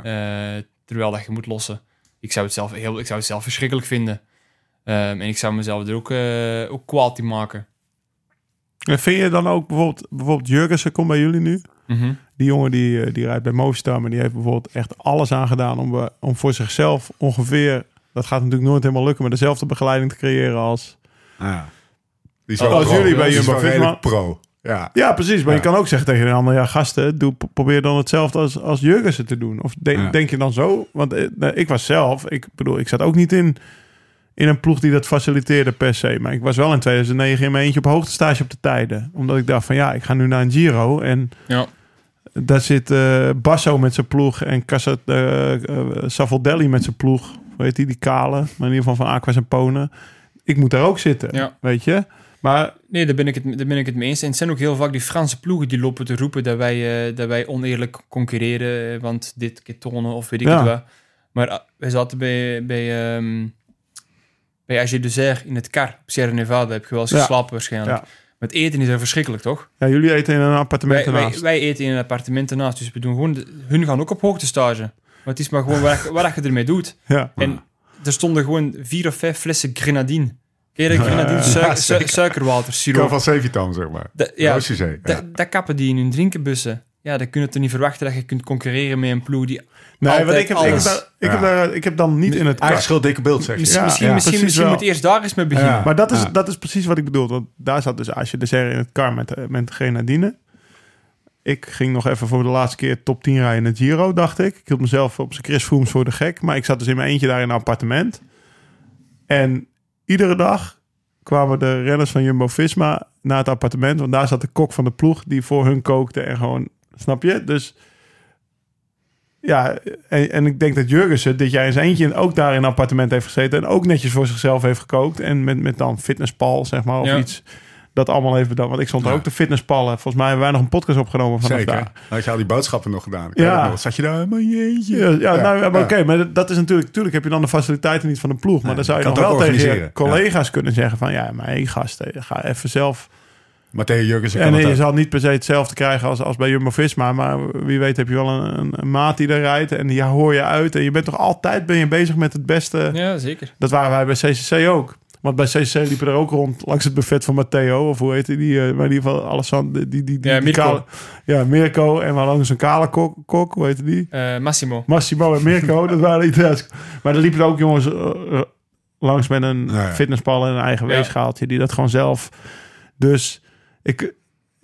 terwijl dat je moet lossen. Ik zou het zelf, heel, ik zou het zelf verschrikkelijk vinden. Ehm, en ik zou mezelf er ook, eh ook kwaad in maken. En Vind je dan ook bijvoorbeeld, bijvoorbeeld Jurgensen komt bij jullie nu? Mhm. Die jongen die, eh, die rijdt bij Movistar, maar die heeft bijvoorbeeld echt alles aan gedaan om, eh, om voor zichzelf ongeveer, dat gaat natuurlijk nooit helemaal lukken, maar dezelfde begeleiding te creëren als... Ja. Die is Oh, als pro. jullie bij Jumbo-Visma- redelijk pro. Ja. Ja, precies. Maar Ja. je kan ook zeggen tegen een ander, ja gasten, doe, probeer dan hetzelfde als, als Jurgensen te doen. Of de- Ja. denk je dan zo? Want eh, nee, ik was zelf, ik bedoel, ik zat ook niet in, in een ploeg die dat faciliteerde per se. Maar ik was wel in 2009 in mijn eentje op hoogtestage op de tijden. Omdat ik dacht van ja, ik ga nu naar een Giro en Ja. daar zit eh, Basso met zijn ploeg en Casa, eh Savoldelli met zijn ploeg. Hoe heet die, die kale? Maar in ieder geval van Aquas en Ponen. Ik moet daar ook zitten, Ja. weet je. Maar Nee, daar ben, ik het, daar ben ik het mee eens. En het zijn ook heel vaak die Franse ploegen die lopen te roepen dat wij, eh, dat wij oneerlijk concurreren, eh, want dit ketonen of weet ik Ja. het wat. Maar ah, wij zaten bij, bij, ehm bij AG Dessert in het kar op Sierra Nevada. Heb je wel eens Ja. geslapen waarschijnlijk. Ja. Met eten is er verschrikkelijk, toch? ja, jullie eten in een appartement Wij, wij, wij eten in een appartement ernaast, dus we doen gewoon... de- hun gaan ook op hoogtestage. Maar het is maar gewoon wat, wat je ermee doet. ja. En er stonden gewoon vier of vijf flessen grenadine. Je dat? Grenadine, suik- su- suikerwater, Kan siroop. van Sevitan, zeg maar. Dat- ja. Ja. Dat, kappen die in hun drinkenbussen. Ja, dan kun je toch niet verwachten dat je kunt concurreren met een ploeg die... Nee, want ik heb, ik, heb daar, ik, heb Ja. daar, ik heb dan niet in het... Eigen schuld, dikke beeld, zeg je. Misschien, Ja, misschien, ja, misschien, precies misschien wel. moet eerst daar eens mee beginnen. Ja. Maar dat is, Ja. dat is precies wat ik bedoel. Want daar zat dus Asje de Serre in het kar met, eh, met grenadine. Ik ging nog even voor de laatste keer top 10 rijden in het Giro, dacht ik. Ik hield mezelf op zijn Chris Froome voor de gek. Maar ik zat dus in mijn eentje daar in een appartement. En iedere dag kwamen de renners van Jumbo-Visma naar het appartement. Want daar zat de kok van de ploeg die voor hun kookte en gewoon... Snap je? Dus ja, en, en ik denk dat Jurgensen dit jaar in zijn eentje ook daar in een appartement heeft gezeten. En ook netjes voor zichzelf heeft gekookt. En met, met dan fitnesspal, zeg maar, of Ja. iets. Dat allemaal even dan. Want ik stond Ja. ook te fitnesspallen. Volgens mij hebben wij nog een podcast opgenomen vanaf Zeker. daar. Had je al die boodschappen nog gedaan? Ja. nog. Zat je daar helemaal in je eentje? Ja, ja, nou, ja, maar ja. oké, maar dat is natuurlijk, natuurlijk heb je dan de faciliteiten niet van de ploeg. Maar dan zou je nog wel tegen je collega's kunnen zeggen van, ja, maar hey, gasten, ga even zelf. Matteo Jurgensen kan En je zal niet per se hetzelfde krijgen als, als bij Jumbo-Visma, maar wie weet heb je wel een, een, een maat die er rijdt en die hoor je uit. En je bent toch altijd ben je bezig met het beste. Ja, zeker. Dat waren wij bij CCC ook. Want bij CCC liepen er ook rond langs het buffet van Matteo. Of hoe heet die? die eh, maar in ieder geval Alessandro. Die, die, die, Ja, die Mirko. kale- ja, Mirko. En we langs een kale kok, kok. Hoe heet die? Eh, Massimo. Massimo en Mirko. dat waren Italiaans. Maar er liepen er ook jongens eh, langs met een Ja, ja. fitnesspal en een eigen Ja. weegschaaltje. Die dat gewoon zelf... Dus ik...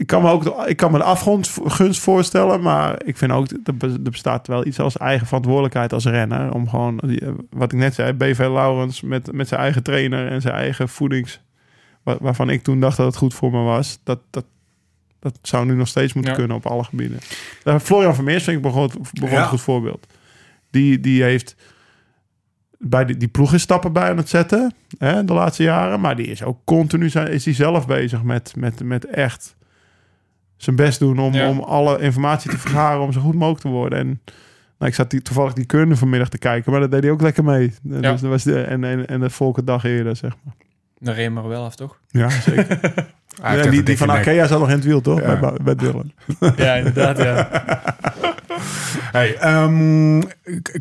Ik kan, me ook, ik kan me de afgunst voorstellen, maar ik vind ook, er be- er bestaat wel iets als eigen verantwoordelijkheid als renner. Om gewoon, eh, wat ik net zei, BV Laurens met, met zijn eigen trainer en zijn eigen voedings... wa- Waarvan ik toen dacht dat het goed voor me was. Dat, dat, dat zou nu nog steeds moeten Ja. kunnen op alle gebieden. Uh, Florian Vermeers vind ik bijvoorbeeld, bijvoorbeeld Ja. een goed voorbeeld. Die, die heeft bij die, die ploeg is stappen bij aan het zetten hè, de laatste jaren. Maar die is ook continu zijn, is die zelf bezig met, met, met echt zijn best doen om, Ja. om alle informatie te vergaren om zo goed mogelijk te worden. En nou, ik zat die, toevallig die Keurne vanmiddag te kijken, maar dat deed hij ook lekker mee. Ja. dus dat was de, en, en, en de volgende dag eerder, zeg maar. Dan reed maar wel af, toch? Ja, zeker. Ja, echt die, die van. Arkea zat nog in het wiel, toch? Ja. Bij, bij Dylan. Ja, inderdaad, ja. Hey, ehm, ik-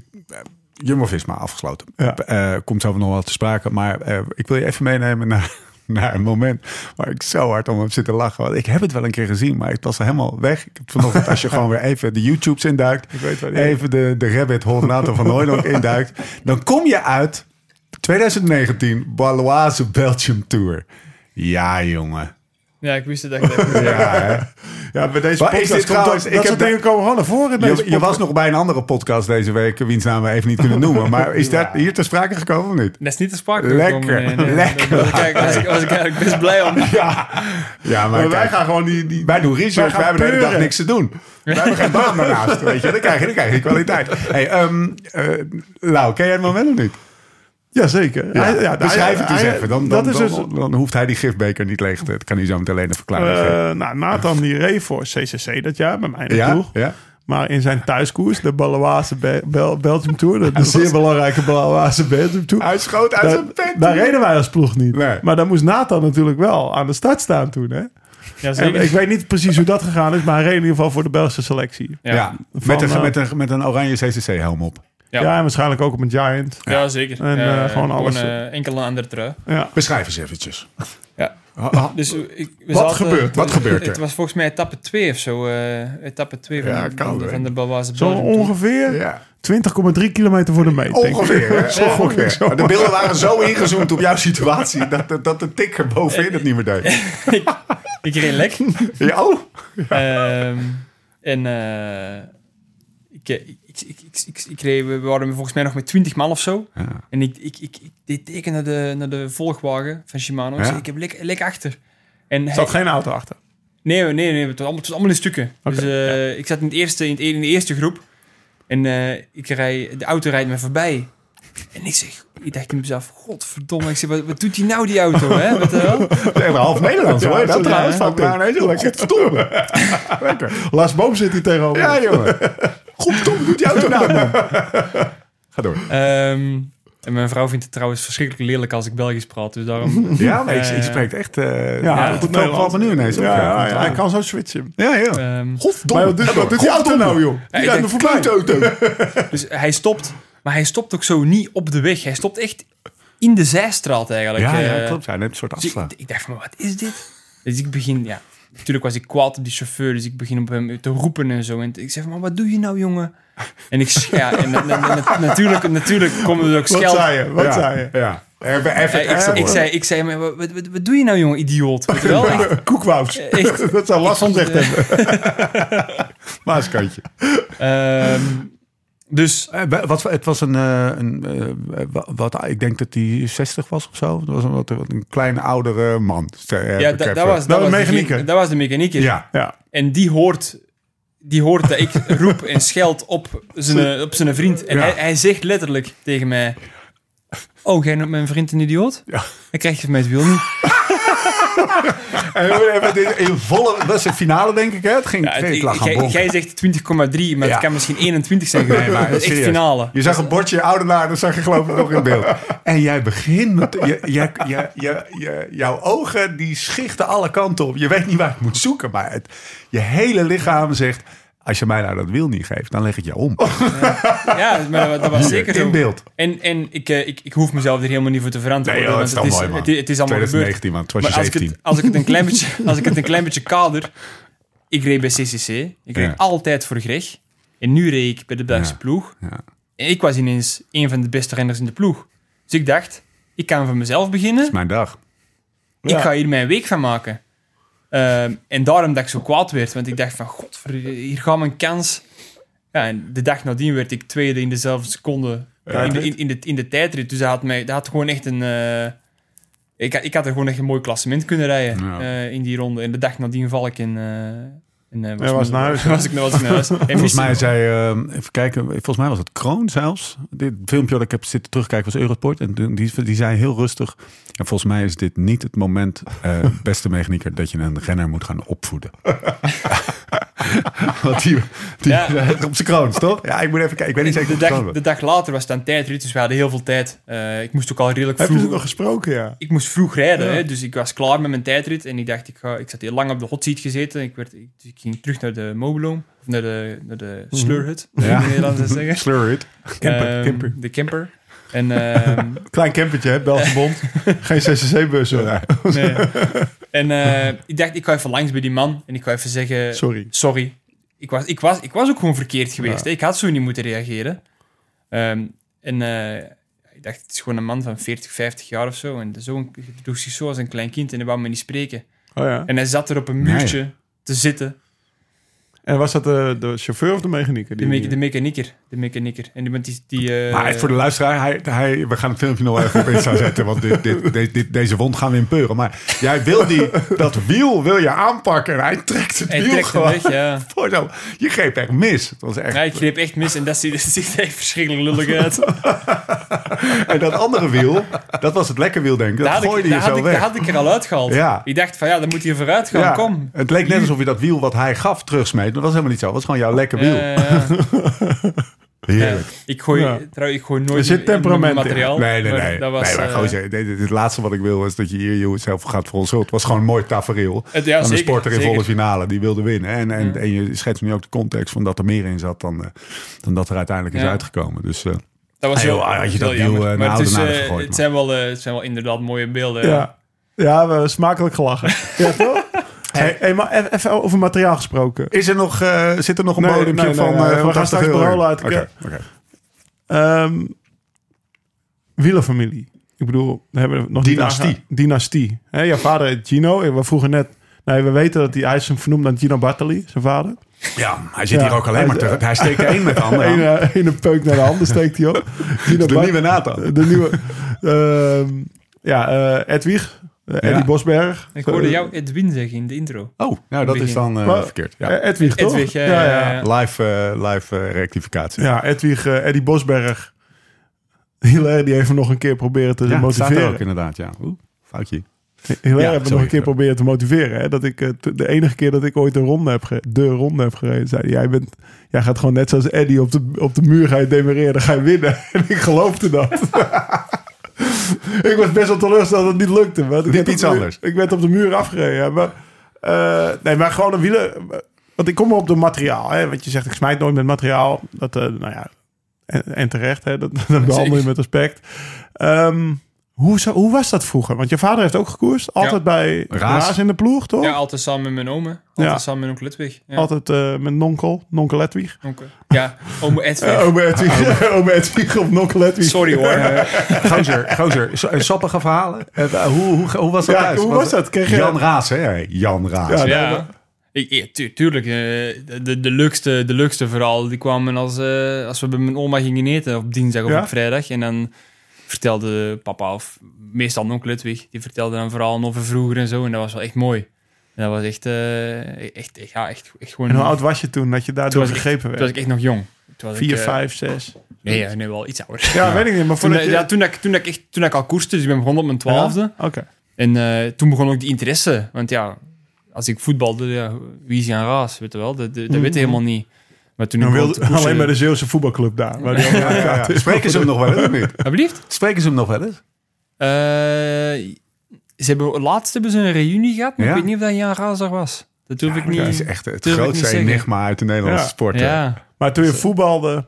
Jumbo-Visma afgesloten. Ja. Eh, komt zo nog wel te sprake. Maar eh, ik wil je even meenemen naar, naar een moment waar ik zo hard om heb zitten lachen. Want ik heb het wel een keer gezien, maar het was helemaal weg. Ik heb vanochtend, als je gewoon weer even de YouTubes induikt. Ik weet Even de, de rabbit hole Nathan van Hooydonk induikt. Dan kom je uit 2019 Baloise Belgium Tour. Ja, jongen. Ja, ik wist het eigenlijk. Ja, hè? Ja, bij deze Maar is podcast dit komt trouwens- dat, ik dat heb dingen komen gewoon naar voren in deze Je, was nog bij een andere podcast deze week, wiens naam we even niet kunnen noemen. Maar is dat hier ter sprake gekomen of niet? Dat is niet te sprake Lekker, nee, nee. lekker. Daar Kijk, was ik, was ik eigenlijk best blij om. Ja, ja maar, Maar wij kijk, gaan gewoon die... die wij doen research, wij hebben de hele dag niks te doen. Wij hebben geen baan daarnaast, weet je. Dan krijg je, dan krijg je kwaliteit. Hey, ehm eh, Lau, ken jij het moment of niet? Jazeker. Ja, Hij- ja, beschrijf hij- het eens hij- even. Dan, dan, dat is dan, dus... dan hoeft hij die gifbeker niet leeg te... Dat kan hij zo meteen alleen een verklaring geven. eh nou, Nathan die reed voor CCC dat jaar bij mij in de Ja, ploeg. ja. Maar in zijn thuiskoers, de Baloise Be- Bel- Belgium Tour, de, de zeer belangrijke Baloise Belgium Tour. Hij schoot uit daar, zijn pen. daar reden wij als ploeg niet. Nee. Maar daar moest Nathan natuurlijk wel aan de start staan toen. Hè? Ja, zeker. ik weet niet precies hoe dat gegaan is, maar hij reed in ieder geval voor de Belgische selectie. Ja, met, een, eh, met, een, met een oranje CCC-helm op. Ja. Ja. en waarschijnlijk ook op een Giant. zeker. En, eh, Eh, gewoon alles- eh, enkel een andere trui. Ja. Beschrijf eens eventjes. Ja. Dus eh, ik, we Wat zaten- gebeurt er? Wat gebeurt er? Het was volgens mij etappe 2 of zo. eh etappe 2 van, Ja, de- wel. van de Baloise Zo ongeveer Ja. 20,3 kilometer voor de meet. denk ik. Ongeveer. Zo Ongeveer. zo. De beelden waren zo ingezoomd op jouw situatie dat, dat, dat de tikker bovenin het niet meer deed. Ik reed lek. Ja, oh. Ehm, en eh, ik, ik, ik, ik, ik, ik, ik reed, we waren volgens mij nog met 20 man of zo. Ja. En ik, ik, ik, ik deed teken naar de, naar de volgwagen van Shimano. Ik Ja. zei, Ik heb lek, lek achter. En Er hij- zat geen auto achter. Nee, nee, nee, het was allemaal, het was allemaal in stukken. Dus eh, ik zat in, het eerste, in, het, in de eerste groep. En eh, ik rij, de auto rijdt me voorbij. En ik zeg, ik dacht in mezelf, godverdomme. Ik zeg, wat, wat doet die nou, die auto, hè? Wat? Echt half Nederlands hoor. Ja, Dat trouwens. ja, Van nou ineens lekker. Godverdomme. Lekker. Lars Boom zit hier tegenover. Ja, jongen. Godverdomme, doet die auto nou, man. Ga door. Ehm, en mijn vrouw vindt het trouwens verschrikkelijk lelijk als ik Belgisch praat. Dus daarom... Ja, maar ik, Eh, ik spreek echt... eh Ja, goed Nederlands. valt me nu ineens. Ja, ja, ja, ja. hij kan zo switchen. Ja, ja. ehm, Godverdomme. Maar wat doet, die auto nou, joh? Ja, Die ik rijdt me voorbij. dus hij stopt. Maar hij stopt ook zo niet op de weg. Hij stopt echt in de zijstraat eigenlijk. Ja, ja, Eh, klopt. Hij neemt een soort Dus ik, afslag. ik dacht van, wat is dit? Dus ik begin, ja... Natuurlijk was ik kwaad op die chauffeur, dus ik begin op hem te roepen en zo. En ik zeg maar wat doe je nou, jongen? En ik, ja, en, na- na- na- natuurlijk, natuurlijk komen er ook Wat scheld. zei je? Wat ja. zei je? Ja. Even, even Ja, extra ik, ik, zei, ik zei, maar wat, wat, wat doe je nou, jongen, idioot? Weet je wel? Koekwous. Dat zou last van gezegd het, hebben. Maaskantje. Ehm, Dus Eh, wat, het was een, eh, een eh, wa- wat, ik denk dat hij 60 was of zo. Dat was een, wat, een kleine oudere man. Ja, da- dat, was, dat dat, was de dat was de mechanieker. Ja, Ja. En die hoort, die hoort dat ik roep en scheld op zijn, op zijn vriend. En Ja. hij, hij zegt letterlijk tegen mij... Oh, jij noemt mijn vriend een idioot? Ja. Dan krijg je van mij het wiel niet. En we dit in volle, dat is de finale denk ik hè? Het ging, Ja, het- ik lag aan jij, jij zegt 20,3, maar Ja. het kan misschien 21 zijn geweest. Maar het is echt finale. Je zag een bordje oudenaar, dat zag je geloof ik nog in beeld. En jij begint met... Je, je, je, je, je- jouw ogen die schichten alle kanten op. Je weet niet waar je moet zoeken, maar het, je hele lichaam zegt... Als je mij nou dat wiel niet geeft, dan leg ik je om. Ja, maar dat, dat was zeker zo. In beeld. En, en ik, eh, ik, ik hoef mezelf er helemaal niet voor te verantwoorden. Nee, joh, want het is het, mooi, is, man. het, is- het is allemaal gebeurd. 2019, man. Het was je Maar als ik, 17. het, als, ik het een klein beetje, als ik het een klein beetje kader... Ik reed bij CCC. Ik reed Ja. altijd voor Greg. En nu reed ik bij de Belgische Ja. ploeg. Ja. En ik was ineens een van de beste renners in de ploeg. Dus ik dacht, ik kan van mezelf beginnen. is mijn dag. Ik ga hier mijn week van maken. Ehm, en daarom dat ik zo kwaad werd. Want ik dacht van, god, hier gaat mijn kans. Ja, en de dag nadien werd ik tweede in dezelfde seconde in, de, in, in, de, in de tijdrit. Dus dat had, mij, dat had gewoon echt een... eh, ik, had- ik had er gewoon echt een mooi klassement kunnen rijden Ja. eh, in die ronde. En de dag nadien val ik in... in eh, Ja, was naar huis, hè? Was ik, was ik naar huis. En Volgens mij zei, eh, even kijken, volgens mij was het Kroon zelfs. Dit filmpje dat ik heb zitten terugkijken was Eurosport. En die, die zei heel rustig. En volgens mij is dit niet het moment, eh, beste mechanieker, dat je een renner moet gaan opvoeden. Want die, die Ja. op zijn kroon, toch? Ja, ik moet even kijken. Ik weet niet zeker de, dag, de dag later was het dan tijdrit, dus we hadden heel veel tijd. Eh, ik moest ook al redelijk Heb je vroeg... het nog gesproken, ja? ik moest vroeg rijden, Ja. hè, dus ik was klaar met mijn tijdrit. En ik dacht, ik, ga, ik zat heel lang op de hot seat gezeten. Ik, werd, ik, dus ik ging terug naar de mobiloom, of naar de, naar de slurhut, Ja. ja. in Nederland zou zeggen. Slur it. Camper, Ehm, camper. De camper. En, ehm, Klein campertje, hè? Belgische Bond. Geen CCC-bus, nee. en eh, ik dacht, ik ga even langs bij die man en ik ga even zeggen... Sorry. sorry. Ik was, ik, was, ik was ook gewoon verkeerd geweest. Ja. Ik had zo niet moeten reageren. Ehm, en eh, ik dacht, het is gewoon een man van 40, 50 jaar of zo. En de zoon droeg zich zo als een klein kind en hij wou me niet spreken. Oh ja. En hij zat er op een muurtje te zitten. En was dat de, de chauffeur of de mechanieker? De, Die, me de mechanieker. De mechanieker. En die... die eh, Maar voor de luisteraar, hij, hij, we gaan het filmpje nog even op Insta zetten, want dit, dit, dit, dit- deze wond gaan we in peuren. Maar jij wil die, dat wiel wil je aanpakken en hij trekt het hij wiel trekt gewoon weg, ja. Je greep echt mis. Het was echt, ja. Ik greep echt mis en dat ziet, dat ziet er echt verschrikkelijk lullig uit. En dat andere wiel, dat was het lekke wiel denk ik. Dat Dat ik, gooide je dat, zo ik, weg. dat had ik er al uitgehaald. Ja. Ik dacht van, ja, dan moet hij vooruit gaan. Ja, Kom. Het leek net alsof je dat wiel wat hij gaf terugsmeet. Dat was helemaal niet zo. Het was gewoon jouw lekke wiel. Ja. Heerlijk. Ja, ik, gooi, Ja. trouw, ik gooi nooit Er zit in- in temperament in. materiaal. Nee, nee, maar nee. Dat was, nee maar eh, gozer, dit, dit- het laatste wat ik wil is dat je hier jezelf gaat verontschuldigen. Het was gewoon een mooi tafereel. Het- ja, van een zeker, sporter in volle finale die wilde winnen. En, en, en je schetst nu ook de context van dat er meer in zat dan, eh, dan dat er uiteindelijk is uitgekomen. Dus eh, dat was Hey, heel, joh, had je heel dat jammer. eh, Maar het, is, eh, gegooid, het, zijn wel, eh, het zijn wel inderdaad mooie beelden. Ja. ja, we smakelijk gelachen. ja, toch? Hey, hey, maar even- over materiaal gesproken. is er nog, eh, zit er nog een Nee, bodempje nee, van, nee, eh, we van gaan 80 straks euro? uit. Oké, oké. Ehm wielerfamilie. Ik bedoel, we hebben nog Dynastie. Dynastie. Hè, jouw vader heet Gino. We vroegen net... Nee, we weten dat hij, hij is vernoemd naar Gino Bartali, zijn vader. Ja, hij zit Ja, hier ook alleen hij- maar terug. Hij steekt één met de andere Eén aan. eh, één peuk naar de handen steekt hij op. Gino De Bart- nieuwe Nathan. De nieuwe... ehm, ja, eh Edwig. Eh, Ja. Eddie Bosberg. Ik hoorde Eh, jou Edwin zeggen in de intro. Oh, nou dat is dan eh, Maar- verkeerd. Ja. Edwig, toch? Edwig, ja, ja, ja. Live, eh, live eh, rectificatie. Ja, Edwig, eh, Eddie Bosberg. Hilaire die heeft hem nog een keer proberen te Ja, staat er motiveren. ook inderdaad, ja. Oeh, foutje. Hilaire Ja, heeft me nog een keer proberen te motiveren. Hè? Dat ik, de enige keer dat ik ooit een ronde heb, de ronde heb gereden, zei hij, jij, bent, jij gaat gewoon net zoals Eddie op de, op de muur ga je demereren, dan ga je winnen. En ik geloofde dat. ik was best wel teleurgesteld dat het niet lukte. Werd op iets muur- anders. Ik werd op de muur afgereden. Maar, eh, nee, maar gewoon een wielen... Want ik kom op de materiaal. Hè? Want je zegt, ik smijt nooit met materiaal. Dat, eh, nou ja, en, en terecht, hè? Dat, dat behandel je met respect. Ehm, hoe, zo, hoe was dat vroeger? Want je vader heeft ook gekoerst. Altijd Ja. bij Raas. Raas. in de ploeg, toch? Ja, altijd samen met mijn ome. Altijd Ja. samen met onkel Ludwig. Ja. Altijd eh, met nonkel, nonkel Edwig. Onkel. Ja, ome Edwig. Uh, ome Edwig, ome Edwig of nonkel Edwig. Sorry hoor. Gozer, gozer, so- eh, sappige verhalen. Eh, hoe, hoe, hoe was dat Ja, thuis? hoe was dat? Kreeg je- Jan Raas, hè? Jan Raas. Ja, nee, Ik, tu- tuurlijk, eh, de, de, leukste, de leukste verhaal, die kwamen als, eh, als we bij mijn oma gingen eten op dinsdag of Ja? op vrijdag. En dan vertelde papa, of meestal onkel Ludwig, die vertelde dan verhalen over vroeger en zo. En dat was wel echt mooi. En dat was echt, eh, echt, echt, ja, echt, echt gewoon... En hoe oud was je toen dat je daardoor gegrepen Toen was werd? ik echt nog jong. Toen was Vier, ik, eh, vijf, zes. Nee, ja, nee, wel iets ouder. Ja, weet ik niet. Maar Toen, eh, je... ja, toen, ik, toen, ik echt, toen ik al koerste, dus ik ben begonnen op mijn twaalfde. Ja? Oké. En toen begon ook die interesse. Want ja, als ik voetbalde, ja, wie is Jan Raas, weet je wel? Dat, dat, dat weet je helemaal niet. Maar toen ik wilde alleen bij de Zeeuwse voetbalclub daar. Waar die Ja, ja, ja. Spreken ze hem nog wel eens of niet? Spreken ze hem nog wel eens? Eh, ze hebben, laatst hebben ze een reunie gehad, maar Ja? ik weet niet of dat Jan Raas er was. Dat durf ik niet. Dat is echt het grootste enigma uit de Nederlandse Ja. sport. Maar toen je voetbalde...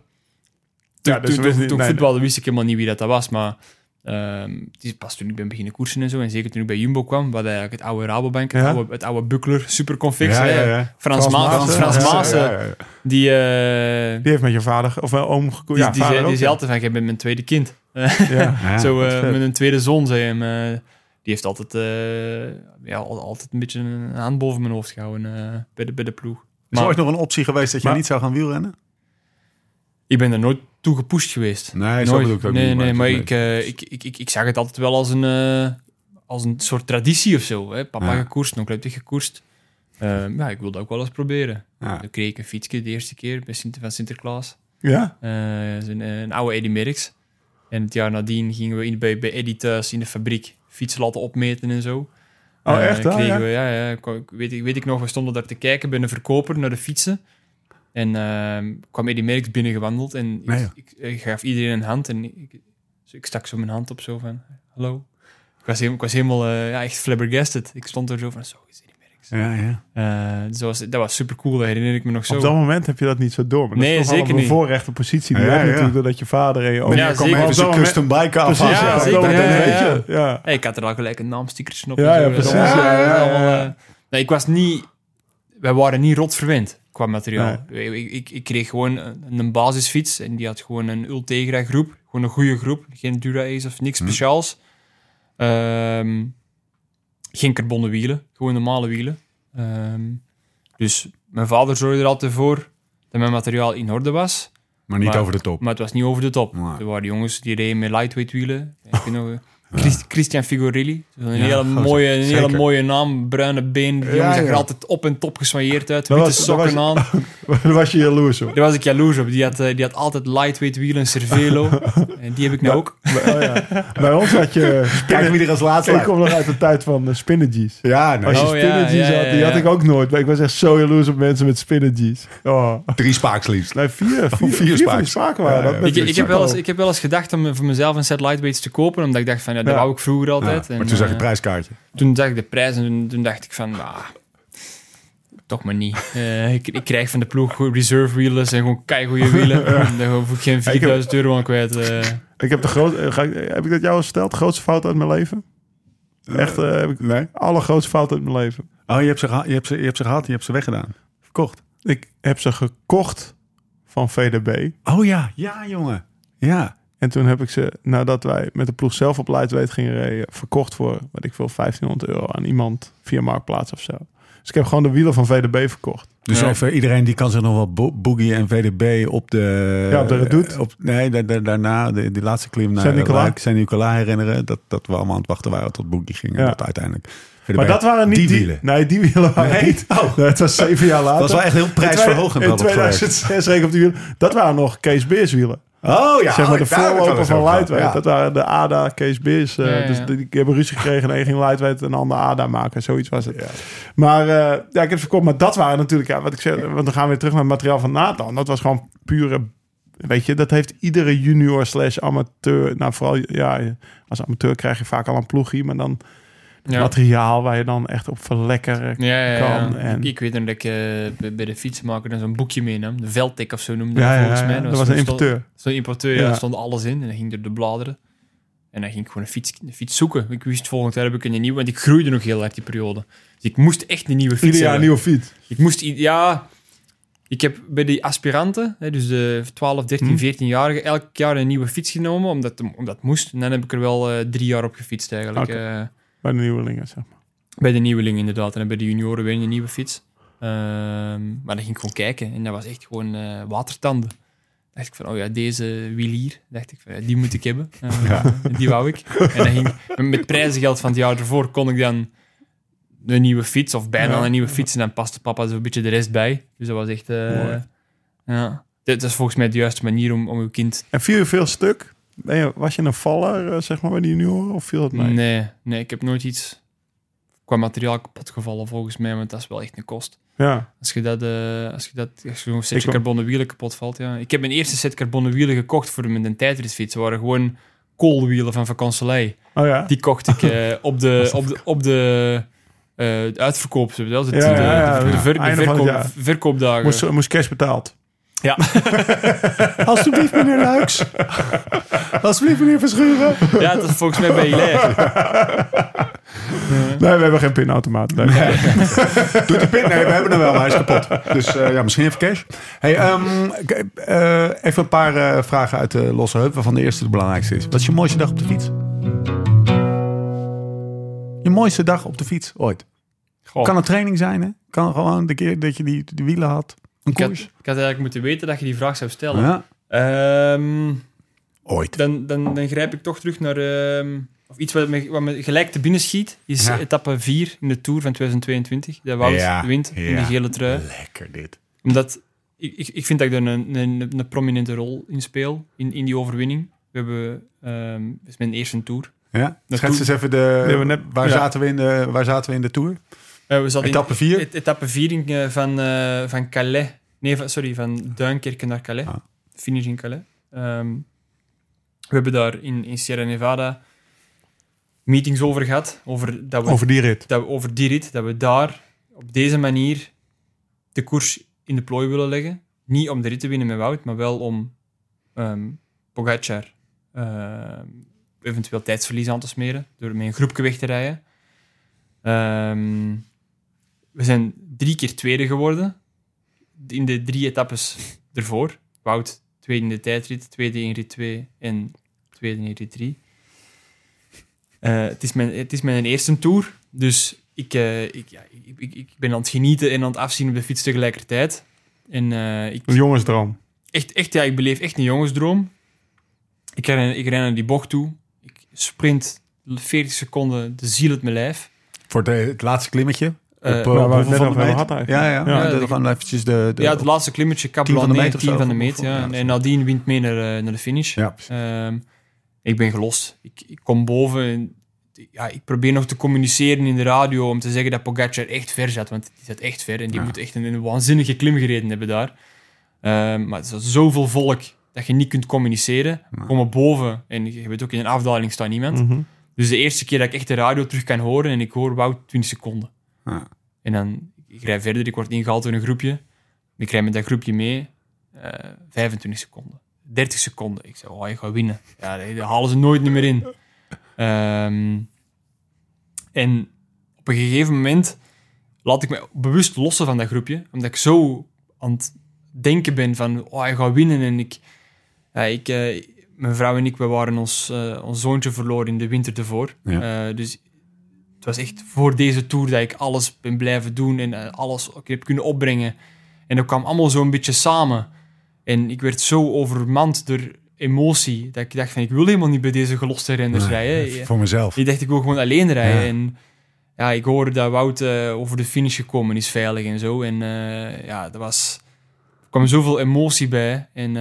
Toen, Ja, dus toen, toen, toen nee, voetbalde wist ik helemaal niet wie dat, dat was, maar ehm, het is pas toen ik ben beginnen koersen en zo, en zeker toen ik bij Jumbo kwam, wat eigenlijk het oude Rabobank, het, Ja. oude, het oude Buckler, Superconfix, Ja, ja, hè. ja. Frans, Frans Maassen, die, eh, Die heeft met je vader... Of wel oom gekoerd. die, Ja, die, zei, die altijd van, jij bent mijn tweede kind. Ja. Ja. zo eh, met een tweede zoon, zei hem. eh, die heeft altijd, eh, ja, al- altijd een beetje een hand boven mijn hoofd gehouden eh, bij, de, bij de ploeg. Is er ooit nog een optie geweest dat je Maar- niet zou gaan wielrennen? ik ben er nooit toe gepusht geweest. Nee, zo Nooit. bedoel ik ook nee, niet. Nee, maar ik, eh, ik, ik, ik, ik zag het altijd wel als een, eh, als een soort traditie of zo. Hè? Papa Ja. gekoerst, onkel heeft gekoerst. Eh, ja, ik wilde ook wel eens proberen. Ja. Dan kreeg ik een fietsje de eerste keer bij Sint van Sinterklaas. Ja? Eh, eh, een oude Eddy Merckx. En het jaar nadien gingen we in, bij, bij Eddy thuis in de fabriek fietsen laten opmeten en zo. Oh, echt? kregen ja? we, ja, ja. Weet, ik weet ik nog, we stonden daar te kijken bij een verkoper naar de fietsen. En ehm, kwam Eddy Merckx binnengewandeld en ik, Nee, joh. ik, ik gaf iedereen een hand. En ik, dus ik stak zo mijn hand op zo van, hallo. Ik was, helemaal- ik was helemaal eh, ja, echt flabbergasted. Ik stond er zo van, zo is Eddy Merckx. Ja, ja. Eh, dus dat, was, dat was super cool, dat herinner ik me nog zo. Op dat moment heb je dat niet zo door. Maar dat Nee, is toch zeker een niet. voorrechte positie. Die Ja, natuurlijk doordat je vader en je oom... Ja, zeker. even zijn dat custom bike af. Precies, Ja, ja, zeker, dat ja, weet ja. je. Ja. Hey, ik had er al gelijk een naamstickertje op. Ja, ja, precies, Dat was, ja, eh, ja, ja. allemaal, eh, nee, ik was niet... Wij waren niet rot verwend qua materiaal. Ik, ik, ik kreeg gewoon een, een basisfiets en die had gewoon een Ultegra groep. Gewoon een goede groep. Geen Dura-Ace of niks speciaals. Ehm, geen carbonnen wielen. Gewoon normale wielen. Ehm, dus mijn vader zorgde er altijd voor dat mijn materiaal in orde was. Maar niet Maar- over de top. Maar het was niet over de top. Nee. Er waren jongens die reden met lightweight wielen. Ik weet nog, Christ- Christian Figuerilli. Een, Ja, hele, mooie, een hele mooie naam. Bruine been. Die Ja, jongen zag ja. er altijd op en top geswanjeerd uit. Dat Witte sokken was- aan. Daar was je jaloers op. Daar was ik jaloers op. Die had, eh, die had altijd lightweight wielen. Cervelo. en die heb ik nou ook. Bij- oh ja. Bij ons had je... Kijk wie er als laatste Ik kom nog uit de tijd van spinnergies. Ja, nee. Als je Oh, ja, spinnergies ja, had, die ja. had ik ook nooit. Maar ik was echt zo jaloers op mensen met spinnergies. Oh. drie spaaksliefst. Nee, vier. Vier, vier vier, die spaaks. spaken waren dat. Ik, ik, heb wel eens, ik heb wel eens gedacht om voor mezelf een set lightweights te kopen. Omdat ik dacht van, dat Ja. wou ik vroeger Ja, altijd. maar En, toen zag je eh, het prijskaartje. toen zag ik de prijs en toen, toen dacht ik van, ah, toch maar niet. Eh, ik, ik krijg van de ploeg gewoon reserve wielen, zijn gewoon keigoede wielen. En Daar hoef ik geen 4000 euro aan kwijt. eh. Ik heb de groot, ga ik- heb ik dat jou al verteld? Grootste fout uit mijn leven? Echt, eh, heb ik Nee. allergrootste fout uit mijn leven. Oh, je hebt, ze je, hebt ze, je hebt ze gehad, je hebt ze weggedaan. Verkocht. Ik heb ze gekocht van VDB. Oh ja, ja jongen. Ja. En toen heb ik ze, nadat wij met de ploeg zelf op Lightweight gingen rijden, verkocht voor, wat ik veel, 1500 euro aan iemand via Marktplaats of zo. Dus ik heb gewoon de wielen van VDB verkocht. Dus Ja. even iedereen die kan zich nog wel Bo- Boogie en VDB op de... Ja, op de Redoute. Op, nee, da- da- daarna, de, die laatste klim naar Saint-Nicolas. Saint-Nicolas herinneren. Dat, dat we allemaal aan het wachten waren tot Boogie ging. En Ja. dat uiteindelijk... VDB Maar dat waren niet die die, wielen. Nee, die wielen waren Nee? niet. Oh. Nee, het was zeven jaar later. Dat was wel echt heel prijsverhogend. In dat project. 2006 reed ik op die wielen. Dat waren nog Kees Beers wielen. Oh ja, zeg maar oh, de voorloper van. Lightweight. Ja. Dat waren de ADA Kees Beers. eh, Ja, ja. Dus die, die hebben ruzie gekregen en één ging Lightweight en de ander ADA maken. Zoiets was het. Maar eh, ja, ik heb het verkocht. Maar dat waren natuurlijk, ja, wat ik zeg, want dan gaan we weer terug naar het materiaal van Nathan. Dat was gewoon pure, weet je, dat heeft iedere junior slash amateur. Nou, vooral, ja, als amateur krijg je vaak al een ploegie, maar dan ja. materiaal waar je dan echt op verlekkeren Ja, kan. En, Ik, weet nog dat ik eh, bij, de fietsenmaker dan zo'n boekje meenam. De Veldtek of zo noemde ja, volgens mij. dat was een importeur. Zo'n importeur, ja. Daar stond alles in. En dan ging er de bladeren. En dan ging ik gewoon een fiets, een fiets zoeken. Ik wist volgend jaar heb ik een nieuwe, want ik groeide nog heel erg die periode. Dus ik moest echt een nieuwe fiets Ieder jaar een nieuwe fiets. Ik moest, ja... Ik heb bij die aspiranten, dus de 12, 13, Hm. 14-jarigen, elk jaar een nieuwe fiets genomen, omdat, omdat het moest. En dan heb ik er wel eh, drie jaar op gefietst eigenlijk. Bij de nieuwelingen, zeg maar. bij de nieuweling inderdaad. En bij de junioren weer een nieuwe fiets. Ehm, maar dan ging ik gewoon kijken en dat was echt gewoon eh, watertanden. dacht ik van, oh ja, deze wiel hier, dacht ik van, ja, die moet ik hebben. Eh, Die wou ik. En dan ging, met- met prijzengeld van het jaar ervoor kon ik dan een nieuwe fiets, of bijna Ja. een nieuwe fiets, en dan paste papa zo'n beetje de rest bij. Dus dat was echt... eh, ja. Dit is volgens mij de juiste manier om, om uw kind... En viel je veel stuk? Ben je, was je een valler, eh, zeg maar, bij die junioren? Of viel het mee? Nee, nee, ik heb nooit iets qua materiaal kapot gevallen volgens mij, want dat is wel echt een kost. Ja. Als je dat, eh, als je dat, als je zo'n setje Ik ook. carbonnen wielen kapot valt, ja. Ik heb mijn eerste set carbonnen wielen gekocht voor met een tijdritfiets. Waren gewoon koolwielen van Vakanselij. Oh ja? Die kocht ik eh, op de, op de, op de uitverkoop, dat is het, Ja, de, ja, de, ver- verkoop, verkoopdagen. Moest, moest cash betaald. Ja. Alsjeblieft, meneer Luiks. Alsjeblieft, meneer Verschuren. ja, dat is volgens mij bij Hilaire. Nee, we hebben geen pinautomaat. Nee. Doet die pin? Nee, we hebben hem wel, maar hij is kapot. Dus eh, ja, misschien even cash. Hey, ehm, eh, even een paar eh, vragen uit de losse heup, waarvan de eerste de belangrijkste is. Wat is je mooiste dag op de fiets? Je mooiste dag op de fiets ooit? Goh. Kan een training zijn, hè? Kan gewoon de keer dat je die, de wielen had. Een Ik had, koers. ik had eigenlijk moeten weten dat je die vraag zou stellen. Ja. Ehm, Ooit. dan, dan, dan grijp ik toch terug naar... ehm, of iets wat me, wat me gelijk te binnen schiet, is Ja. etappe 4 in de Tour van 2022. De Wout Ja, wint in de gele trui. Lekker dit. Omdat ik, ik, ik vind dat ik daar een, een, een prominente rol in speel, in, in die overwinning. We hebben... ehm het is mijn eerste Tour. Ja? Dat Schets eens even de... hebben we net- waar, ja. zaten we in de, waar zaten we in de Tour? Eh, we zaten Etappe 4? et- etappe 4 in, eh, van, eh, van Calais. Nee, van, sorry, van Duinkerken naar Calais. Ah. Finish in Calais. Ehm, we hebben daar in, in Sierra Nevada meetings over gehad. Over, dat we, Over die rit. dat we, over die rit. Dat we daar op deze manier de koers in de plooi willen leggen. Niet om de rit te winnen met Wout, maar wel om ehm Pogacar ehm, eventueel tijdsverlies aan te smeren. Door met een groepje weg te rijden. Ehm, we zijn drie keer tweede geworden. In de drie etappes ervoor. Wout tweede in de tijdrit, tweede in rit 2 en tweede in rit 3. Eh, het, is mijn, het is mijn eerste tour, dus ik, eh, ik, ja, ik, ik, ik ben aan het genieten en aan het afzien op de fiets tegelijkertijd. En eh, ik, Een jongensdroom. echt, echt, ja, ik beleef echt een jongensdroom. Ik ren, ik ren naar die bocht toe. Ik sprint 40 seconden de ziel uit mijn lijf. Voor de, het laatste klimmetje. Eh, op, uh, we net van de meter? eigenlijk. Ja, ja. Ja, ja, gewoon eventjes de... de ja, het laatste klimmetje, van de meter of 10 zo, van de of- Ja. En, nadien wint mee naar, eh, naar de finish. Ja. Ehm, ik ben gelost. Ik, ik kom boven en ja, ik probeer nog te communiceren in de radio om te zeggen dat Pogacar echt ver zat. Want die zat echt ver en die Ja. moet echt een, een waanzinnige klim gereden hebben daar. Ehm, maar er is zoveel volk dat je niet kunt communiceren. Ja. Komen boven en je weet ook in een afdaling staat niemand. Mhm. Dus de eerste keer dat ik echt de radio terug kan horen en ik hoor Wout 20 seconden. Ja. En dan, ik rij verder, ik word ingehaald door een groepje. Ik rij met dat groepje mee, eh 25 seconden. 30 seconden. Ik zei, oh, je gaat winnen. Ja, dat halen ze nooit meer in. Ehm, en op een gegeven moment laat ik me bewust lossen van dat groepje. Omdat ik zo aan het denken ben van, oh, je gaat winnen. En ik, ja, ik eh, mijn vrouw en ik, we waren ons, eh, ons zoontje verloren in de winter ervoor. Ja. Dus het was echt voor deze tour dat ik alles ben blijven doen en eh, alles heb kunnen opbrengen. En dat kwam allemaal zo een beetje samen. En ik werd zo overmand door emotie dat ik dacht van ik wil helemaal niet bij deze geloste renners Nee, rijden. Voor mezelf. Ik dacht ik wil gewoon alleen rijden. Ja. En ja, ik hoorde dat Wout eh, over de finish gekomen is veilig en zo. En eh, ja, dat was, er kwam zoveel emotie bij. En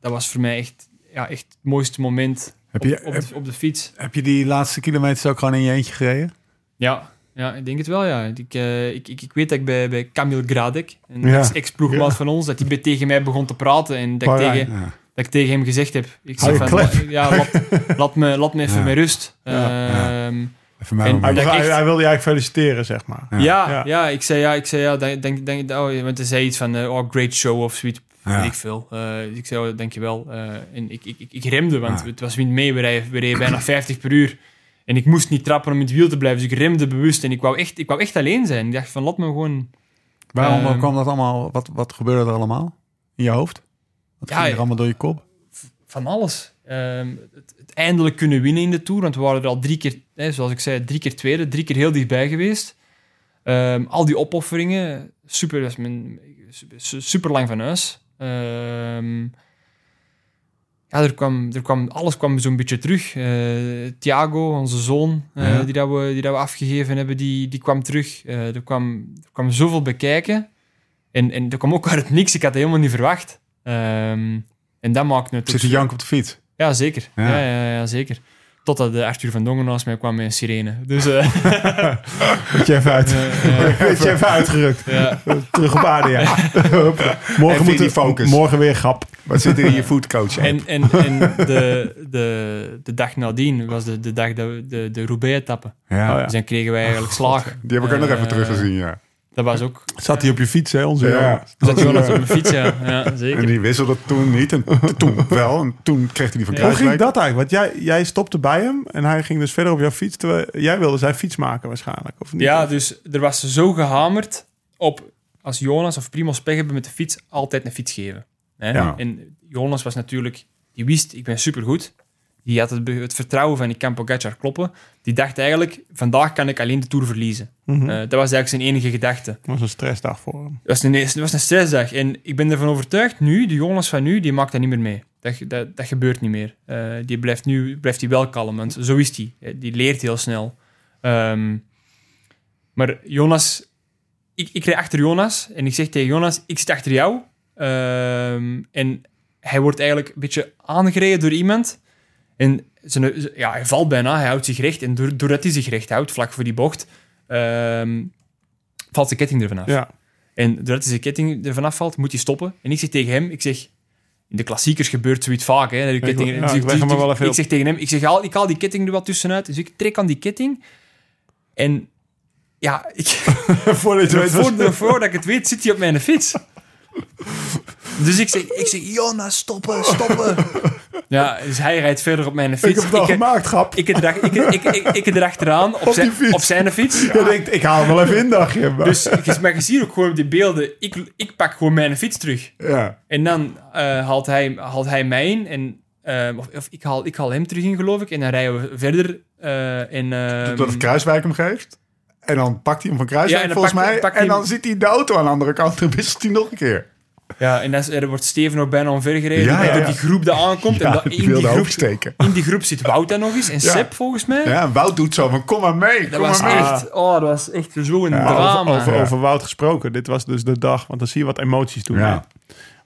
dat was voor mij echt, ja, echt het mooiste moment Heb op, je, op, heb, de, op de fiets. heb je die laatste kilometers ook gewoon in je eentje gereden? Ja, ja, ik denk het wel, ja. Ik, eh, ik, ik, ik weet dat ik bij, bij Camille Gradek, een Ja. ex-ploegmaat Ja. van ons, dat hij bij- tegen mij begon te praten en dat ik, Bahrein. tegen, Ja. dat ik tegen hem gezegd heb... Ik zeg van, la- ja, laat, laat, me, laat me even met rust. Ehm, Even En- Hij, hij, echt- hij wilde je eigenlijk feliciteren, zeg maar. Ja. ja, ik zei ja, ik zei ja, denk, denk, denk, oh, want hij zei iets van, eh, oh, great show of zoiets. Ja. Weet ik veel. Eh, ik zei, oh, dankjewel. Eh en ik, ik, ik, ik remde, want Ja. het was wind mee. We reden, we reden bijna 50 per uur. En ik moest niet trappen om in het wiel te blijven. Dus ik remde bewust. En ik wou echt, ik wou echt alleen zijn. Ik dacht van, laat me gewoon... Waarom Ehm, kwam dat allemaal? Wat, wat gebeurde er allemaal in je hoofd? Wat Ja, ging er allemaal door je kop? Van alles. Ehm, het, het eindelijk kunnen winnen in de Tour. Want we waren er al drie keer, hè, zoals ik zei, drie keer tweede. Drie keer heel dichtbij geweest. Ehm, al die opofferingen, super, super lang van huis. Ehm, ja, er kwam, er kwam, alles kwam zo'n beetje terug. Eh, Thiago, onze zoon, Ja. die, dat we, die dat we afgegeven hebben, die, die kwam terug. Eh, er, kwam, er kwam zoveel bekijken. En, en er kwam ook uit het niks. Ik had het helemaal niet verwacht. Ehm, en dat maakt het Zit je jank op de fiets? Ja, zeker. Ja. Ja. Ja, ja, zeker. Totdat de Arthur van Dongen naast mij kwam met een sirene. Dus eh, Weet je even uit. Weet je even uitgerukt. ja. Terug op aarde, ja. Morgen, moet die focus. morgen weer grap. Wat zit er in je foodcoach? En, en, en de, de, de dag nadien was de, de dag dat we de, de Roubaix-etappe. Ja. Oh, ja. Dus dan kregen wij eigenlijk slagen. Die heb ik ook nog Eh, even teruggezien, ja. Dat was ook... Zat hij op je fiets, hè, onze Ja. jongen? Zat Jonas op mijn fiets, ja. ja zeker. En die wisselde toen niet en toen wel. En toen kreeg hij die van Ja. Hoe ging dat eigenlijk? Want jij, jij stopte bij hem en hij ging dus verder op jouw fiets. Terwijl jij wilde zijn fiets maken waarschijnlijk, of niet? Ja, dus er was zo gehamerd op... Als Jonas of Primoz pech hebben met de fiets, altijd een fiets geven. Hè? Ja. En Jonas was natuurlijk... Die wist, ik ben supergoed. Die had het, het vertrouwen van die Campo Gacchar kloppen. Die dacht eigenlijk, vandaag kan ik alleen de Tour verliezen. Eh, dat was eigenlijk zijn enige gedachte. Dat was een stressdag voor hem. Dat was, een, was een stressdag. En ik ben ervan overtuigd, nu, de Jonas van nu, die maakt dat niet meer mee. Dat, dat, dat gebeurt niet meer. Eh, die blijft nu blijft die wel kalm, want zo is die. Eh, Die leert heel snel. Ehm, maar Jonas... Ik, ik rijd achter Jonas en ik zeg tegen Jonas, ik zit achter jou. Ehm, en hij wordt eigenlijk een beetje aangereden door iemand. En zijn, ja, hij valt bijna, hij houdt zich recht. En door- doordat hij zich recht houdt, vlak voor die bocht, ehm, valt de ketting ervan af. Ja. En doordat hij zijn ketting ervan afvalt, moet hij stoppen. En ik zeg tegen hem, ik zeg... In de klassiekers gebeurt zoiets vaak, hè. De ketting, ja, ik er wel zeg tegen hem, ik zeg, haal, ik haal die ketting er wat tussenuit. Dus ik trek aan die ketting. En ja, ik, Voordat weet voor, voordat ik het weet, zit hij op mijn fiets. Dus ik zeg, ik zeg Jonas, stoppen, stoppen. Ja, dus hij rijdt verder op mijn Ik fiets. heb het al ik, gemaakt, grap. ik, ik, ik, ik, ik, ik erachteraan op, die zijn, fiets. op zijn fiets. Je denkt, ik haal hem wel even in, dacht je. Maar- Dus je- maar je ziet ook gewoon op die beelden, ik, ik pak gewoon mijn fiets terug. Ja. En dan eh, haalt, hij, haalt hij mij in en... eh, of, of ik, haal, ik haal hem terug in, geloof ik. En dan rijden we verder. eh en, ehm, Dat Kruiswijk hem geeft. En dan pakt hij hem van Kruiswijk Ja, en dan volgens pakt- mij. en hij dan zit hij in de auto aan de andere kant. En wisselt hij nog een keer. Ja, en er wordt Steven ook bijna omvergereden. Ja, ja, door die groep die aankomt. en dat, in, die wilde groep, oversteken. in die groep zit Wout dan nog eens. En Ja. Sepp, volgens mij. Ja, Wout doet zo van kom maar mee. Dat kom was maar mee. echt... Oh, dat was echt zo'n drama. Over, over, Ja. over Wout gesproken. Dit was dus de dag, want dan zie je wat emoties doen. Ja.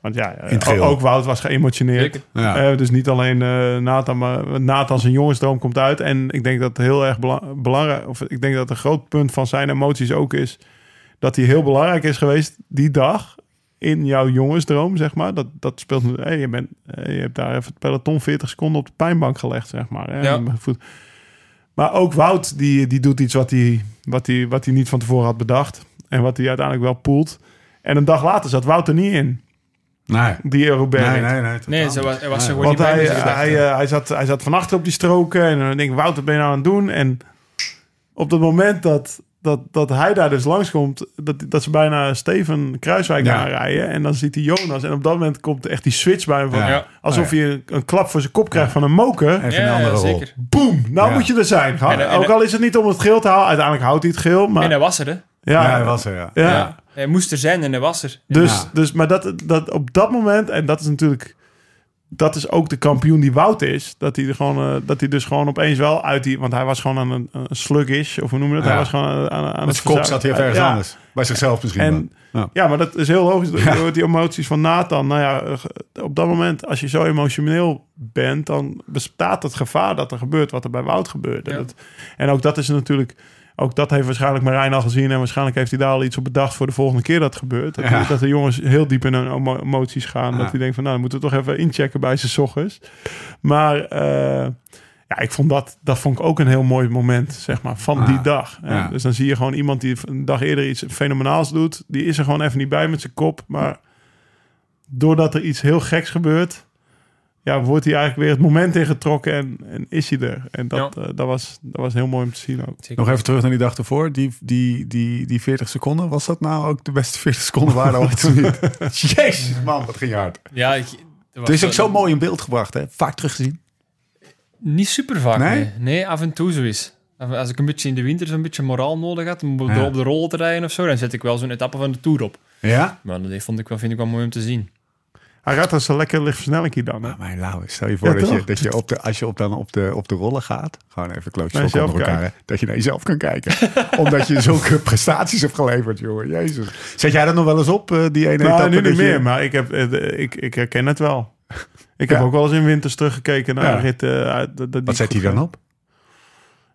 Want ja, ook Wout was geëmotioneerd. Eh, dus niet alleen eh Nathan, maar Nathan zijn jongensdroom komt uit. En ik denk dat het heel erg bela- belangrijk... Of ik denk dat een groot punt van zijn emoties ook is... dat hij heel belangrijk is geweest die dag in jouw jongensdroom, zeg maar. Dat, dat speelt... Hey, je, bent, eh, je hebt daar even het peloton 40 seconden op de pijnbank gelegd, zeg maar. Hè? Ja. Voet- Maar ook Wout, die, die doet iets wat hij, wat, hij, wat hij niet van tevoren had bedacht. En wat hij uiteindelijk wel poelt. En een dag later zat Wout er niet in, Nee. die Roubaix. Nee, nee, nee. Nee, ze was, hij was er Nee. gewoon Want niet bij. hij, dus hij, eh, hij, zat, hij zat van achter op die stroken. En dan denk ik, Wout, wat ben je nou aan het doen? En op het moment dat, dat, dat hij daar dus langskomt... Dat, dat ze bijna Steven Kruiswijk Ja. aanrijden. En dan ziet hij Jonas. En op dat moment komt echt die switch bij hem. Van, Ja. Alsof Oh, hij een, een klap voor zijn kop krijgt van een moker. Even Ja, een andere ja, rol. zeker. Boom! Nou Ja. moet je er zijn. En, en, Ook al is het niet om het geel te halen. Uiteindelijk houdt hij het geel. Maar En hij was er, hè. ja, Ja, hij was er, ja. ja. Ja. Hij moest er zijn en hij was er. Dus, Ja. dus maar dat, dat op dat moment, en dat is natuurlijk, dat is ook de kampioen die Wout is, dat hij, er gewoon, eh, dat hij dus gewoon opeens wel uit die, want hij was gewoon aan een, een sluggish, of hoe noemen we dat? Ja. Hij was gewoon aan, aan, aan Met zijn kop zat hij ergens ja. anders. Bij zichzelf misschien En. Ja. ja, maar dat is heel logisch. Door die emoties van Nathan. Nou ja, eh, op dat moment, als je zo emotioneel bent, dan bestaat het gevaar dat er gebeurt wat er bij Wout gebeurde. Ja. Dat, en ook dat is natuurlijk, ook dat heeft waarschijnlijk Marijn al gezien. En waarschijnlijk heeft hij daar al iets op bedacht voor de volgende keer dat het gebeurt. Dat, Ja. dat de jongens heel diep in hun emo- emoties gaan. Ja. Dat hij denkt van, nou, dan moeten we toch even inchecken bij z'n ochtends. Maar eh, ja, ik vond dat, dat vond ik ook een heel mooi moment, zeg maar, van Ja. die dag. Dus dan zie je gewoon iemand die een dag eerder iets fenomenaals doet. Die is er gewoon even niet bij met zijn kop. Maar doordat er iets heel geks gebeurt, ja, wordt hij eigenlijk weer het moment ingetrokken en, en is hij er. En dat, eh, dat, was, dat was heel mooi om te zien ook. Nog even terug naar die dag ervoor. Die, die, die, die 40 seconden, was dat nou ook de beste 40 seconden waren ooit of niet? Jezus man, wat ging hard. Ja, ik, Het is ook zo mooi in beeld gebracht, hè? Vaak teruggezien. Niet super vaak, Nee? nee? nee. af en toe zo is. Als ik een beetje in de winter zo'n beetje moraal nodig had om op de, Ja. op de rol te rijden of zo, dan zet ik wel zo'n etappe van de Tour op. Ja? Maar dat vond ik wel, vind ik wel mooi om te zien. Hij gaat als een lekker licht versnelling dan. Hè? Maar mijn lauwe, stel je voor Ja, dat, je, dat je, op de, als je op, dan op de, op de rollen gaat, gewoon even klootjes onder elkaar, hè, dat je naar jezelf kan kijken. Omdat je zulke prestaties hebt geleverd, jongen. Jezus. Zet jij dat nog wel eens op, eh, die ene Nou, nu niet je- meer, maar ik, heb, eh, ik, ik herken het wel. Ik heb Ja. ook wel eens in winters teruggekeken naar Ja. ritten. uit- dat- dat Wat zet hij dan op?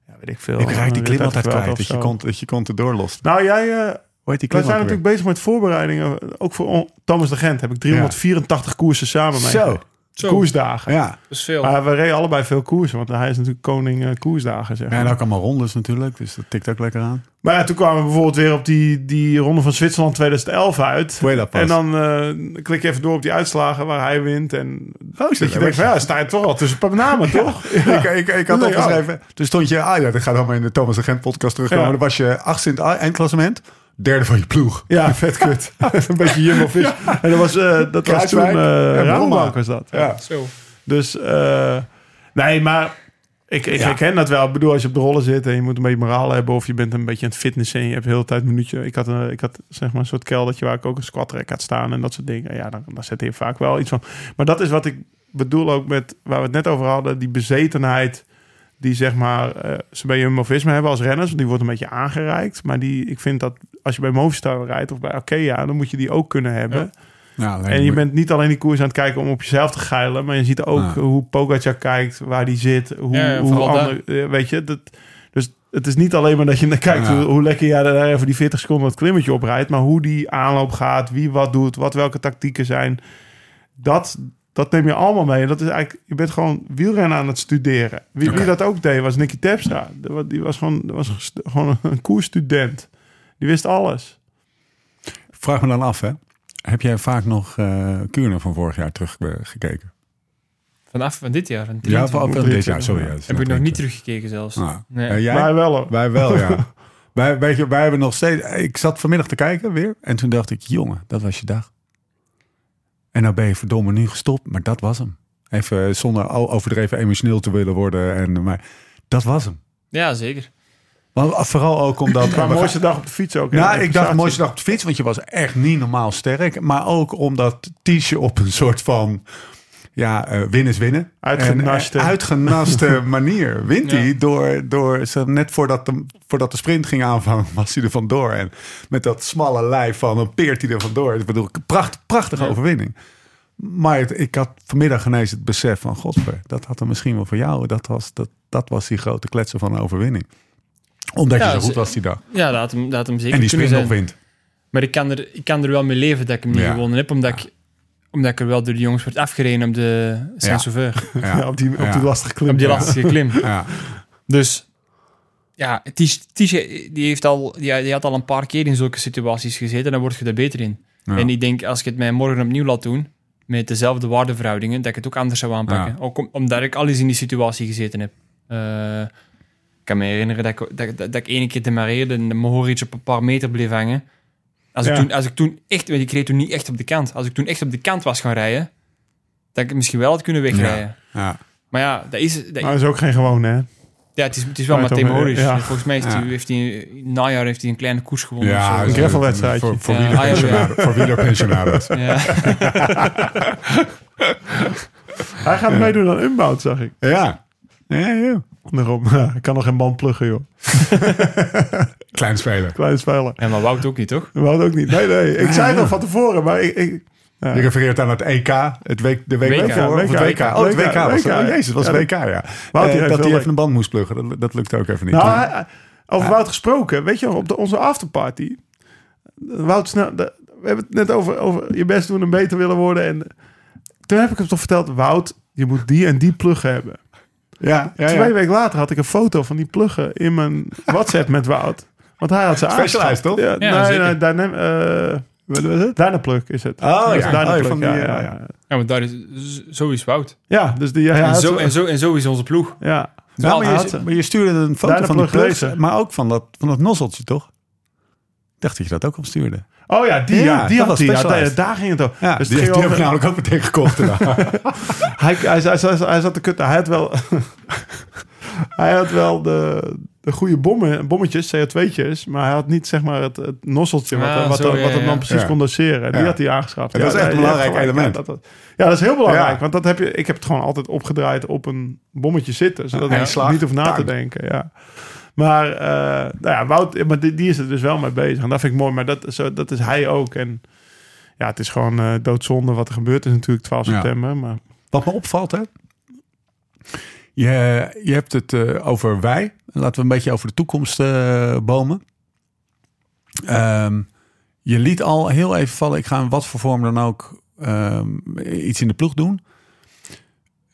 Ja, weet ik veel. Ik raak die klim rit altijd kwijt, dat je, kont, dat je kont erdoor lost. Nou, jij... Hoe heet die wij klim zijn natuurlijk bezig met voorbereidingen. Ook voor on- Thomas de Gent heb ik 384 koersen samen mee. Zo, Zo, Koersdagen. ja. dat is veel. Maar we reden allebei veel koersen, want hij is natuurlijk koning eh, koersdagen. Zeg Ja, maar. en ook allemaal rondes natuurlijk, dus dat tikt ook lekker aan. Maar ja, toen kwamen we bijvoorbeeld weer op die, die ronde van Zwitserland 2011 uit. En dan eh, klik je even door op die uitslagen waar hij wint. En Oh, dat je denkt van ja, sta je toch al tussen een paar namen, toch? Ik, ik, ik had ja. opgeschreven, toen stond je, ah ja, dat gaat allemaal in de Thomas de Gent podcast terugkomen. Ja. Dan was je achtste in het eindklassement, derde van je ploeg. Ja, vet kut. een beetje Jumbo Vis. En dat was, eh dat was toen uh, en Rabobank was dat. Ja. Zo. Dus eh, nee, maar ik, ik Ja. herken dat wel. Ik bedoel, als je op de rollen zit en je moet een beetje moraal hebben... of je bent een beetje aan het fitnessen en je hebt de hele tijd een minuutje... Ik had, een, ik had zeg maar een soort keldertje waar ik ook een squat rack had staan... en dat soort dingen. Ja, dan, dan zet je vaak wel iets van. Maar dat is wat ik bedoel ook met waar we het net over hadden... die bezetenheid die zeg maar eh, ze bij Jumbo-Visma hebben als renners. want Die wordt een beetje aangereikt. Maar die, ik vind dat als je bij Movistar rijdt of bij Arkea... dan moet je die ook kunnen hebben. Ja, En je bent niet alleen die koers aan het kijken om op jezelf te geilen, maar je ziet ook Ja. hoe Pogacar kijkt, waar die zit, hoe, Ja, hoe ander, eh, weet je. Dat, dus het is niet alleen maar dat je naar kijkt Ja. hoe, hoe lekker jij daar even die 40 seconden het klimmetje oprijdt, maar hoe die aanloop gaat, wie wat doet, wat welke tactieken zijn. Dat, dat neem je allemaal mee. En dat is eigenlijk, je bent gewoon wielrennen aan het studeren. Wie, wie dat ook deed, was Nicky Terpstra. Die was- gewoon, die was gewoon een koersstudent. Die wist alles. Vraag me dan af, hè. Heb jij vaak nog eh Kuurne van vorig jaar teruggekeken? Vanaf van dit jaar. Van Ja, 23. van, dit jaar, sorry. ja, Heb ik nog niet teruggekeken zelfs. Nou, Nee. eh, jij? Maar wel hoor. Wij wel, ja. wij, weet je, wij hebben nog steeds... Ik zat vanmiddag te kijken weer. En toen dacht ik, jongen, dat was je dag. En nou ben je verdomme nu gestopt. Maar dat was hem. Even zonder o- overdreven emotioneel te willen worden. En, maar dat was hem. Ja, zeker. Want vooral ook omdat... Maar mooiste dag op de fiets ook. Nou, ik dacht mooiste dag op de fiets, want je was echt niet normaal sterk. Maar ook omdat Tiesje op een soort van ja, eh winnen is winnen. Uitgenaste. En, eh, uitgenaste manier wint Ja. hij door, door net voordat de, voordat de sprint ging aanvangen, was hij er vandoor. En met dat smalle lijf van een peert hij er vandoor. Ik bedoel, pracht, prachtige Ja. overwinning. Maar het- ik had vanmiddag ineens het besef van, godver, dat had er misschien wel voor jou. Dat was, dat, dat was die grote kletsen van een overwinning. Omdat Ja, je zo goed was die dag. Ja, dat had hem, dat had hem zeker En die sprint nog wint. Maar ik kan, er, ik kan er wel mee leven dat ik hem niet gewonnen heb, omdat ik, omdat ik er wel door de jongens werd afgereden op de Ja. Saint-Sauveur. Ja. Ja, op die, op Ja. die lastige klim. Op die Ja. lastige klim. Ja. Dus ja, Ties- Tische die, heeft al, die, die had al een paar keer in zulke situaties gezeten, dan word je er beter in. Ja. En ik denk, als ik het mij morgen opnieuw laat doen, met dezelfde waardeverhoudingen, dat ik het ook anders zou aanpakken. Ja. Ook om- omdat ik al eens in die situatie gezeten heb. Eh, ik kan me herinneren dat ik, dat, dat, dat ik ene keer demareerde en de Mohoric op een paar meter bleef hangen. Als, ik toen, als ik toen echt, want ik reed toen niet echt op de kant. Als ik toen echt op de kant was gaan rijden, dat ik misschien wel had kunnen wegrijden. Ja. Maar ja, dat is, dat, Maar dat is ook geen gewone, hè? ja, het is, het is wel Maar Horus. ja. Volgens mij heeft hij, Ja. heeft hij in het najaar heeft hij een kleine koers gewonnen. Ja, een gravelwedstrijdje. Voor, voor, Ja, wielerpensionaren- voor wielerpensionaris. Ja. Hij gaat meedoen aan Unbound, zag ik. Ja. Ja, ja. Daarom, ja, ik kan nog geen band pluggen, joh. Klein speler. Kleine speler. ja, maar Wout ook niet, toch? Hadden ook niet. Nee, nee. Ik zei het al van tevoren, maar ik... ik ja. Je refereert aan het EK, het week, de week WK, daarvoor. of het WK. WK. Oh, het WK. was WK. oh, jezus, het was Ja, WK, ja. Wout, die Eh, heeft dat hij even een band moest pluggen, dat, dat lukte ook even niet. Nou, Maar- hij- over Wout gesproken. Weet je nog, op de, onze afterparty... Wout snel... de- we hebben het net over, over je best doen en beter willen worden. En toen heb ik hem toch verteld... Wout, je moet die en die plug hebben. Ja, ja, Twee ja. weken later had ik een foto van die pluggen in mijn WhatsApp met Wout. Want hij had ze Specialized, aangeschaft. toch? Ja, Ja, nee, nee, Dynam, eh, Wat was het? Dynaplug is het. Oh, Dat is ja. Dynaplug, Oh, van die, ja, eh, ja, ja. ja. Ja, maar daar is, zo is Wout. Ja, dus die, ja, en, zo, en, zo, en zo is onze ploeg. Ja. Nou, maar, je, maar stuurde een foto van die plug lezen. maar ook van dat, van dat nozzeltje, toch? Ik dacht dat je dat ook al stuurde. Oh ja, die, Ja, die had hij. Ja, daar, daar ging het over. Ja, dus die, die ging heb ik over- namelijk ook meteen gekocht. daarna. hij, hij, hij, hij, hij zat te kutten. Hij had wel... hij had wel de, de goede bommen, bommetjes, CO2'tjes, maar hij had niet zeg maar het, het nosseltje wat, Ja, wat, zo, wat, ja, hem dan precies Ja. kon doseren. Die Ja. had hij aangeschaft. En dat is echt een belangrijk gelijk. element. Ja dat, dat- ja, dat is heel belangrijk, Ja. want dat heb je, ik heb het gewoon altijd opgedraaid op een bommetje zitten, zodat Ja, ik slag, niet hoef na te denken. Ja. Maar, eh, nou ja, Wout, maar die, die is er dus wel mee bezig. En dat vind ik mooi, maar dat, zo, dat is hij ook. En ja, het is gewoon eh, doodzonde wat er gebeurd is natuurlijk 12 Ja. september. Maar Wat me opvalt, hè? Je, je hebt het eh, over wij. Laten we een beetje over de toekomst eh, bomen. Ehm, je liet al heel even vallen. Ik ga in wat voor vorm dan ook ehm, iets in de ploeg doen.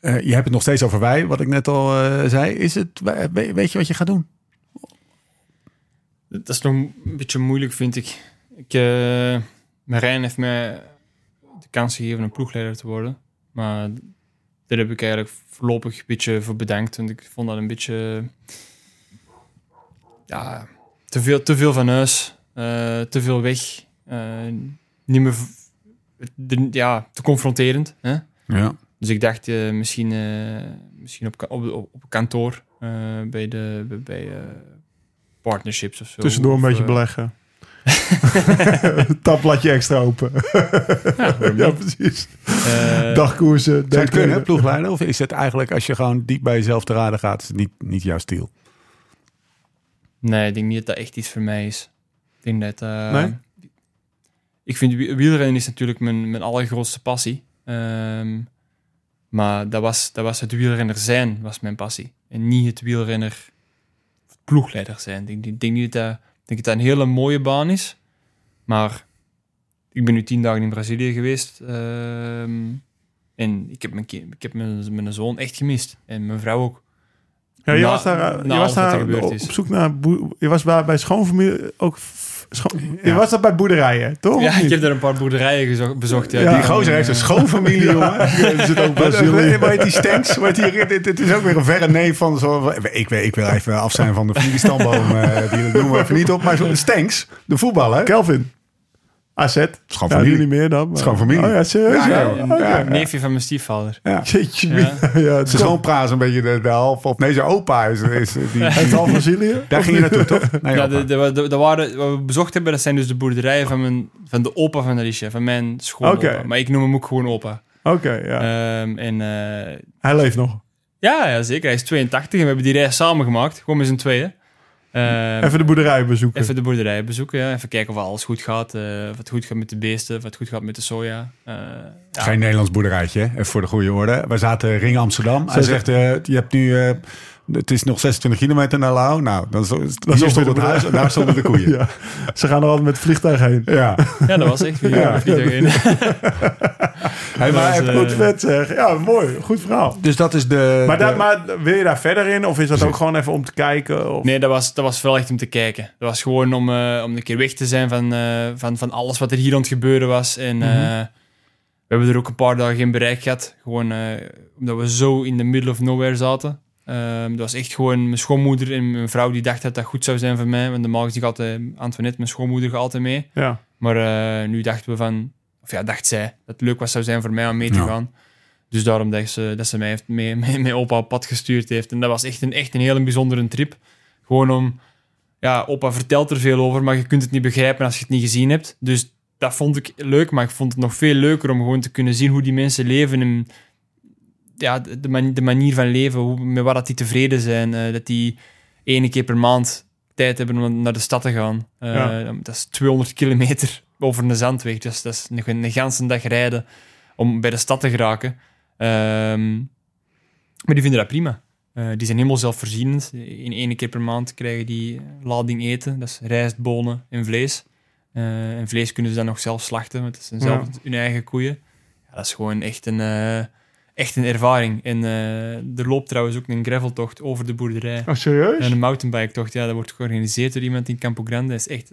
Eh, je hebt het nog steeds over wij, wat ik net al eh, zei. Is het, we- weet je wat je gaat doen? Dat is nog een beetje moeilijk, vind ik. ik eh, Marijn heeft mij de kans gegeven om ploegleider te worden. Maar daar heb ik eigenlijk voorlopig een beetje voor bedankt. Want ik vond dat een beetje... Ja, te veel, te veel van huis. eh, te veel weg. eh, niet meer... de- ja, te confronterend. Hè? Ja. Dus ik dacht misschien, misschien op, op, op, kantoor bij de bij, partnerships of zo. tussendoor een Of, beetje eh, beleggen. Tabbladje extra open. ja, precies. eh, Dagkoersen. Zou het kunnen, ploegleider? Of is het eigenlijk, als je gewoon diep bij jezelf te raden gaat, is het niet, niet jouw stil? Nee, ik denk niet dat dat echt iets voor mij is. Ik denk dat... eh, Nee? Ik vind wi- wielrennen is natuurlijk mijn, mijn allergrootste passie. Ehm, maar dat was, dat was het wielrenner zijn, was mijn passie. En niet het wielrenner ploegleider zijn. Ik denk, denk niet dat denk dat dat een hele mooie baan is. Maar ik ben nu tien dagen in Brazilië geweest. ehm, en ik heb, mijn, ik heb mijn, mijn zoon echt gemist. En mijn vrouw ook. Ja, je Na- was daar, eh, je was daar op, zoek naar... Je was bij, bij schoonfamilie ook... Ja. was daar bij boerderijen, toch? Ja, ik heb daar een paar boerderijen bezocht. Ja, Ja, Die gozer heeft een schoonfamilie, jongen. Er zit ook Brazilië. heet die Stanks? Hier, dit, dit is ook weer een verre neef van zo. Ik, weet- ik wil even af zijn van de familiestamboom. eh die noemen we even niet op. Maar zo'n Stanks, de voetballer. Kelvin. AZ. is gewoon Ja, familie. jullie meer dan. maar- is gewoon familie. Oh ja, serieus? Ja, Ja, ja, Een ja. neefje van mijn stiefvader. Ja. Jeetje, Ja. het Zijn schoonpraat is een beetje de, de half. Of nee, zijn opa is. is die, Uit half Brazilië? daar ging je naartoe, toch? Nee, ja, opa. de, de, de, de waren, wat we bezocht hebben, dat zijn dus de boerderijen van, mijn, van de opa van Alicia, van mijn schoonopa. Oké. Maar ik noem hem ook gewoon opa. Oké, ja. Ehm, en eh, Hij leeft nog. ja, ja, zeker. Hij is 82 en we hebben die reis samen gemaakt, gewoon met z'n tweeën. Ehm, Even de boerderij bezoeken. even de boerderij bezoeken, ja. even kijken of alles goed gaat. eh, of het goed gaat met de beesten, of het goed gaat met de soja. Eh, ja. Geen Nederlands boerderijtje, hè? even voor de goede orde. We zaten ring Amsterdam. Hij Ze- zegt, eh, je hebt nu... het is nog 26 kilometer naar Lau. Nou, dan, zo, is hier stond op het de- huis en daar stonden de koeien. Ja. Ze gaan er altijd met het vliegtuig heen. ja. Ja, dat was echt weer Ja. vliegtuig in. Hey, maar, was, eh, Goed vet zeg. Ja, mooi. Goed verhaal. dus dat is de... Maar, de- maar wil je daar verder in? Of is dat ook gewoon even om te kijken? Of... Nee, dat was, dat was wel echt om te kijken. Dat was gewoon om, eh, om een keer weg te zijn van, eh, van, van alles wat er hier aan het gebeuren was. En eh, we hebben er ook een paar dagen geen bereik gehad. Gewoon eh, omdat we zo in the middle of nowhere zaten. Ehm, dat was echt gewoon mijn schoonmoeder en mijn vrouw die dachten dat dat goed zou zijn voor mij. Want normaal is ik altijd, Antoinette, mijn schoonmoeder, gaat altijd mee. Ja. Maar eh, nu dachten we van, of ja, dacht zij dat het leuk was zou zijn voor mij om mee te Ja. gaan. Dus daarom dat ze, dat ze mij heeft mee, mee, mee opa op pad gestuurd heeft. En dat was echt een, echt een hele bijzondere trip. Gewoon om, ja, opa vertelt er veel over, maar je kunt het niet begrijpen als je het niet gezien hebt. Dus dat vond ik leuk, maar ik vond het nog veel leuker om gewoon te kunnen zien hoe die mensen leven. En ja, de, de man- de manier van leven, hoe, met wat dat die tevreden zijn. eh, dat die ene keer per maand tijd hebben om naar de stad te gaan. Eh, Ja. Dat is 200 kilometer over een zandweg. Dus dat is een, een ganse dag rijden om bij de stad te geraken. Ehm, maar die vinden dat prima. Eh, die zijn helemaal zelfvoorzienend. In één keer per maand krijgen die lading eten. Dat is rijst, bonen en vlees. En vlees kunnen ze dan nog zelf slachten, want dat zijn zelf Ja. hun eigen koeien. Ja, dat is gewoon echt een, echt een ervaring. En eh, er loopt trouwens ook een graveltocht over de boerderij. Oh, serieus? En een mountainbike-tocht, ja, dat wordt georganiseerd door iemand in Campo Grande. Dat is echt,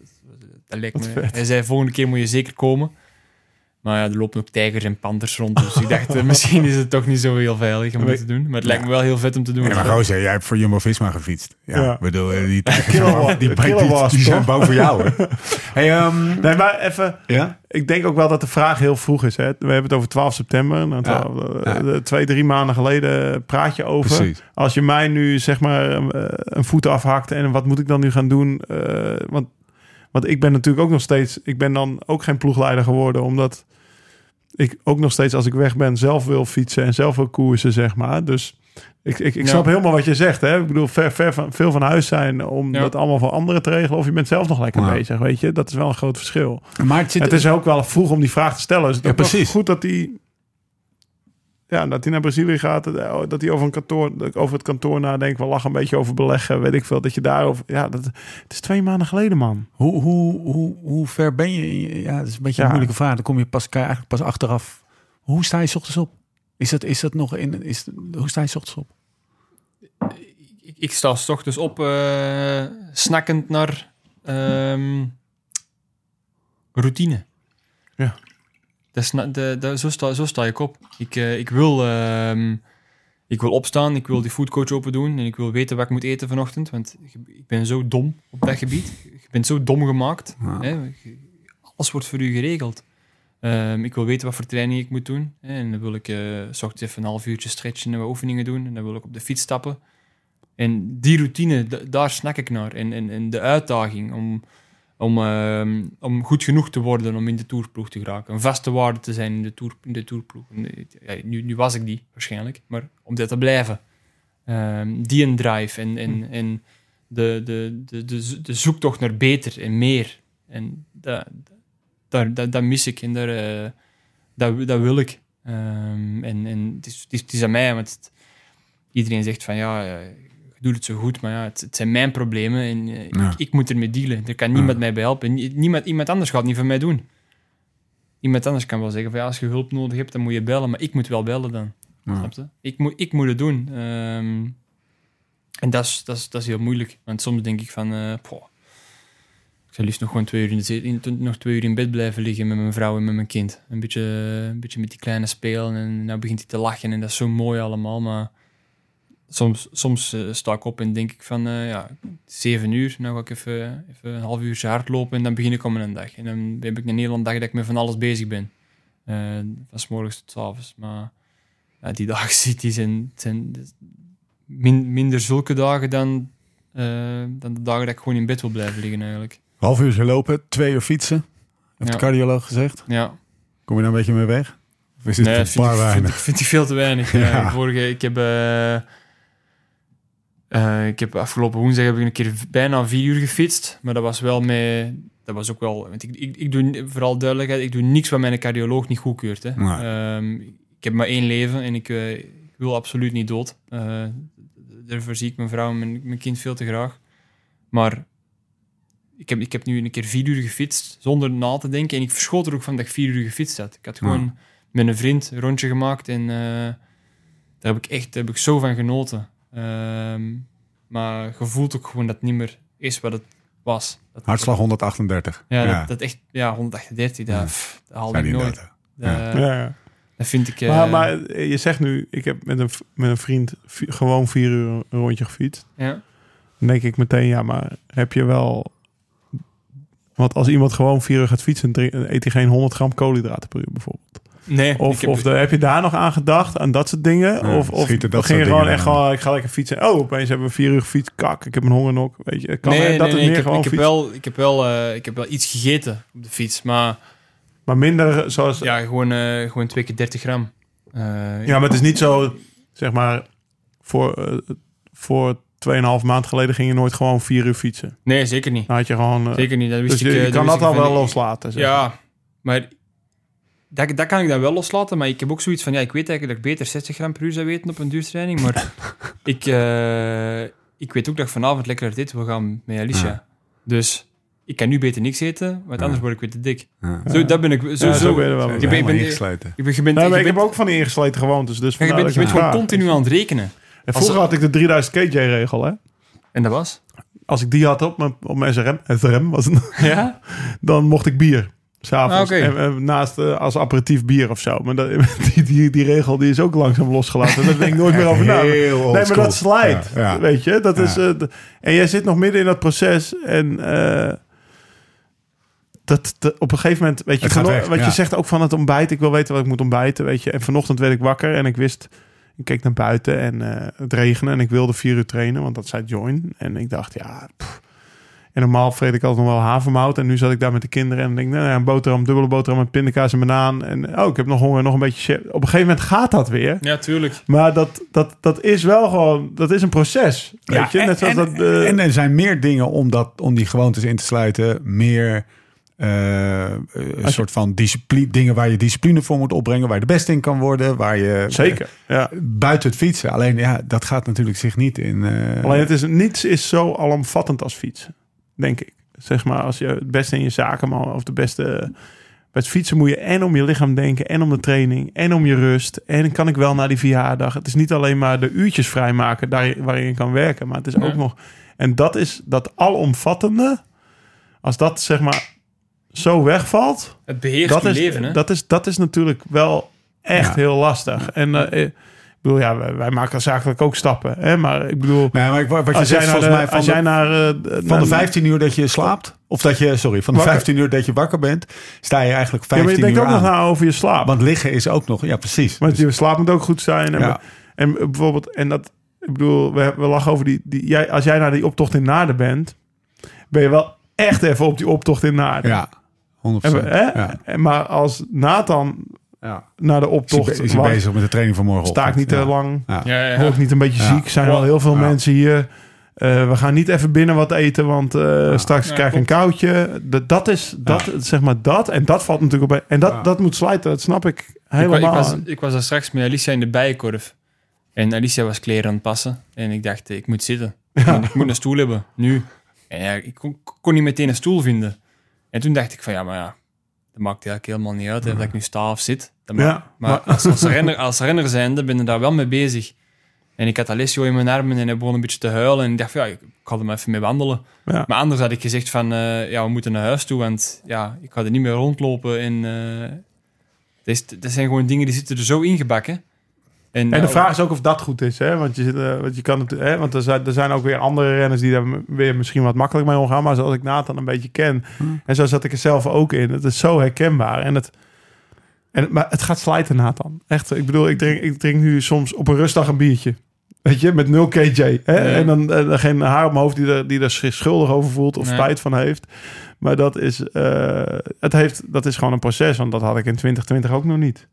dat lijkt me. Hij zei, volgende keer moet je zeker komen. Maar ja, er lopen ook tijgers en panters rond. Dus ik dacht, eh, misschien is het toch niet zo heel veilig om het te doen. Maar het lijkt me wel heel vet om te doen. Ja, maar gozer, jij hebt voor Jumbo-Visma gefietst. Ja, Ja. ik bedoel, eh, die, Kilowatt- die, die, die, kilowatts, die zijn toch? boven jou. hè. Hey, ehm, Nee, maar even... ja? Ik denk ook wel dat de vraag heel vroeg is. Hè? We hebben het over 12 september. Nou, Ja. twaalf- Ja. eh, Twee, drie maanden geleden praat je over. Precies. Als je mij nu zeg maar een voet afhakt en wat moet ik dan nu gaan doen? Eh, want, want ik ben natuurlijk ook nog steeds... Ik ben dan ook geen ploegleider geworden. Omdat ik ook nog steeds als ik weg ben zelf wil fietsen en zelf wil koersen, zeg maar. Dus ik, ik, ik Ja. snap helemaal wat je zegt. Hè? Ik bedoel, ver, ver van, veel van huis zijn om Ja. dat allemaal voor anderen te regelen. Of je bent zelf nog lekker Ja. bezig, weet je. Dat is wel een groot verschil. Maar het zit... Het is ook wel vroeg om die vraag te stellen. Is het wel precies. goed dat hij... Ja, dat hij naar Brazilië gaat. eh, Dat hij over, een kantoor, over het kantoor nadenkt. We lachen een beetje over beleggen. Weet ik veel. Dat je daarover... Ja, dat, het is twee maanden geleden, man. Hoe, hoe, hoe, hoe ver ben je? Ja, dat is een beetje Ja. een moeilijke vraag. Dan kom je pas, kan je eigenlijk pas achteraf. Hoe sta je 's ochtends op? Is dat, is dat nog in... Is, hoe sta je 's ochtends op? ik, ik sta 's ochtends op, eh, snakkend naar ehm, routine. Ja. Dat is na- de, de, zo, sta, zo sta ik op. Ik, eh, ik, wil, ehm, ik wil opstaan, ik wil die foodcoach open doen en ik wil weten wat ik moet eten vanochtend. Want ik ben zo dom op dat gebied. Je bent zo dom gemaakt. Ja. Hè? Alles wordt voor u geregeld. Ehm, ik wil weten wat voor training ik moet doen. Hè? En dan wil ik s ochtends even een half uurtje stretchen en wat oefeningen doen. En dan wil ik op de fiets stappen. En die routine, daar snak ik naar. En, en, en de uitdaging om, om, ehm, om goed genoeg te worden om in de toerploeg te geraken. Een vaste waarde te zijn in de, toer, in de toerploeg. Eh, ja, nu, nu was ik die waarschijnlijk, maar om dat te blijven. Ehm, die een drive en, en, en de, de, de, de, zo- de zoektocht naar beter en meer. En dat, dat mis ik en daar, eh, dat, dat wil ik. Ehm, en en het, is, het, is, het is aan mij, want het- iedereen zegt van ja, doet het zo goed, maar ja, het, het zijn mijn problemen en eh, Ja. ik, ik moet ermee dealen. Er kan niemand mij bij helpen. Nie- Niemand, iemand anders gaat het niet voor mij doen. Iemand anders kan wel zeggen van ja, als je hulp nodig hebt, dan moet je bellen, maar ik moet wel bellen dan. Ja. Snap je? Ik, moet, ik moet het doen. Ehm, en dat is, dat, is, dat is heel moeilijk. Want soms denk ik van, poh, ik zou liefst nog gewoon twee uur in, de in, nog twee uur in bed blijven liggen met mijn vrouw en met mijn kind. Een beetje, een beetje met die kleine spelen en nou begint hij te lachen en dat is zo mooi allemaal. Maar soms, soms eh, sta ik op en denk ik van, eh, ja, zeven uur, nou ga ik even, even een half uur hardlopen en dan begin ik om een dag. En dan heb ik een hele dag dat ik met van alles bezig ben. Eh, van s morgens tot s avonds. Maar ja, die dagen ziet, die zijn, zijn min- minder zulke dagen dan, dan de dagen dat ik gewoon in bed wil blijven liggen eigenlijk. Half uur lopen, twee uur fietsen. Heeft Ja. de cardioloog gezegd. Ja. Kom je daar een beetje mee weg? Of is het Nee, een paar vind, weinig? ik, vind ik veel te weinig. Ja. Vorige, ik heb... eh, ik heb afgelopen woensdag heb ik een keer bijna vier uur gefietst. Maar dat was wel met... Dat was ook wel... Want ik, ik, ik doe, vooral duidelijkheid, ik doe niks wat mijn cardioloog niet goedkeurt. Hè. Nee. Ehm, ik heb maar één leven en ik, eh, ik wil absoluut niet dood. Eh, daarvoor zie ik mijn vrouw en mijn, mijn kind veel te graag. Maar ik heb, ik heb nu een keer vier uur gefietst zonder na te denken. En ik verschoot er ook van dat ik vier uur gefietst had. Ik had gewoon met een vriend een rondje gemaakt en daar heb ik echt daar heb ik zo van genoten. Ehm, maar je voelt ook gewoon dat het niet meer is wat het was. Dat, Hartslag 138. Ja, ja. Dat, dat echt, ja, 138, dat, Ja. pff, dat haalde Zijn ik nooit. Dat, Ja, ja. dat vind ik... Maar, eh, maar eh, je zegt nu, ik heb met een, met een vriend gewoon vier uur een rondje gefietst. ja. Dan denk ik meteen, ja, maar heb je wel... Want als iemand gewoon vier uur gaat fietsen, eet hij geen 100 gram koolhydraten per uur bijvoorbeeld. Nee, Of, of de, heb je daar nog aan gedacht, aan dat soort dingen? Ja, of of ging je gewoon echt gewoon, ik ga lekker fietsen. Oh, opeens hebben we vier uur gefietst. Kak, ik heb een hongernok. Weet je, kan nee, dat nee, meer ik heb, gewoon ik heb wel, ik heb wel, eh, ik heb wel iets gegeten op de fiets, maar Maar minder zoals... Ja, ja, gewoon, eh, gewoon twee keer 30 gram. Eh, maar het is niet zo, zeg maar, voor, voor 2,5 maand geleden ging je nooit gewoon vier uur fietsen. Nee, zeker niet. Dan had je gewoon... Zeker niet. Dat wist dus je, ik, je dat kan dat al wel loslaten. zeg. Ja, maar dat, dat kan ik dan wel loslaten. Maar ik heb ook zoiets van, ja, ik weet eigenlijk dat ik beter 60 gram per uur zou weten op een duurtraining. Maar ik, eh, ik weet ook dat ik vanavond lekker eten wil gaan met Alicia. Ja. Dus ik kan nu beter niks eten, want anders word ik weer te dik. Ja. Zo, dat ben ik. Zo, Ja, zo, zo ben je wel Ik ben- ben ik ben- ingesleten. je bent, je bent, Nee, maar je ik heb ook van die ingesleten gewoontes. Dus je bent, je bent gewoon continu aan het rekenen. En vroeger had ik de 3000 KJ-regel, hè. En dat was? Als ik die had op mijn, op mijn SRM, SRM was het, Ja? dan mocht ik bier. S'avonds. Ah. En, eh, naast eh, als aperitief bier of zo. Maar dat, die, die, die regel die is ook langzaam losgelaten. Daar denk ik nooit meer over na. Nee, maar dat slijt. Ja, ja. Weet je, dat Ja. is. eh, d- en jij zit nog midden in dat proces. En eh, dat, dat- op een gegeven moment, weet je, weg, wat ja. je zegt ook van het ontbijt. Ik wil weten wat ik moet ontbijten, weet je. En vanochtend werd ik wakker en ik wist, ik keek naar buiten en eh, het regende en ik wilde vier uur trainen, want dat zei Join. En ik dacht, ja. pff. En normaal vreet ik altijd nog wel havermout. En nu zat ik daar met de kinderen en denk, nou ja, een boterham, dubbele boterham met pindakaas en banaan. En oh, ik heb nog honger, nog een beetje. Op een gegeven moment gaat dat weer. Ja, tuurlijk. Maar dat, dat, dat is wel gewoon, dat is een proces. Weet je, en, net zoals en, dat. eh, en er zijn meer dingen om, dat, om die gewoontes in te sluiten. Meer eh, een soort van discipline, dingen waar je discipline voor moet opbrengen. Waar je de beste in kan worden. Waar je, zeker. Ja. eh, buiten het fietsen. Alleen ja, dat gaat natuurlijk zich niet in... eh, Alleen het is, niets is zo alomvattend als fietsen, denk ik. Zeg maar, als je het beste in je zaken, of de beste. Bij het fietsen moet je en om je lichaam denken, en om de training, en om je rust. En kan ik wel naar die verjaardag. Het is niet alleen maar de uurtjes vrijmaken daar, waarin je kan werken, maar het is ook nog. En dat is dat alomvattende. Als dat zeg maar zo wegvalt, Het beheerst dat je is, leven, hè? dat, is, dat is natuurlijk wel echt Ja. heel lastig. En eh, ik bedoel, ja, wij, wij maken zakelijk ook stappen. Hè? Maar ik bedoel, nee, maar ik- wat je als zegt jij naar volgens de, mij van als de, jij naar, eh, van de 15 uur dat je slaapt... Of dat je, sorry, van de Wakker. 15 uur dat je wakker bent... sta je eigenlijk Ja, maar 15 je denkt uur ook nog na over je slaap. Want liggen is ook nog... Ja, precies. Want je slaap moet ook goed zijn. En, Ja. en bijvoorbeeld, en dat, ik bedoel, we, we lachen over die, die jij, als jij naar die optocht in Naarden bent, ben je wel echt even op die optocht in Naarden. Ja, 100%. En hè? Ja. En Maar als Nathan Ja. naar de Is hij, optocht is hij bezig met de training van morgen? sta ik niet te lang, Ja. Ja, ja, word ik niet een beetje Ja. ziek, zijn er al heel veel Ja. mensen hier. Eh, we gaan niet even binnen wat eten, want eh, straks Ja, krijg ik een koudje. Dat, dat is, dat, zeg maar dat. En dat valt natuurlijk op. En dat, Ja. dat moet slijten, dat snap ik helemaal. ik, was, ik was daar straks met Alicia in de bijenkorf. En Alicia was kleren aan het passen. En ik dacht, ik moet zitten. En ik moet een stoel hebben, nu. En ja, ik kon, kon niet meteen een stoel vinden. En toen dacht ik van, ja, maar ja, dat maakt eigenlijk helemaal niet uit. Hè, dat ik nu sta of zit. Dat maar maar- als, als, renner, als renner zijnde ben je daar wel mee bezig. En ik had Alessio in mijn armen en hij begon een beetje te huilen. En ik dacht van, ja, ik ga er maar even mee wandelen. Ja. Maar anders had ik gezegd van, eh, ja, we moeten naar huis toe. Want ja, ik ga er niet meer rondlopen. En eh, dat, is, dat zijn gewoon dingen die zitten er zo ingebakken. En, de vraag is ook of dat goed is, hè? Want je, zit, eh, want je kan het, hè? Want er zijn, er zijn ook weer andere renners die daar weer misschien wat makkelijk mee omgaan. Maar zoals ik Nathan een beetje ken, en zo zat ik er zelf ook in. Het is zo herkenbaar. En het, en, maar het gaat slijten, Nathan. Echt. Ik bedoel, ik drink, ik drink nu soms op een rustdag een biertje. Weet je, met 0 kj. Hè? En dan eh, geen haar op mijn hoofd die er, die er zich schuldig over voelt of Nee. spijt van heeft. Maar dat is, eh, het heeft, dat is gewoon een proces. Want dat had ik in 2020 ook nog niet.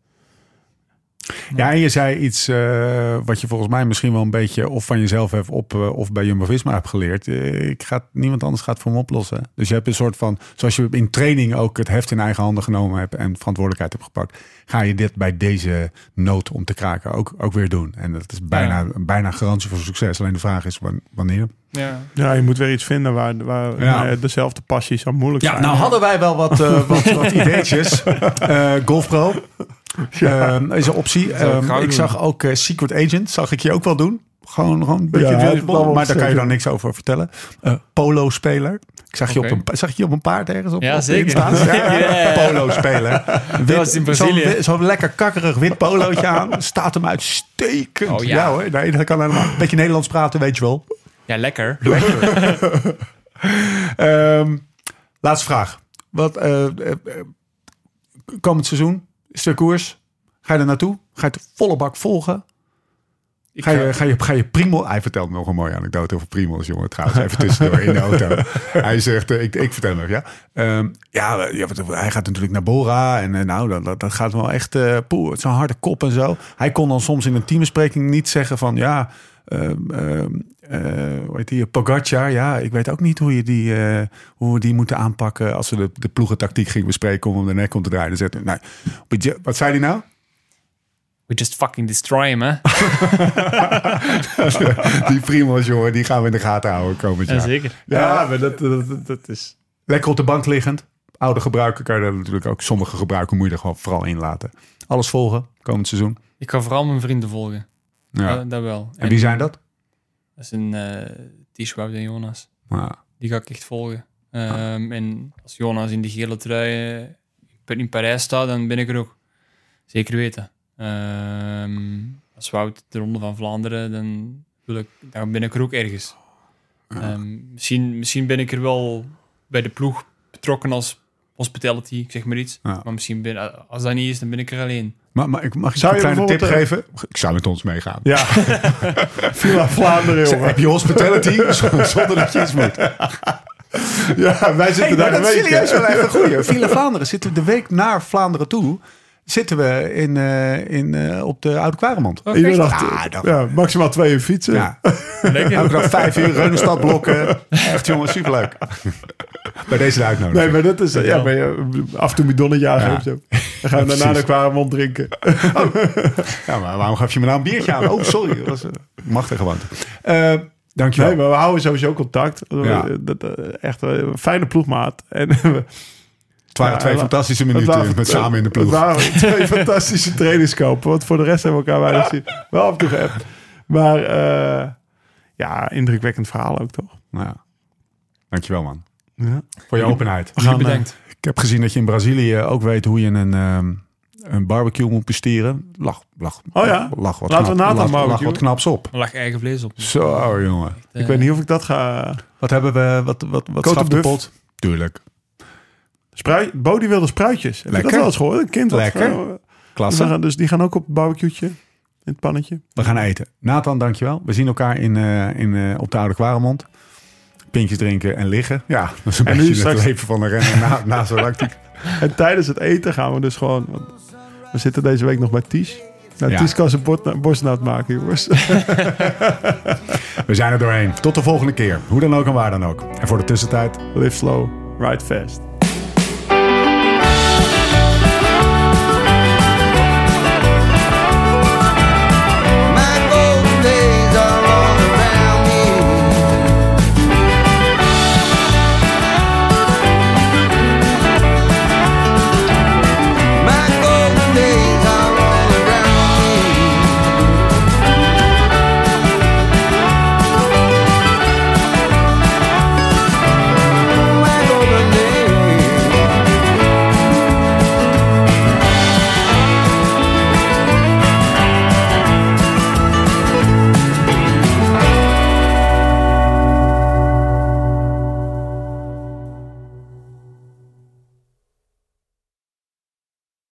Ja, en je zei iets eh, wat je volgens mij misschien wel een beetje of van jezelf hebt op eh, of bij Jumbo-Visma hebt geleerd. Eh, ik ga, niemand anders gaat het voor me oplossen. Dus je hebt een soort van, zoals je in training ook het heft in eigen handen genomen hebt en verantwoordelijkheid hebt gepakt, ga je dit bij deze nood om te kraken ook, ook weer doen. En dat is bijna, bijna garantie voor succes. Alleen de vraag is wan- wanneer. ja. Ja, je moet weer iets vinden waar, waar Ja. dezelfde passies aan moeilijk Ja, zijn. nou hadden wij wel wat, eh, wat, wat ideetjes. Eh GolfPro Ehm, is een optie. ik Ehm, zag ook eh, Secret Agent, zag ik je ook wel doen. Gewoon, gewoon een beetje Ja, James dat Bond, allemaal maar daar kan je dan niks over vertellen. Eh, Polo-speler. Ik zag, je op een, zag ik je op een paard ergens op, Ja, op de zeker. Insta? Ja, Ja. Polo-speler. Wit- was in Zo'n Brazilië. zo'n lekker kakkerig wit polootje aan. Staat hem uitstekend. Oh, ja. hoor, nee, dat kan helemaal. Een beetje Nederlands praten, weet je wel. ja, lekker. Ehm, laatste vraag. Wat, eh, komend seizoen er koers. Ga je er naartoe? Ga je het volle bak volgen? Ik Ga je, ga- je, ga je Primo... Hij vertelt me nog een mooie anekdote over Primos, jongen. Trouwens, even tussendoor in de auto. Hij zegt, eh, ik, ik vertel nog, ja. Ehm, ja, hij gaat natuurlijk naar Bora. En eh, nou, dat, dat, dat gaat wel echt... poeh, het is een harde kop en zo. Hij kon dan soms in een teambespreking niet zeggen van... Ja, ehm, ehm, eh, hoe heet die? Pogacar, ja, ik weet ook niet hoe, je die, eh, hoe we die moeten aanpakken... als we de, de ploegentactiek gingen bespreken om hem de nek om te draaien. Dan zegt hij, nou, wat zei hij nou? We just fucking destroy him, hè? die Primos, jongen, die gaan we in de gaten houden komend jaar. zeker. Ja, maar dat, dat, dat is... Lekker op de bank liggend. Oude gebruiker kan je er natuurlijk ook. Sommige gebruiken moet je er gewoon vooral in laten. Alles volgen, komend seizoen. Ik ga vooral mijn vrienden volgen. Ja. Dat, dat wel. en wie zijn dat? Dat is een T-Schwab en Jonas. Ja. Die ga ik echt volgen. Ehm, En als Jonas in die gele trui eh, in Parijs sta, dan ben ik er ook. Zeker weten. Ehm, als Wout de Ronde van Vlaanderen, dan, wil ik, dan ben ik er ook ergens. Ehm, misschien, misschien ben ik er wel bij de ploeg betrokken als hospitality, ik zeg maar iets. Ja. Maar misschien ben, als dat niet is, dan ben ik er alleen. Maar, maar ik mag je Zou een je kleine tip bijvoorbeeld, geven? Ik zou met ons meegaan. Ja. Villa Vlaanderen, jongen. Heb je hospitality zonder dat je iets moet? Ja, wij zitten Hey, daar maar een dat is week. serieus hè. wel echt een goeie. Villa Vlaanderen zitten de week naar Vlaanderen toe. Zitten we in, eh, in, eh, op de Oude Kwaremond. Iedere dag, Ah, dat- ja, maximaal twee uur fietsen. Ja, Lekker. elke dag vijf uur, Reunenstad blokken. Echt jongens, superleuk. Bij deze de uitnodiging. Nee, maar dat is... Ja, maar je, af en toe bidonnetje aangeven. Dan gaan we daarna de kwaremond drinken. Ja, maar waarom gaf je me nou een biertje aan? Oh, sorry. Dat was uh, machtige gewoonte. Eh dankjewel. Nee, maar we houden sowieso contact. Ja. Echt een fijne ploegmaat. En we- het waren Ja, twee fantastische minuten waren- met samen in de Het ploeg. waren twee fantastische trainingskopen. Want voor de rest hebben we elkaar weinig zien. Wel toe geappt. Maar eh, ja, indrukwekkend verhaal ook toch? Nou ja. Dankjewel man. Ja. Voor je openheid. We gaan, bedankt. Ik heb gezien dat je in Brazilië ook weet hoe je een, ehm, een barbecue moet besteren. Lach, lach. Oh ja? Lach wat, Laten knap, we Nathan lach, lach wat knaps op. Er lag eigen vlees op. Zo jongen. ik weet niet of ik dat ga... Wat hebben we? Wat, wat, wat schaft de pot? Tuurlijk. Spruit, Bodie wilde spruitjes. Heb Lekker. dat wel eens gehoord? Een kind. Lekker. eh, Klasse. we gaan- dus die gaan ook op het barbecue'tje. In het pannetje. We gaan eten. Nathan, dankjewel. We zien elkaar in, eh, in, eh, op de Oude Kwaremond. Pintjes drinken en liggen. Ja, dat is een En nu beetje het straks- leven van een renner na, na zo'n lactiek. En tijdens het eten gaan we dus gewoon... We zitten deze week nog bij Ties. Nou, Ja. Ties kan zijn borstnaad maken, jongens. We zijn er doorheen. Tot de volgende keer. Hoe dan ook en waar dan ook. En voor de tussentijd... Live slow, ride fast.